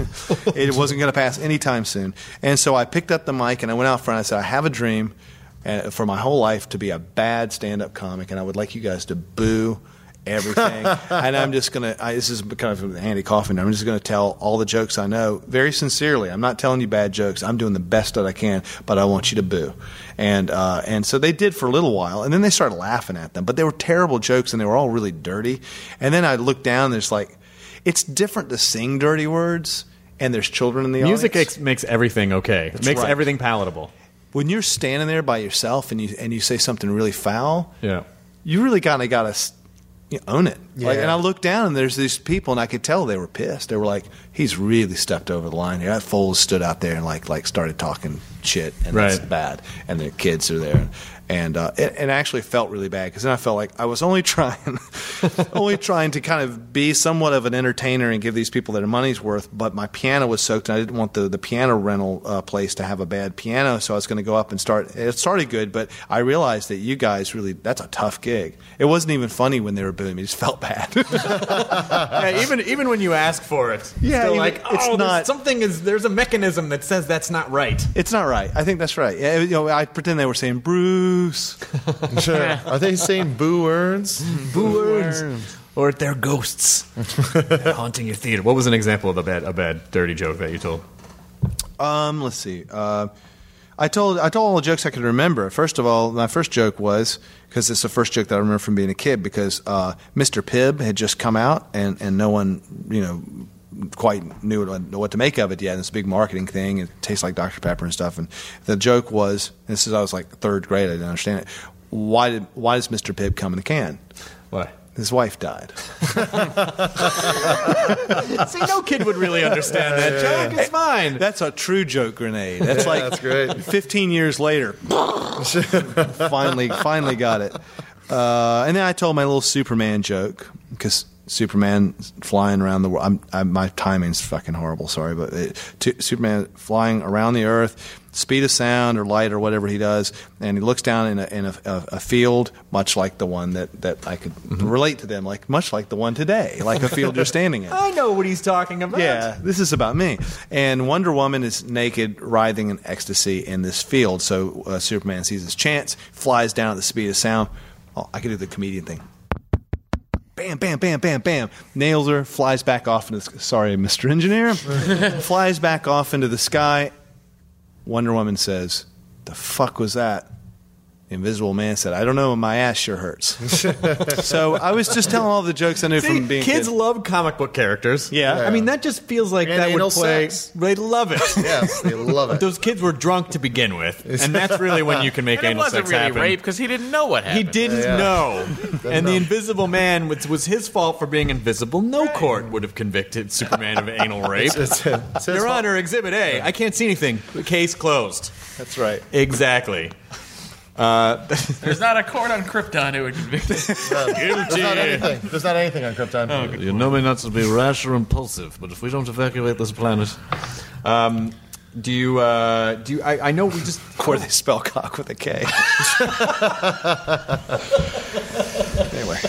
it wasn't going to pass anytime soon. And so I picked up the mic and I went out front. I said, I have a dream uh, for my whole life to be a bad stand-up comic, and I would like you guys to boo everything. and I'm just gonna. I, this is kind of a handy coffin. I'm just gonna tell all the jokes I know very sincerely. I'm not telling you bad jokes. I'm doing the best that I can, but I want you to boo. And uh, and so they did for a little while, and then they started laughing at them. But they were terrible jokes, and they were all really dirty. And then I looked down. And there's like, it's different to sing dirty words. And there's children in the Music audience. ex- makes everything okay. It makes right. everything palatable. When you're standing there by yourself and you and you say something really foul, Yeah. you really kind of got to you know, own it. Like, Yeah. and I looked down and there's these people, and I could tell they were pissed. They were like, "He's really stepped over the line here." That Folds stood out there and like like started talking shit, and that's bad. And the kids are there, and uh, it, it actually felt really bad because then I felt like I was only trying, only trying to kind of be somewhat of an entertainer and give these people their money's worth. But my piano was soaked, and I didn't want the the piano rental uh, place to have a bad piano, so I was going to go up and start. It started good, but I realized that you guys really that's a tough gig. It wasn't even funny when they were booing me; it just felt bad. yeah, even even when you ask for it, Yeah, still even- like it's oh, there's not- something is there's a mechanism that says that's not right. It's not right. I think that's right. Yeah, you know, I pretend they were saying Bruce. Sure. Are they saying boo words? Boo words. Or they're ghosts haunting your theater. What was an example of a bad a bad dirty joke that you told? Um, let's see. Uh, I told I told all the jokes I could remember. First of all, my first joke was because it's the first joke that I remember from being a kid because uh, Mr. Pibb had just come out and, and no one you know quite knew what, to make of it yet. And it's a big marketing thing. It tastes like Dr Pepper and stuff. And the joke was this is I was like third grade. I didn't understand it. Why did why does Mr. Pibb come in a can? Why? His wife died. See, no kid would really understand that joke. It's fine. That's a true joke grenade. That's Yeah, like that's great. 15 years later. finally, finally got it. Uh, and then I told my little Superman joke because Superman flying around the world. I'm, I'm, my timing's fucking horrible. Sorry, but it, t- Superman flying around the Earth, speed of sound or light or whatever he does, and he looks down in a, in a, a, a field much like the one that, that I could relate to them, like much like the one today, like a field you're standing in. I know what he's talking about. Yeah, this is about me. And Wonder Woman is naked, writhing in ecstasy in this field. So uh, Superman sees his chance, flies down at the speed of sound. Oh, I could do the comedian thing. Bam, bam, bam, bam, bam. Nails her, flies back off into the Sorry, Mr. Engineer. flies back off into the sky. Wonder Woman says, The fuck was that? The Invisible Man said, I don't know, my ass sure hurts. so I was just telling all the jokes I knew See, from being kids kid. love comic book characters. Yeah. I mean that just feels like And that anal would play. sex. They love it. Yes, they love it. those kids were drunk to begin with, and that's really when you can make And it anal wasn't sex really happen. rape because he didn't know what He happened. didn't Yeah. know, and the Invisible Man was, was his fault for being invisible. No court would have convicted Superman of anal rape. It's, it's his Your fault. Honor, Exhibit A. I can't see anything. Case closed. That's right. Exactly. Uh, There's not a court on Krypton who would convict him. There's not anything. There's not anything on Krypton. You know me not to be rash or impulsive, but if we don't evacuate this planet, um, do you? Uh, do you? I, I know we just. Or they spell cock with a K. anyway,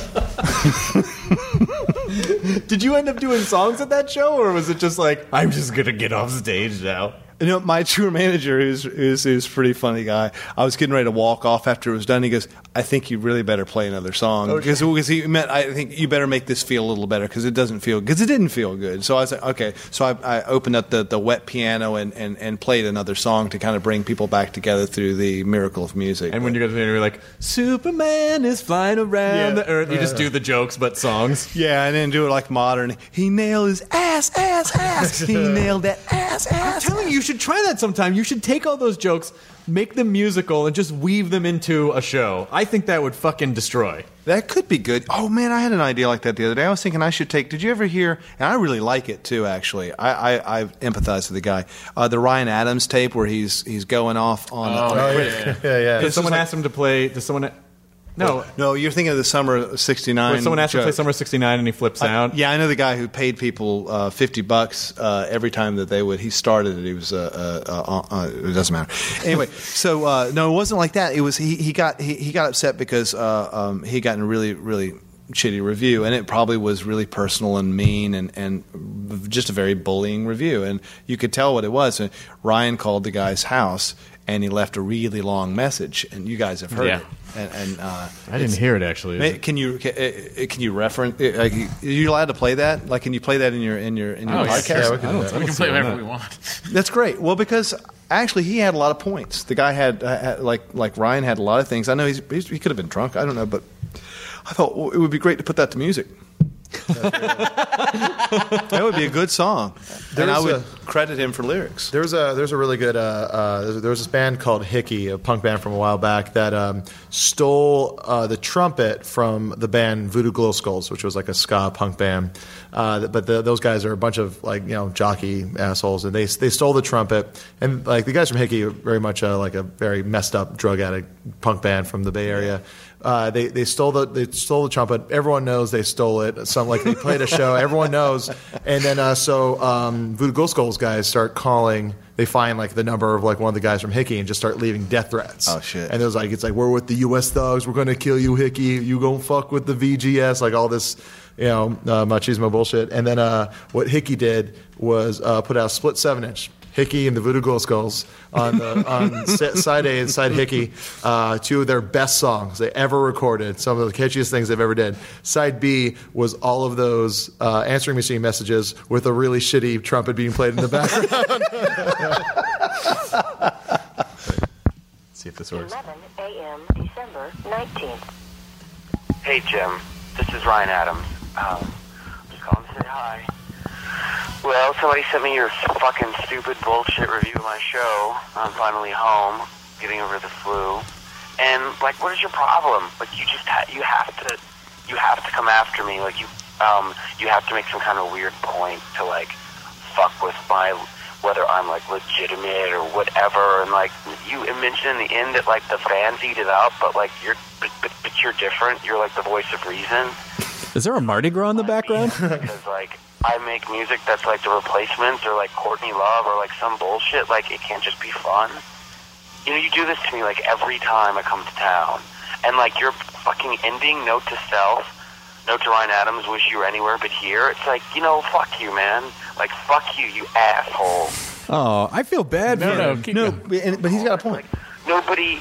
Did you end up doing songs at that show, or was it just like I'm just gonna get off stage now? You know my tour manager, who's who's, who's a pretty funny guy. I was getting ready to walk off after it was done. He goes, "I think you really better play another song because because he meant I think you better make this feel a little better because it doesn't feel because it didn't feel good." So I was like, "Okay." So I, I opened up the, the wet piano and, and, and played another song to kind of bring people back together through the miracle of music. And when you guys were like, Superman is flying around Yeah. the earth, you just do the jokes but songs. Yeah, and then do it like modern. He nailed his ass, ass, ass. he nailed that ass, ass. I'm telling you, you should try that sometime. You should take all those jokes, make them musical, and just weave them into a show. I think that would fucking destroy. That could be good. Oh man, I had an idea like that the other day. I was thinking I should take. Did you ever hear? And I really like it too. Actually, I I, I empathize with the guy. Uh, the Ryan Adams tape where he's he's going off on. on Oh, Chris- yeah, yeah, yeah. Does someone ask him to play? Does someone? No. No, you're thinking of the summer '69. Someone asked him to play. Summer '69 and he flips I- out. yeah, I know the guy who paid people uh, fifty bucks uh, every time that they would. He started it. He was. Uh, uh, uh, uh, it doesn't matter. Anyway, so uh, no, it wasn't like that. It was he. He got he, he got upset because uh, um, he got in a really really shitty review, and it probably was really personal and mean and and just a very bullying review, and you could tell what it was. And Ryan called the guy's house. And he left a really long message, and you guys have heard Yeah. it. And, and uh, I didn't hear it actually. May- Can you can, uh, can you reference? uh, Like, are you allowed to play that? Like, can you play that in your in your in your Oh, podcast? Yeah, we can do. We can play whatever we want. That's great. Well, because actually he had a lot of points. The guy had, uh, had like like Ryan had a lot of things. I know he's, he's, he could have been drunk. I don't know, but I thought well, it would be great to put that to music. That would be a good song, and I would a- credit him for lyrics. There's a there's a really good uh, uh, there was this band called Hickey, a punk band from a while back that um, stole uh, the trumpet from the band Voodoo Glow Skulls, which was like a ska punk band. Uh, but the, those guys are a bunch of like you know jockey assholes, and they they stole the trumpet. And like the guys from Hickey are very much uh, like a very messed up drug addict punk band from the Bay Area. Uh, they they stole the they stole the trumpet. Everyone knows they stole it. Some like they played a show. Everyone knows. And then uh, so um, Voodoo Glow Skulls guys start calling. They find like the number of like one of the guys from Hickey and just start leaving death threats. Oh, shit. And it was like it's like we're with the U.S. thugs. We're gonna kill you, Hickey. You gonna fuck with the VGS. Like all this. You know, uh, machismo bullshit. And then uh, what Hickey did was uh, put out a split seven inch. Hickey and the Voodoo Glow Skulls on the on side A and side Hickey, uh, two of their best songs they ever recorded, some of the catchiest things they've ever did. Side B was all of those uh, answering machine messages with a really shitty trumpet being played in the background. see if this works. 11 a.m. December 19th. Hey, Jim. This is Ryan Adams. Um, just calling to say hi. Well, somebody sent me your fucking stupid bullshit review of my show. I'm finally home, getting over the flu. And, like, what is your problem? Like, you just ha- you have to you have to come after me. Like you, um, you have to make some kind of weird point to like fuck with my whether I'm like legitimate or whatever. And like you mentioned in the end that like the fans eat it up, but like you're, but, but, but you're different. You're like the voice of reason Is there a Mardi Gras in the background? because like I make music that's like the replacements or like Courtney Love or like some bullshit. Like it can't just be fun. You know, you do this to me like every time I come to town, and like your fucking ending note to self, note to Ryan Adams, wish you were anywhere but here. It's like you know, fuck you, man. Like fuck you, you asshole. Oh, I feel bad. No, for no, him. keep No, but, but he's got a point. Nobody.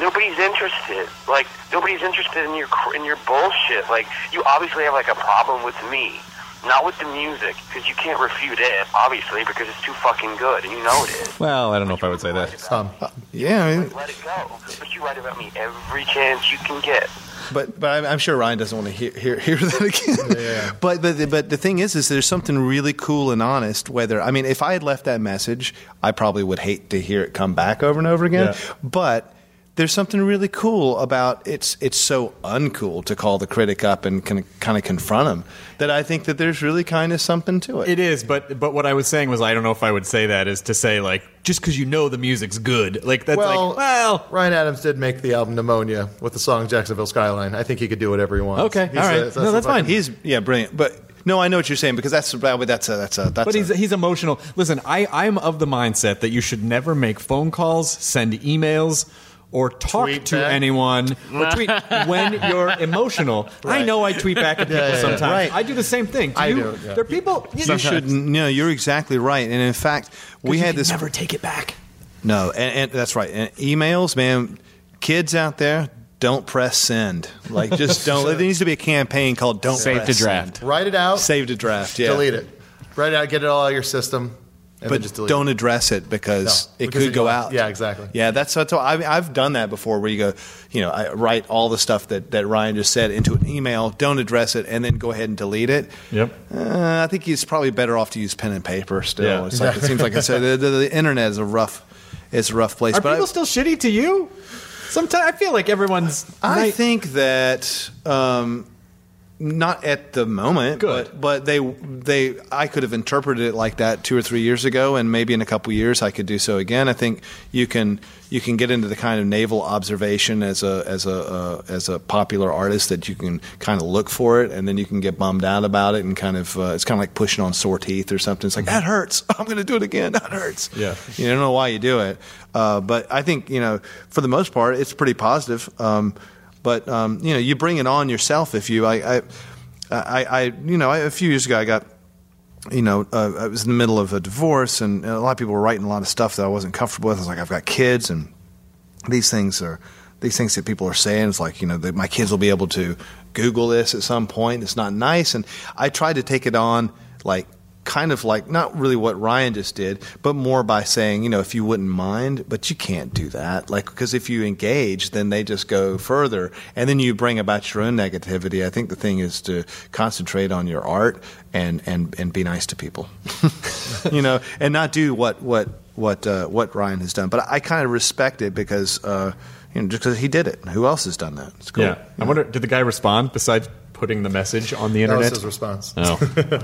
Nobody's interested. Like nobody's interested in your in your bullshit. Like you obviously have like a problem with me, not with the music, because you can't refute it, obviously, because it's too fucking good, and you know it is. Well, I don't know if I would say that. Some. Yeah, I mean, Let it go. But you write about me every chance you can get. but but I'm, I'm sure Ryan doesn't want to hear hear, hear that again. Yeah. But but the- but the thing is, is there's something really cool and honest. Whether I mean, if I had left that message, I probably would hate to hear it come back over and over again. Yeah. But there's something really cool about it's it's so uncool to call the critic up and kind of, kind of confront him that I think that there's really kind of something to it. It is, but but what I was saying was I don't know if I would say that is to say like just because you know the music's good, like that's Well, like well. Ryan Adams did make the album Pneumonia with the song Jacksonville Skyline. I think he could do whatever he wants. Okay, He's all right. a- No, that's fucking- fine. He's yeah, brilliant. But no, I know what you're saying because that's but that's a that's a that's. But a, he's he's emotional. Listen, I I'm of the mindset that you should never make phone calls, send emails, or talk Tweet to back. anyone or tweet when you're emotional. I know I tweet back at people Yeah, yeah, yeah. sometimes. Right. I do the same thing. Do I you? do, yeah. There are people you, you should no, you're exactly right. And in fact, we had can this never take it back. No, and, and that's right. And emails, man, kids out there, don't press send. Like, just don't. there needs to be a campaign called "Don't Save Press to draft. Send. Write it out. Save to draft. Yeah, Delete it. Write it out. Get it all out of your system. And But just don't it. address it because No, it because could then go you'll- out. yeah, exactly. Yeah, that's that's. What, I mean, I've done that before, where you go, you know, I write all the stuff that, that Ryan just said into an email, don't address it, and then go ahead and delete it. Yep. Uh, I think he's probably better off to use pen and paper. Still, Yeah. it's like it seems like it's a, the, the, the internet is a rough, it's a rough place. Are but I- people still shitty to you? Sometimes I feel like everyone's. I nice- think that um, not at the moment, Good. but but they they I could have interpreted it like that two or three years ago, and maybe in a couple years I could do so again. I think you can you can get into the kind of navel observation as a as a uh, as a popular artist that you can kind of look for it, and then you can get bummed out about it, and kind of uh, it's kind of like pushing on sore teeth or something. It's like that hurts. I'm going to do it again. That hurts. Yeah. You don't know why you do it, uh, but I think you know for the most part it's pretty positive. Um, but um, you know, you bring it on yourself if you. I, I, I, I you know, I, a few years ago I got. You know, uh, I was in the middle of a divorce, and a lot of people were writing a lot of stuff that I wasn't comfortable with. I was like, I've got kids, and these things are these things that people are saying. It's like you know, my kids will be able to Google this at some point. It's not nice, and I tried to take it on like kind of like not really what Ryan just did, but more by saying, you know, if you wouldn't mind, but you can't do that. Like, because if you engage, then they just go further. And then you bring about your own negativity. I think the thing is to concentrate on your art and, and, and be nice to people, you know, and not do what, what, what, uh, what Ryan has done. But I kind of respect it because, uh, you know, just because he did it. Who else has done that? It's cool. Yeah. I wonder, did the guy respond besides putting the message on the That was internet? his response. Oh,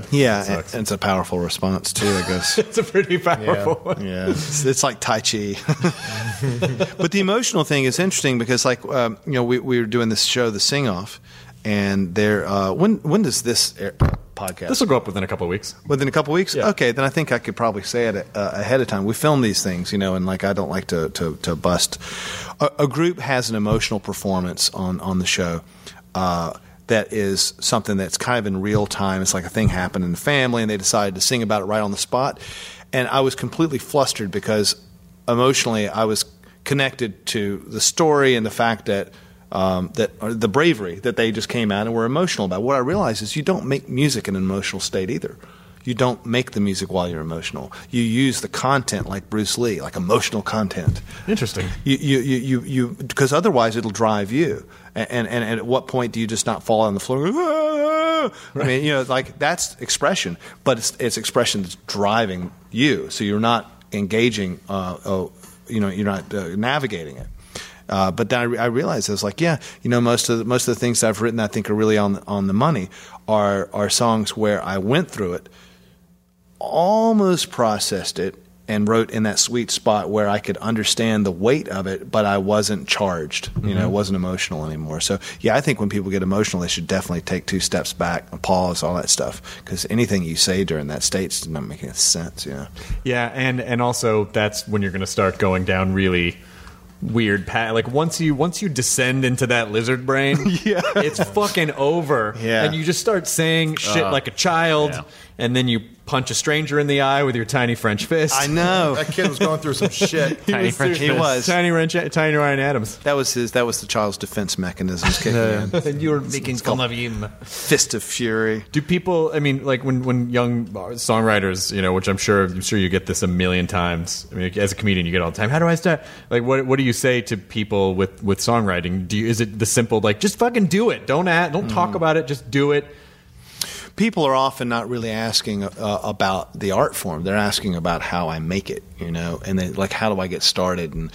Yeah, and, and it's a powerful response too, I guess. it's a pretty powerful one. Yeah, it's, it's like Tai Chi. but the emotional thing is interesting because, like, um, you know, we, we were doing this show, The Sing Off, and there. Uh, when when does this air, podcast? This will go up within a couple of weeks. Within a couple of weeks? Yeah. Okay, then I think I could probably say it uh, ahead of time. We film these things, you know, and like I don't like to to, to bust. A, a group has an emotional performance on on the show. Uh, that is something that's kind of in real time. It's like a thing happened in the family, and they decided to sing about it right on the spot. And I was completely flustered because emotionally I was connected to the story and the fact that um, that or the bravery that they just came out and were emotional about. What I realized is you don't make music in an emotional state either. You don't make the music while you're emotional. You use the content like Bruce Lee, like emotional content. Interesting. You you you you, you because otherwise it'll drive you. And, and and at what point do you just not fall on the floor? "Ah!" I mean, you know, like that's expression, but it's it's expression that's driving you. So you're not engaging. Uh, oh, you know, you're not uh, navigating it. Uh, but then I, re- I realized I was like, yeah, you know, most of the, most of the things I've written, I think are really on on the money, are are songs where I went through it, almost processed it, and wrote in that sweet spot where I could understand the weight of it, but I wasn't charged. You know, it wasn't emotional anymore. So yeah, I think when people get emotional, they should definitely take two steps back, and pause, all that stuff, because anything you say during that state's not making sense. You know. Yeah, and and also that's when you're going to start going down really weird path. Like once you once you descend into that lizard brain, yeah, it's fucking over. Yeah. and you just start saying shit Uh, like a child, yeah. and then you punch a stranger in the eye with your tiny French fist. I know That kid was going through some shit. He was through- He was tiny French, tiny Ryan Adams. That was his. That was the child's defense mechanisms kicking in. and you were making fun of him. Fist of fury. Do people? I mean, like when when young songwriters, you know, which I'm sure I'm sure you get this a million times. I mean, as a comedian, you get it all the time. How do I start? Like, what what do you say to people with with songwriting? Do you, is it the simple like just fucking do it? Don't add, don't talk mm. about it. Just do it. People are often not really asking uh, about the art form. They're asking about how I make it, you know, and they like how do I get started. And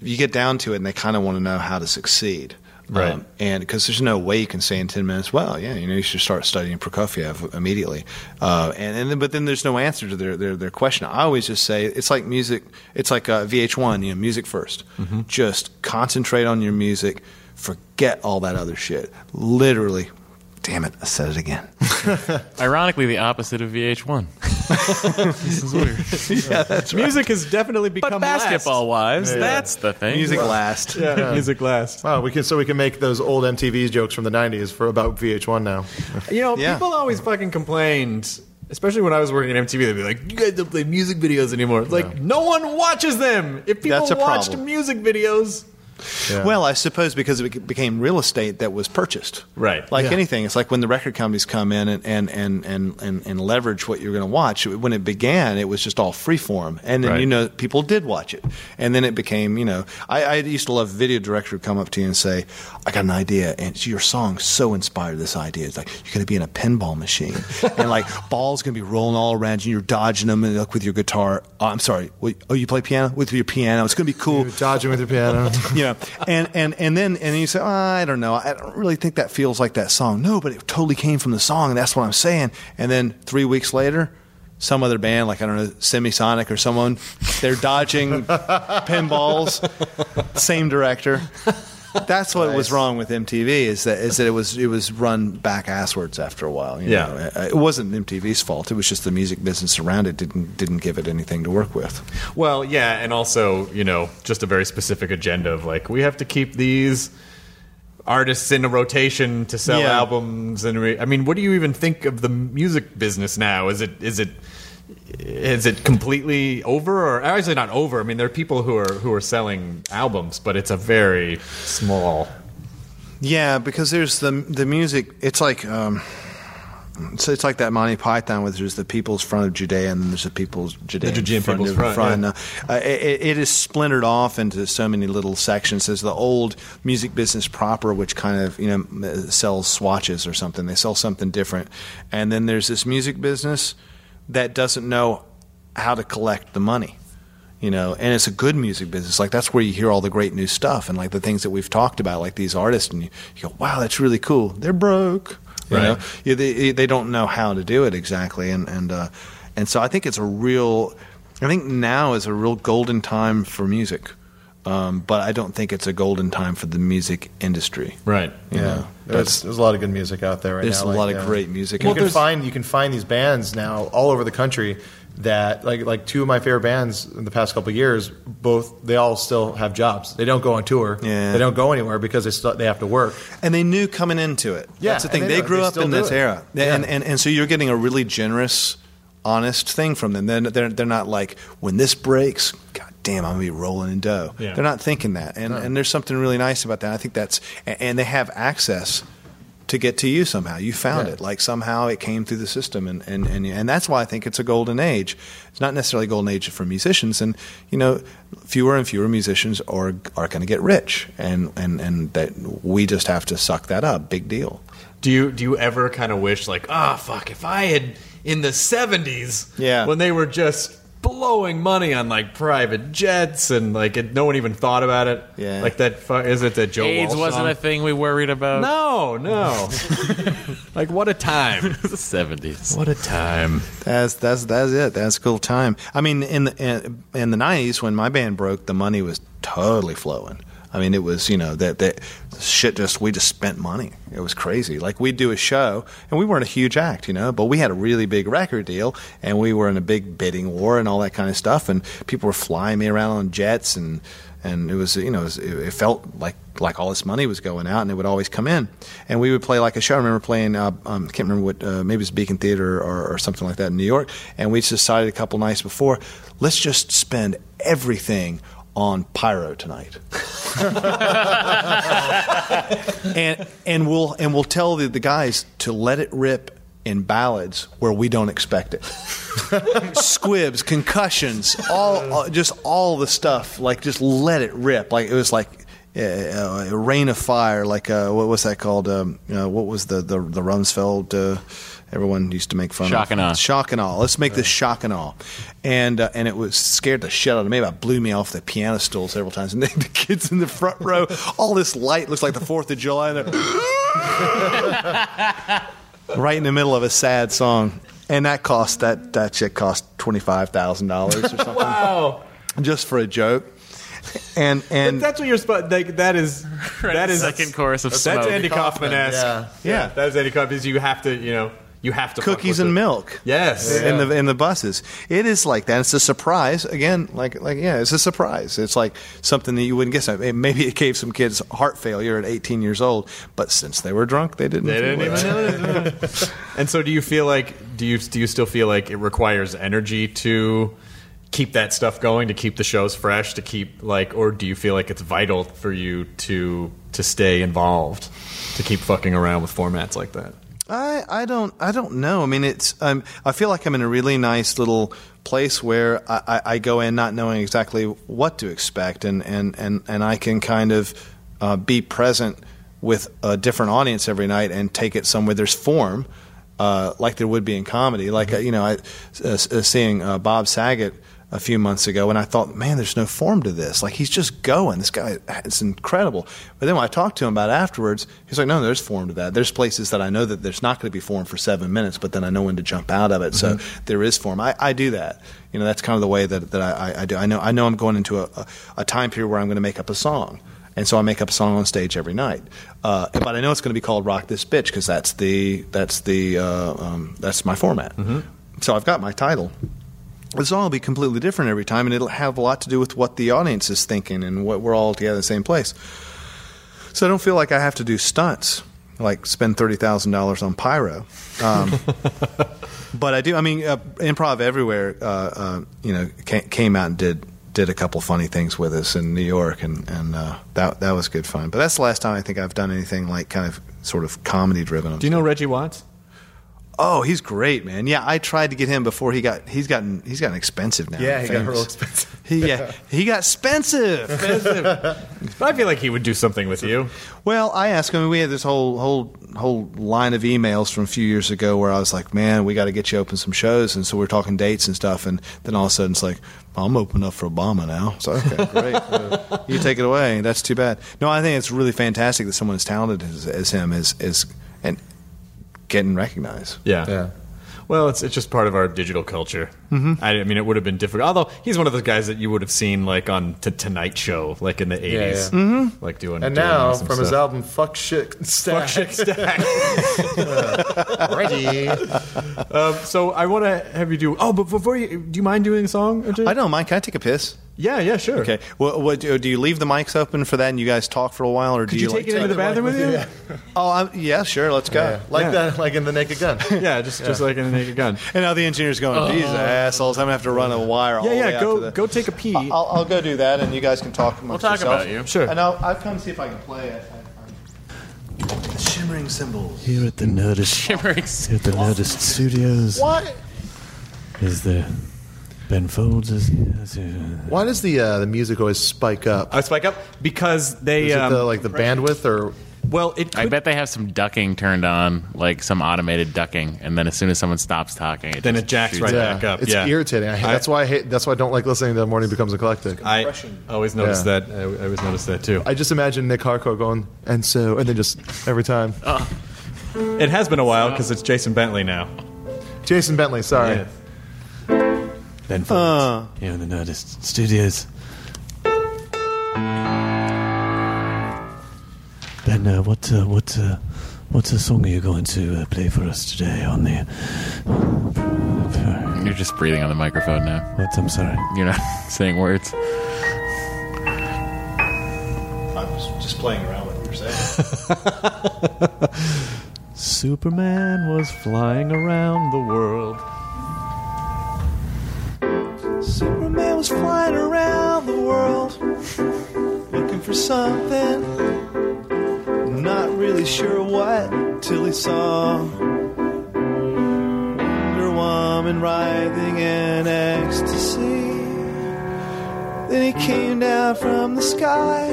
you get down to it, and they kind of want to know how to succeed. Um, Right. and because there's no way you can say in 10 minutes, well, yeah, you know, you should start studying Prokofiev immediately. Uh, and, and then, but then there's no answer to their, their, their question. I always just say it's like music, it's like uh, VH1, you know, music 1st Mhm. Just concentrate on your music, forget all that other shit. Literally, damn it, I said it again. Ironically, the opposite of VH1. this is weird. yeah, that's right. Music has definitely become But basketball wise, Yeah. that's the thing. Music last. Yeah, music last. Wow, we can so we can make those old MTV jokes from the '90s for about VH1 now. You know, Yeah. people always fucking complained. Especially when I was working at MTV, they'd be like, "You guys don't play music videos anymore." It's like no one watches them. If people That's a watched problem. music videos, Well, I suppose because it became real estate that was purchased. Right. Like Yeah. anything, it's like when the record companies come in and, and, and, and, and, and leverage what you're going to watch. When it began, it was just all free form. And then, Right. you know, people did watch it. And then it became, you know, I, I used to love video director come up to you and say, I got an idea. And your song so inspired this idea. It's like, you're going to be in a pinball machine. and like, balls going to be rolling all around you. You're dodging them and, like, with your guitar. Oh, I'm sorry. Oh, you play piano? With your piano. It's going to be cool. You Dodging with your piano. you know, and and and then and you say, oh, I don't know, I don't really think that feels like that song. No, but it totally came from the song, and that's what I'm saying. And then three weeks later. Some other band, like I don't know, Semisonic or someone, they're dodging pinballs. Same director. That's what was wrong with MTV is that is that it was it was run back asswards after a while. you Yeah. know. Uh, it wasn't MTV's fault. It was just the music business around it didn't didn't give it anything to work with. well, yeah, and also you know just a very specific agenda of like we have to keep these artists in a rotation to sell Yeah. albums, and re- I mean, what do you even think of the music business now? Is it is it is it completely over or actually not over? I mean, there are people who are who are selling albums, but it's a very small. Yeah, because there's the the music. It's like um, so it's like that Monty Python, where there's the people's front of Judea, and there's the people's Judea The Judean people's of front, yeah. Uh, it, it is splintered off into so many little sections. There's the old music business proper, which kind of you know sells swatches or something. They sell something different, and then there's this music business that doesn't know how to collect the money you know? And it's a good music business. Like that's where you hear all the great new stuff and like the things that we've talked about like these artists and you, you go wow that's really cool. They're broke. You Right. know? Yeah, they, they don't know how to do it exactly and and uh, and so I think it's a real I think now is a real golden time for music um, but I don't think it's a golden time for the music industry Right. you Yeah, know there's, there's a lot of good music out there right There's now. a lot of uh, great music You out can there. find you can find these bands now all over the country that like like two of my favorite bands in the past couple of years. Both they all still have jobs. They don't go on tour. Yeah. They don't go anywhere because they still, they have to work. and they knew coming into it. Yeah, That's the thing. they They, grew they up in this it. era, Yeah. and, and and so you're getting a really generous, honest thing from them. They're they're, they're not like when this breaks. God damn, I'm gonna be rolling in dough. Yeah. They're not thinking that, and and there's something really nice about that. I think that's and, they have access to get to you somehow. You found Yeah. it. Like somehow it came through the system, and, and, and and that's why I think it's a golden age. It's not necessarily a golden age for musicians, and you know, fewer and fewer musicians are are going to get rich, and and and that we just have to suck that up. Big deal. Do you do you ever kind of wish like ah fuck if I had in the seventies Yeah. when they were just blowing money on like private jets and like it, no one even thought about it. Yeah. like that. Fu- is it that Joe AIDS Walsh wasn't song? a thing we worried about. No, no. like what a time. the seventies. What a time. That's that's that's it. That's a cool time. I mean, in the in, in the nineties when my band broke, the money was totally flowing. I mean, it was you know that that shit just we just spent money. It was crazy. Like we'd do a show, and we weren't a huge act, you know, but we had a really big record deal, and we were in a big bidding war and all that kind of stuff, and people were flying me around on jets, and and it was you know it, was, it felt like like all this money was going out, and it would always come in, and we would play like a show. I remember playing, uh, um, I can't remember what, uh, maybe it was Beacon Theater or, or something like that in New York, and we decided a couple nights before, let's just spend everything on pyro tonight. and and we'll and we'll tell the, the guys to let it rip in ballads where we don't expect it. Squibs, concussions, all, all just all the stuff. Like just let it rip. Like it was like. Uh, uh, rain of fire, like uh, what was that called? Um, uh, what was the the, the Rumsfeld? Everyone used to make fun Shock of and awe. Shock and awe. Let's make this shock and awe. And uh, and it was scared the shit out of me. It blew me off the piano stool several times. And the, the kids in the front row, all this light looks like the Fourth of July. And they're right in the middle of a sad song. And that cost that that shit cost twenty five thousand dollars or something. Wow. Just for a joke. And and But that's what you're supposed. Like, that is that is second chorus of songs. That's Smoke. Andy Kaufman esque. Yeah. yeah, that is Andy Kaufman. Because you have to, you know, you have to cookies and it. milk. Yes. in the in the buses. It is like that. It's a surprise again. Like like yeah, it's a surprise. It's like something that you wouldn't guess. Maybe it gave some kids heart failure at 18 years old, but since they were drunk, they didn't. They didn't even know. it. and so, do you feel like do you do you still feel like it requires energy to keep that stuff going, to keep the shows fresh, to keep like, or do you feel like it's vital for you to to stay involved, to keep fucking around with formats like that? I, I don't I don't know. I mean, it's um, I feel like I'm in a really nice little place where I, I, I go in not knowing exactly what to expect, and and and, and I can kind of uh, be present with a different audience every night and take it somewhere there's form, uh, like there would be in comedy. Like uh, you know, I uh, uh, seeing uh, Bob Saget a few months ago, and I thought, man, there's no form to this. Like he's just going. This guy, it's incredible. But then when I talked to him about it afterwards, he's like, no, there's form to that. There's places that I know that there's not going to be form for seven minutes, but then I know when to jump out of it. So there is form. I, I do that. You know, that's kind of the way that, that I, I, do. I know I know I'm going into a, a, a time period where I'm going to make up a song. And so I make up a song on stage every night, uh, but I know it's going to be called "Rock This Bitch" because that's the that's the uh, um, that's my format. So I've got my title. The song will be completely different every time, and it'll have a lot to do with what the audience is thinking and what we're all together in the same place. So I don't feel like I have to do stunts, like spend thirty thousand dollars on pyro. Um, but I do. I mean, uh, improv everywhere. Uh, uh, you know, came, out and did did a couple funny things with us in New York, and and uh, that that was good fun. But that's the last time I think I've done anything like kind of sort of comedy driven. Do you know Reggie Watts? Oh, he's great, man. Yeah, I tried to get him before he got. He's gotten. He's gotten expensive now. Yeah, he got real expensive. He, yeah, he got expensive. But I feel like he would do something with you. Well, I asked him. We had this whole whole whole line of emails from a few years ago where I was like, "Man, we got to get you open some shows," and so we're talking dates and stuff. And then all of a sudden, it's like, "I'm open up for Obama now." So okay, great. Uh, you take it away. That's too bad. No, I think it's really fantastic that someone as talented as, as him is is and getting recognized. Yeah. Yeah. Well, it's it's just part of our digital culture. Mm-hmm. I, I mean, it would have been difficult. Although he's one of those guys that you would have seen like on the Tonight Show, like in the eighties, yeah. Mm-hmm. like doing. And doing now, awesome from his album "Fuck Shit Stack," Fuck shit stack. Reggie. um, so I want to have you do. Oh, but before you, do you mind doing a song or two? I don't mind. Can I take a piss? Yeah, yeah, sure. Okay. Well, what, do do you leave the mics open for that, and you guys talk for a while, or Could do you, you, take like it into the bathroom with you? Yeah, Oh, I'm, yeah, sure. Let's go. yeah. like Yeah. that, like in the Naked Gun. Yeah, just just like in the naked gun. And now the engineer's going, these assholes. I'm gonna have to run a wire. All Yeah, the yeah. way Go the- go take a pee. I'll, I'll go do that, and you guys can talk. We'll talk about you. Sure. And I'll, I'll come see if I can play it. The shimmering cymbals. Here at the Nerdist, Shimmering. here at the Nerdist Studios, What? is the Ben Folds is, is Why does the uh, the music always spike up? I spike up because they Is it um, the like the bandwidth or Well, it. I bet they have some ducking turned on, like some automated ducking, and then as soon as someone stops talking, it Then just it jacks right back. back up. It's yeah. irritating. I, hate- that's why I hate. That's why I don't like listening to the Morning Becomes Eclectic. I always notice Yeah. that. I, I always notice that too. I just imagine Nic Harcourt going, and so, and then just every time. It has been a while because it's Jason Bentley now. Jason Bentley, sorry. Yeah. Ben Folds Uh. here in the Nerdist Studios. Ben, uh, what uh, what uh, what uh, song are you going to uh, play for us today on the? You're just breathing on the microphone now. What? I'm sorry. You're not saying words. I was just playing around with what you were saying. Superman was flying around the world. Superman was flying around the world looking for something. Not really sure what till he saw Wonder Woman writhing in ecstasy. Then he came down from the sky.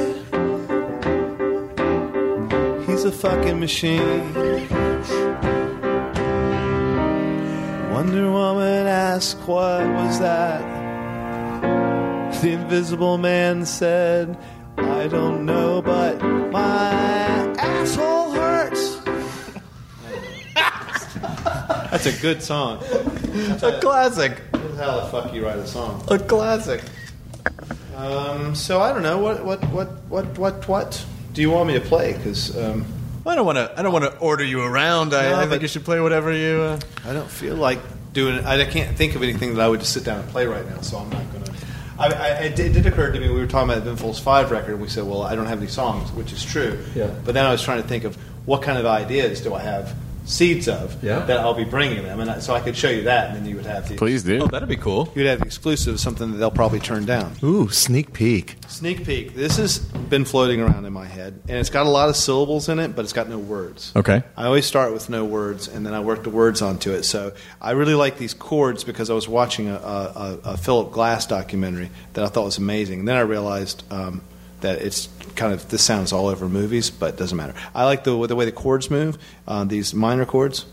He's a fucking machine. Wonder Woman asked, What was that? The invisible man said, I don't know, but my asshole hurts. That's a good song. A classic. How the fuck you write a song. A classic. Um, so I don't know what what what what what what do you want me to play? Because um, I don't want to. I don't want to order you around. I, No, I think you should play whatever you. Uh, I don't feel like doing it. I can't think of anything that I would just sit down and play right now, so I'm not going to. I, I, it did occur to me, we were talking about the Ben Folds 5 record, and we said, well, I don't have any songs, which is true. Yeah. But then I was trying to think of what kind of ideas do I have seeds of Yeah. that I'll be bringing them, and I, so I could show you that, and then you would have the Please do. oh, that'd be cool. you'd have the exclusive, something that they'll probably turn down. Ooh, sneak peek. Sneak peek. This has been floating around in my head, and it's got a lot of syllables in it, but it's got no words. Okay. I always start with no words, and then I work the words onto it. So I really like these chords because I was watching a, a, a Philip Glass documentary that I thought was amazing. And then I realized um, that it's kind of this sounds all over movies, but doesn't matter. I like the the way the chords move. Uh, these minor chords.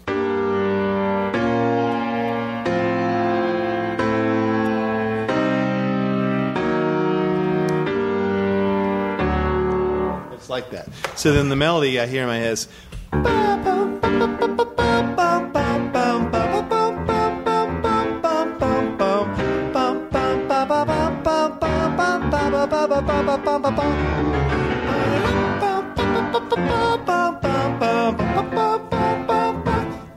It's like that. So then the melody I hear in my head is.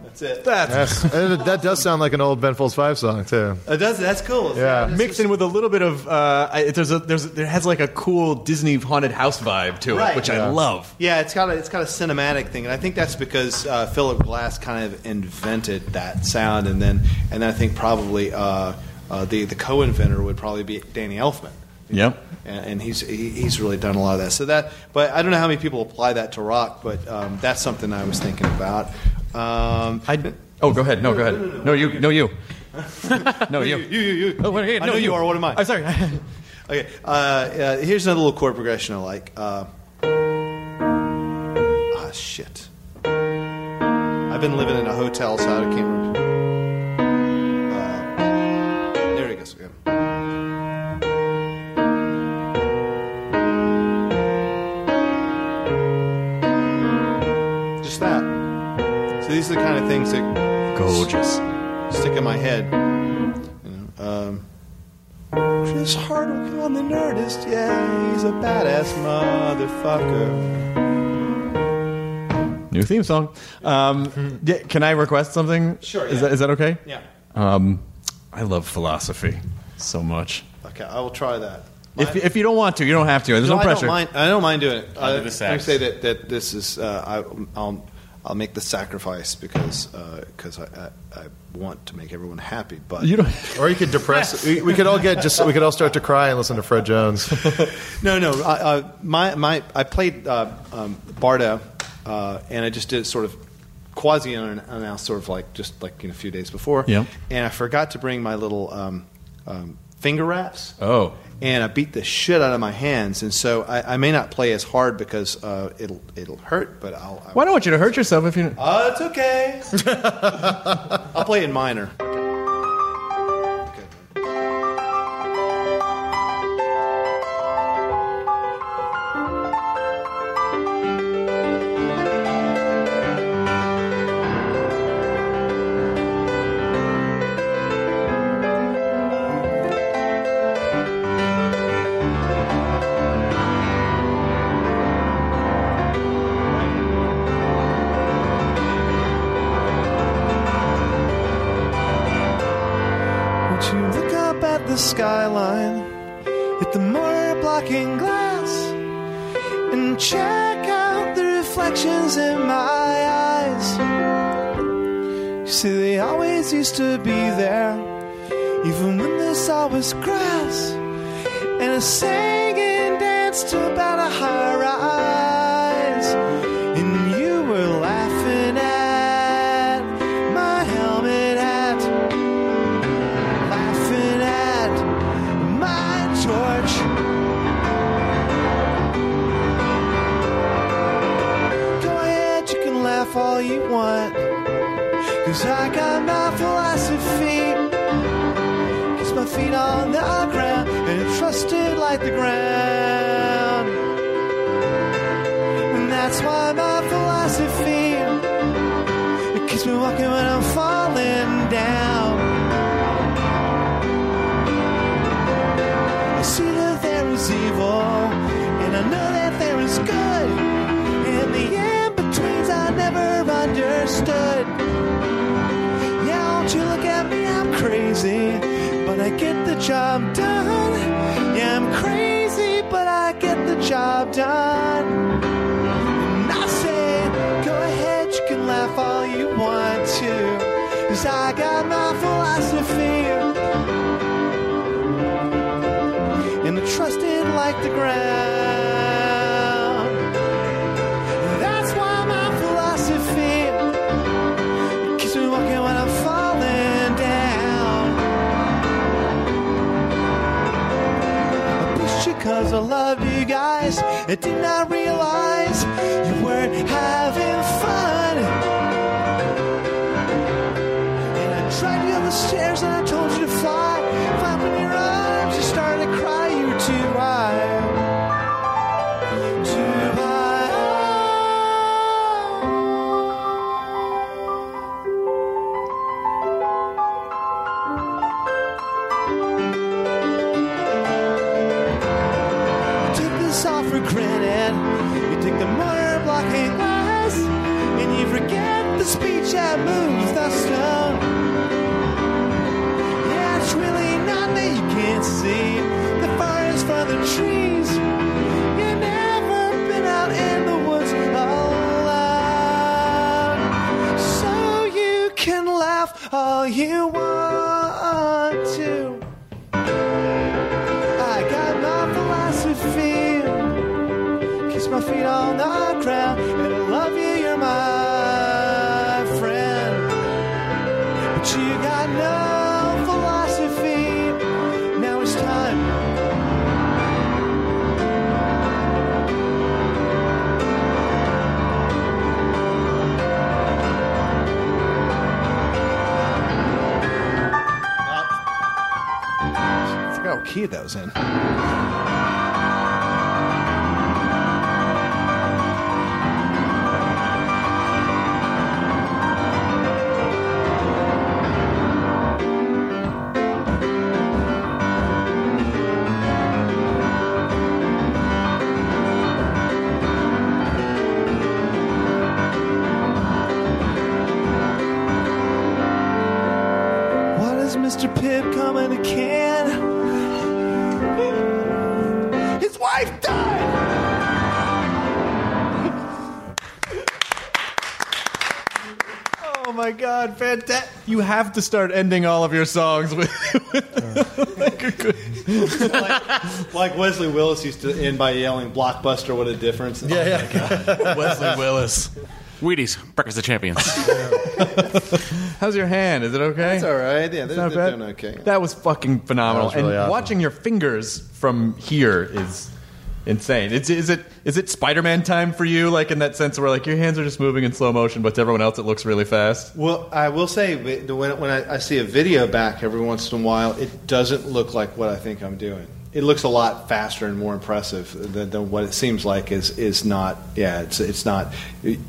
That's it. That's, uh, that does sound like an old Ben Folds 5 song, too. It does. That's cool. Yeah. This Mixed in with a little bit of. Uh, I, there's a. There's. There has like a cool Disney haunted house vibe to it, Right. which I love. Yeah, it's got a, it's got a cinematic thing, and I think that's because uh, Philip Glass kind of invented that sound, and then and then I think probably uh, uh, the the co-inventor would probably be Danny Elfman. Yep. and, and he's he, he's really done a lot of that. So that, but I don't know how many people apply that to rock, but um, that's something I was thinking about. Um, I. Oh, go ahead. No, go ahead. No, you. No, you. no, you. you, you, you. Oh, wait, hey, I no, know you you are. What am I? I'm sorry. Okay, uh, uh, here's another little chord progression I like. Uh, ah, shit. I've been living in a hotel, so I can't remember. These are the kind of things that Gorgeous. stick in my head. You know, um, Chris Hardwick on the Nerdist, yeah, he's a badass motherfucker. New theme song. Um, yeah, can I request something? Sure, Is yeah. that is that okay? Yeah. Um, I love philosophy so much. Okay, I will try that. If, if you don't want to, you don't have to. There's no, I pressure. don't mind. I don't mind doing it. I'll do Uh, the Let say that, that this is. Uh, I, I'll I'll make the sacrifice because because uh, I, I, I, want to make everyone happy. But you or you could depress. we, we, could all get just we could all start to cry and listen to Fred Jones. no, no. I, uh, my my I played uh, um, Barda, uh, and I just did sort of quasi announced, sort of like just like you know, a few days before. Yeah. And I forgot to bring my little um, um, finger wraps. Oh and I beat the shit out of my hands. And so I, I may not play as hard because uh, it'll it'll hurt, but I'll. I, well, I don't want you to hurt yourself if you. Oh, it's okay. I'll play in minor. key was in. you have to start ending all of your songs with, with like, good, like, like Wesley Willis used to end by yelling "Blockbuster! What a difference!" Yeah, oh yeah. Wesley Willis. Wheaties, breakfast of champions. How's your hand? Is it okay? It's all right. Yeah, they're, they're doing okay. That was fucking phenomenal. Was really and awesome. watching your fingers from here is insane. Is it is it Spider-Man time for you? Like in that sense where like your hands are just moving in slow motion, but to everyone else it looks really fast. Well, I will say when, when I, I see a video back every once in a while, it doesn't look like what I think I'm doing. It looks a lot faster and more impressive than, than what it seems like is is not. Yeah, it's it's not.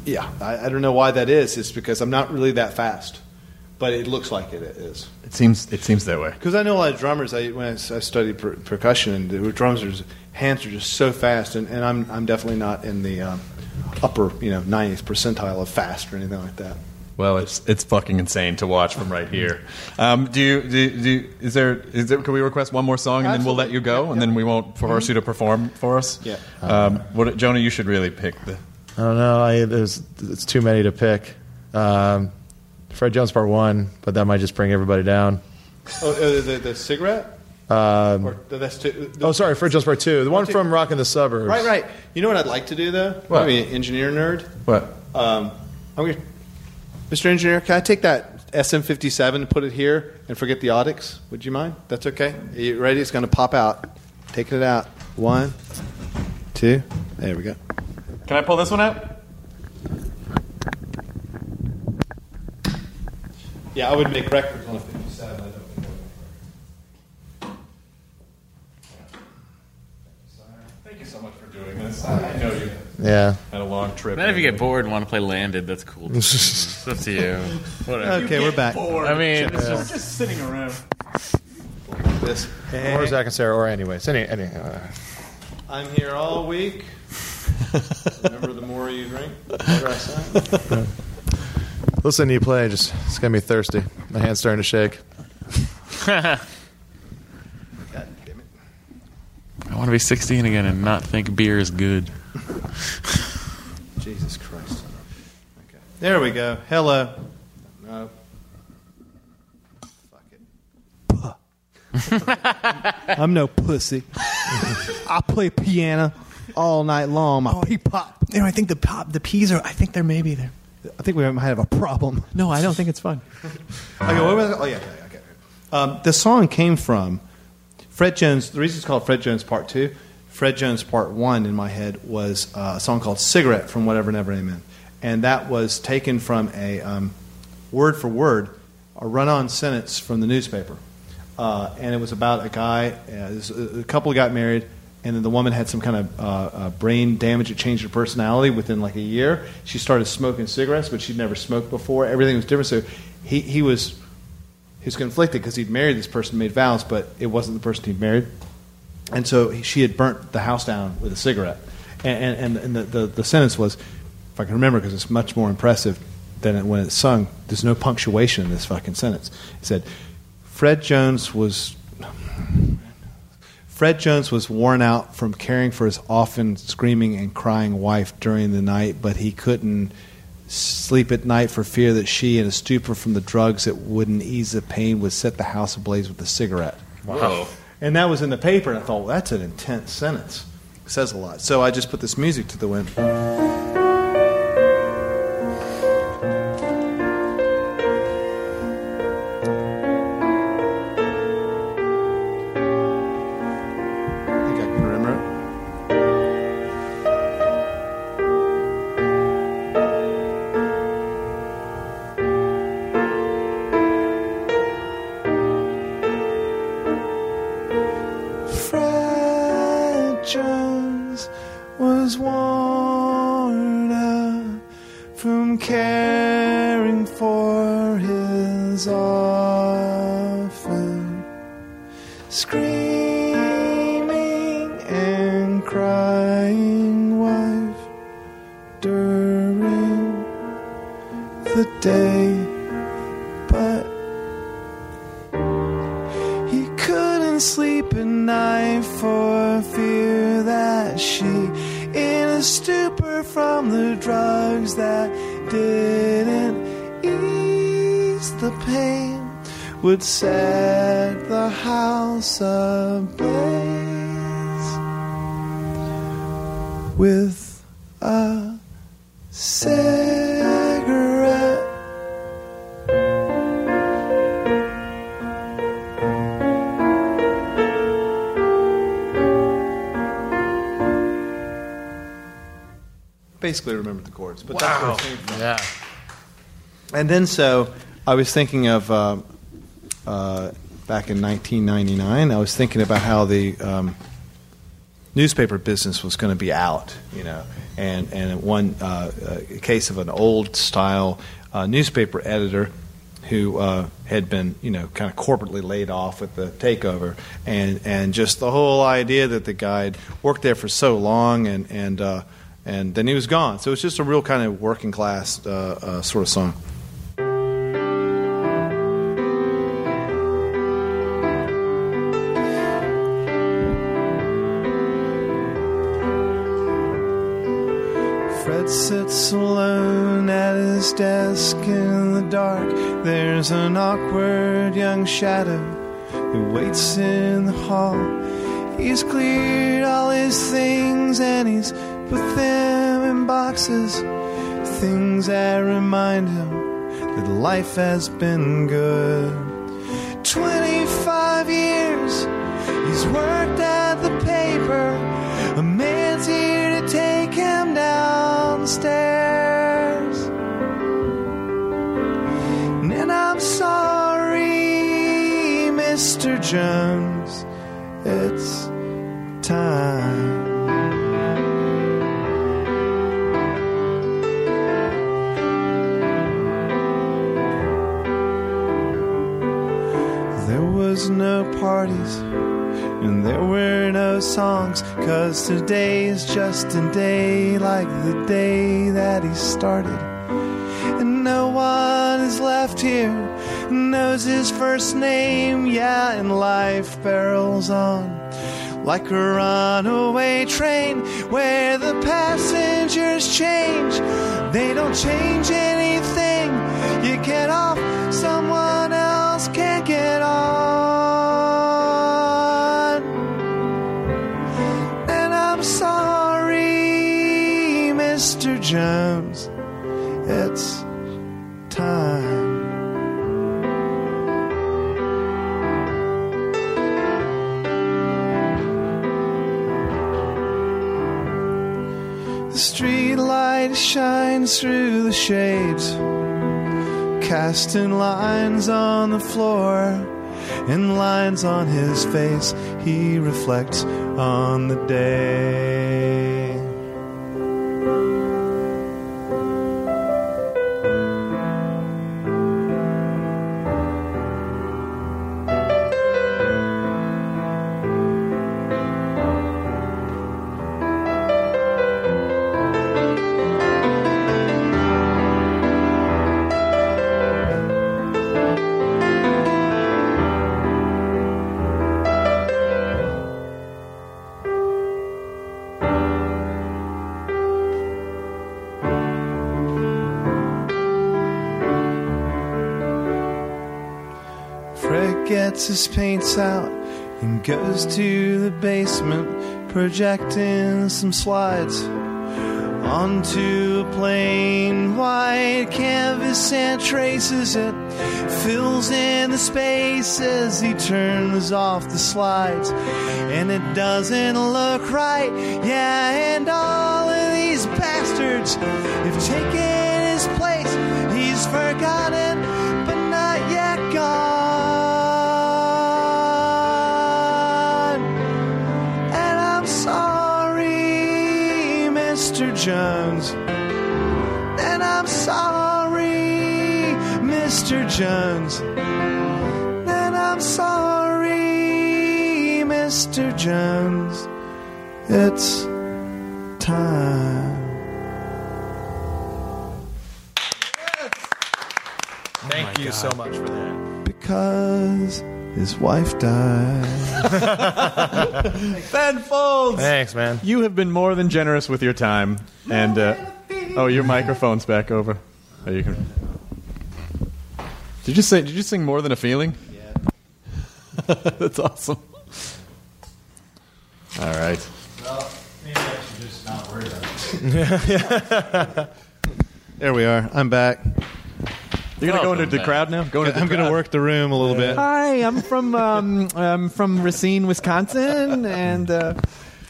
Yeah, I, I don't know why that is. It's because I'm not really that fast, but it looks like it is. It seems it seems that way. Because I know a lot of drummers. I, when I, s- I studied per, percussion, and the drummers' hands are just so fast, and, and I'm I'm definitely not in the um, upper you know 90th percentile of fast or anything like that. Well, it's it's fucking insane to watch from right here. Um, do you do, do you, is there is there can we request one more song and then we'll let you go and then we won't force you to perform for us? Yeah. Um, what Jonah, you should really pick the. I don't know. I, there's it's too many to pick. Um, Fred Jones Part One, but that might just bring everybody down. Oh, uh, the, the cigarette. Um, Or that's too, oh, sorry, Fred Jones Part Two, the one two. from Rockin' the Suburbs. Right, right. You know what I'd like to do though? What? I'm an engineer nerd. What? Um, I'm gonna, Mr. Engineer, can I take that SM57 and put it here and forget the audix? Would you mind? That's okay. Are you ready? It's going to pop out. Taking it out. One, two. There we go. Can I pull this one out? Yeah, I would make records on a 57. I don't think Thank you so much for doing this. I know you Yeah. had a long trip. Then if you get bored and want to play Landed, that's cool. too. it's up to you. Whatever. Okay, we're back. I mean, it's We're just, just sitting around. This. Or Zak and Sara, or anyways. Any, any, uh, I'm here all week. Remember, the more you drink, the better I sound. listen to you play, just it's gonna be thirsty. My hand's starting to shake. God damn it. I want to be 16 again and not think beer is good. Jesus Christ. Okay. There we go. Hello. No. Fuck it. I'm no pussy. I play piano all night long. My oh. pee pop. You know, I think the pop, the peas are. I think they're maybe there. I think we might have a problem. No, I don't think it's fun. Okay, what was? Oh, yeah, okay, okay. Um, the song came from Fred Jones. The reason it's called Fred Jones Part 2, Fred Jones Part 1 in my head was uh, a song called Cigarette from Whatever and Ever Amen. And that was taken from a um, word for word, a run on sentence from the newspaper. Uh, and it was about a guy, uh, a couple got married, and then the woman had some kind of uh, uh, brain damage that changed her personality within like a year. She started smoking cigarettes, but she'd never smoked before. Everything was different. So he, he was he was conflicted because he'd married this person, made vows, but it wasn't the person he'd married. And so he, she had burnt the house down with a cigarette. And, and, and the, the, the sentence was, if I can remember, because it's much more impressive than when it's sung, there's no punctuation in this fucking sentence. It said, Fred Jones was. Fred Jones was worn out from caring for his often screaming and crying wife during the night, but he couldn't sleep at night for fear that she, in a stupor from the drugs that wouldn't ease the pain, would set the house ablaze with a cigarette. Wow. And that was in the paper, and I thought, well, that's an intense sentence. It says a lot. So I just put this music to the wind. Basically remembered the chords. But that's where Wow. it came from. Yeah. And then so I was thinking of uh, uh, back in 1999. I was thinking about how the um, newspaper business was going to be out, you know, and and one uh, uh, case of an old style uh, newspaper editor who uh, had been, you know, kind of corporately laid off with the takeover, and and just the whole idea that the guy had worked there for so long, and and uh, and then he was gone. So it's just a real kind of working class uh, uh, sort of song. Fred sits alone at his desk in the dark. There's an awkward young shadow who waits in the hall. He's cleared all his things and he's put them in boxes. Things that remind him that life has been good. 25 years he's worked at the paper. A man's here to take him downstairs. And I'm sorry, Mr. Jones, songs, cause today's just a day like the day that he started. And no one is left here knows his first name, yeah, and life barrels on like a runaway train where the passengers change. They don't change anything. You get off, someone Jones. It's time. The street light shines through the shades, casting lines on the floor and lines on his face. He reflects on the day. Gets his paints out and goes to the basement, projecting some slides onto a plain white canvas and traces it. Fills in the spaces, he turns off the slides, and it doesn't look right. Yeah, and all of these bastards have taken his place. He's forgotten, Jones. And I'm sorry, Mr. Jones. And I'm sorry, Mr. Jones. It's time. Thank oh you so much for that. Because his wife died. Ben Folds. Thanks, man. You have been more than generous with your time, and uh, oh, your microphone's back over. Oh, you can. Did you say? Did you sing more than a feeling? Yeah. That's awesome. All right. Well, maybe I should just not worry about it. there we are. I'm back. You're gonna go into the crowd now. Go into the I'm going to crowd. work the room a little bit. Hi, I'm from um, I'm from Racine, Wisconsin, and uh,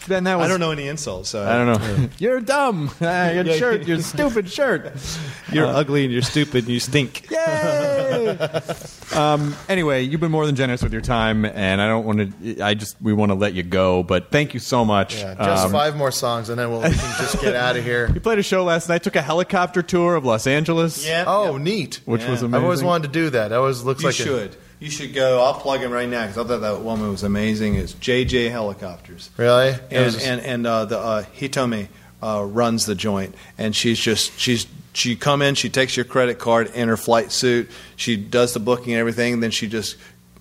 Ben, that was. I don't know any insults. So I don't know. You're dumb. Ah, your Yeah. shirt. Your stupid shirt. You're Uh, ugly and you're stupid and you stink. Yay! um, anyway, you've been more than generous with your time, and I don't want to. I just we want to let you go, but thank you so much. Yeah, just Um, five more songs, and then we'll we can just get out of here. You played a show last night. Took a helicopter tour of Los Angeles. Yeah. Oh, neat. Which was amazing. I've always wanted to do that. That always looks You like a- should. You should go. I'll plug him right now because I thought that woman was amazing. Is JJ Helicopters. Really? And just- and and uh, the uh, Hitomi uh, runs the joint, and she's just she's she come in, she takes your credit card in her flight suit, she does the booking and everything, then she just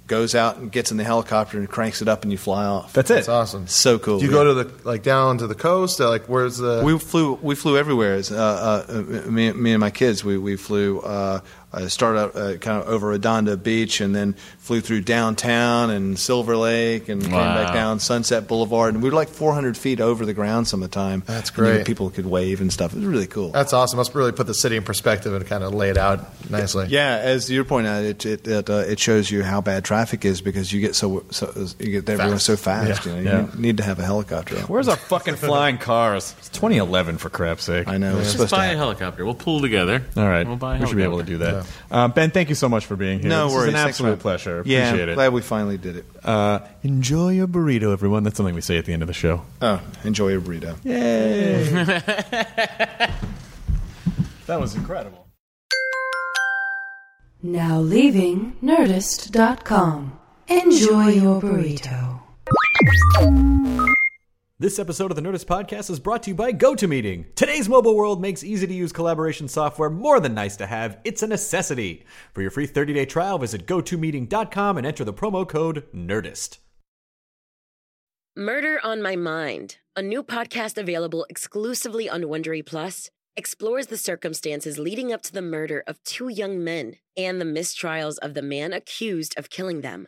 goes out and gets in the helicopter and cranks it up, and you fly off. That's it. That's awesome. So cool. Do you go to the like down to the coast? Or, like where's the? We flew. We flew everywhere. Uh, uh, me, me and my kids. We we flew. Uh, I started out uh, kind of over Redondo Beach, and then flew through downtown and Silver Lake, and came back down Sunset Boulevard. And we were like 400 feet over the ground some of the time. That's And, great. people could wave and stuff. It was really cool. That's awesome. Must really put the city in perspective and kind of lay it out nicely. Yeah, as you point out, it it it, uh, it shows you how bad traffic is because you get so, so you get everywhere Fast. so fast. Yeah, You, know, yeah. you need to have a helicopter. Where's our fucking flying cars? It's 2011 for crap's sake. I know. It's Let's just buy a helicopter. We'll pull together. All right, We'll buy a we should be able to do that. Uh, ben, thank you so much for being here. No this worries. Is an Thanks absolute for- pleasure. Yeah, Appreciate it. glad we finally did it. Uh, enjoy your burrito, everyone. That's something we say at the end of the show. Oh, enjoy your burrito. Yay! that was incredible. Now leaving Nerdist.com. Enjoy your burrito. This episode of the Nerdist Podcast is brought to you by GoToMeeting. Today's mobile world makes easy to use collaboration software more than nice to have, it's a necessity. For your free 30 day trial, visit GoToMeeting.com and enter the promo code NERDIST. Murder on My Mind, a new podcast available exclusively on Wondery Plus, explores the circumstances leading up to the murder of two young men and the mistrials of the man accused of killing them.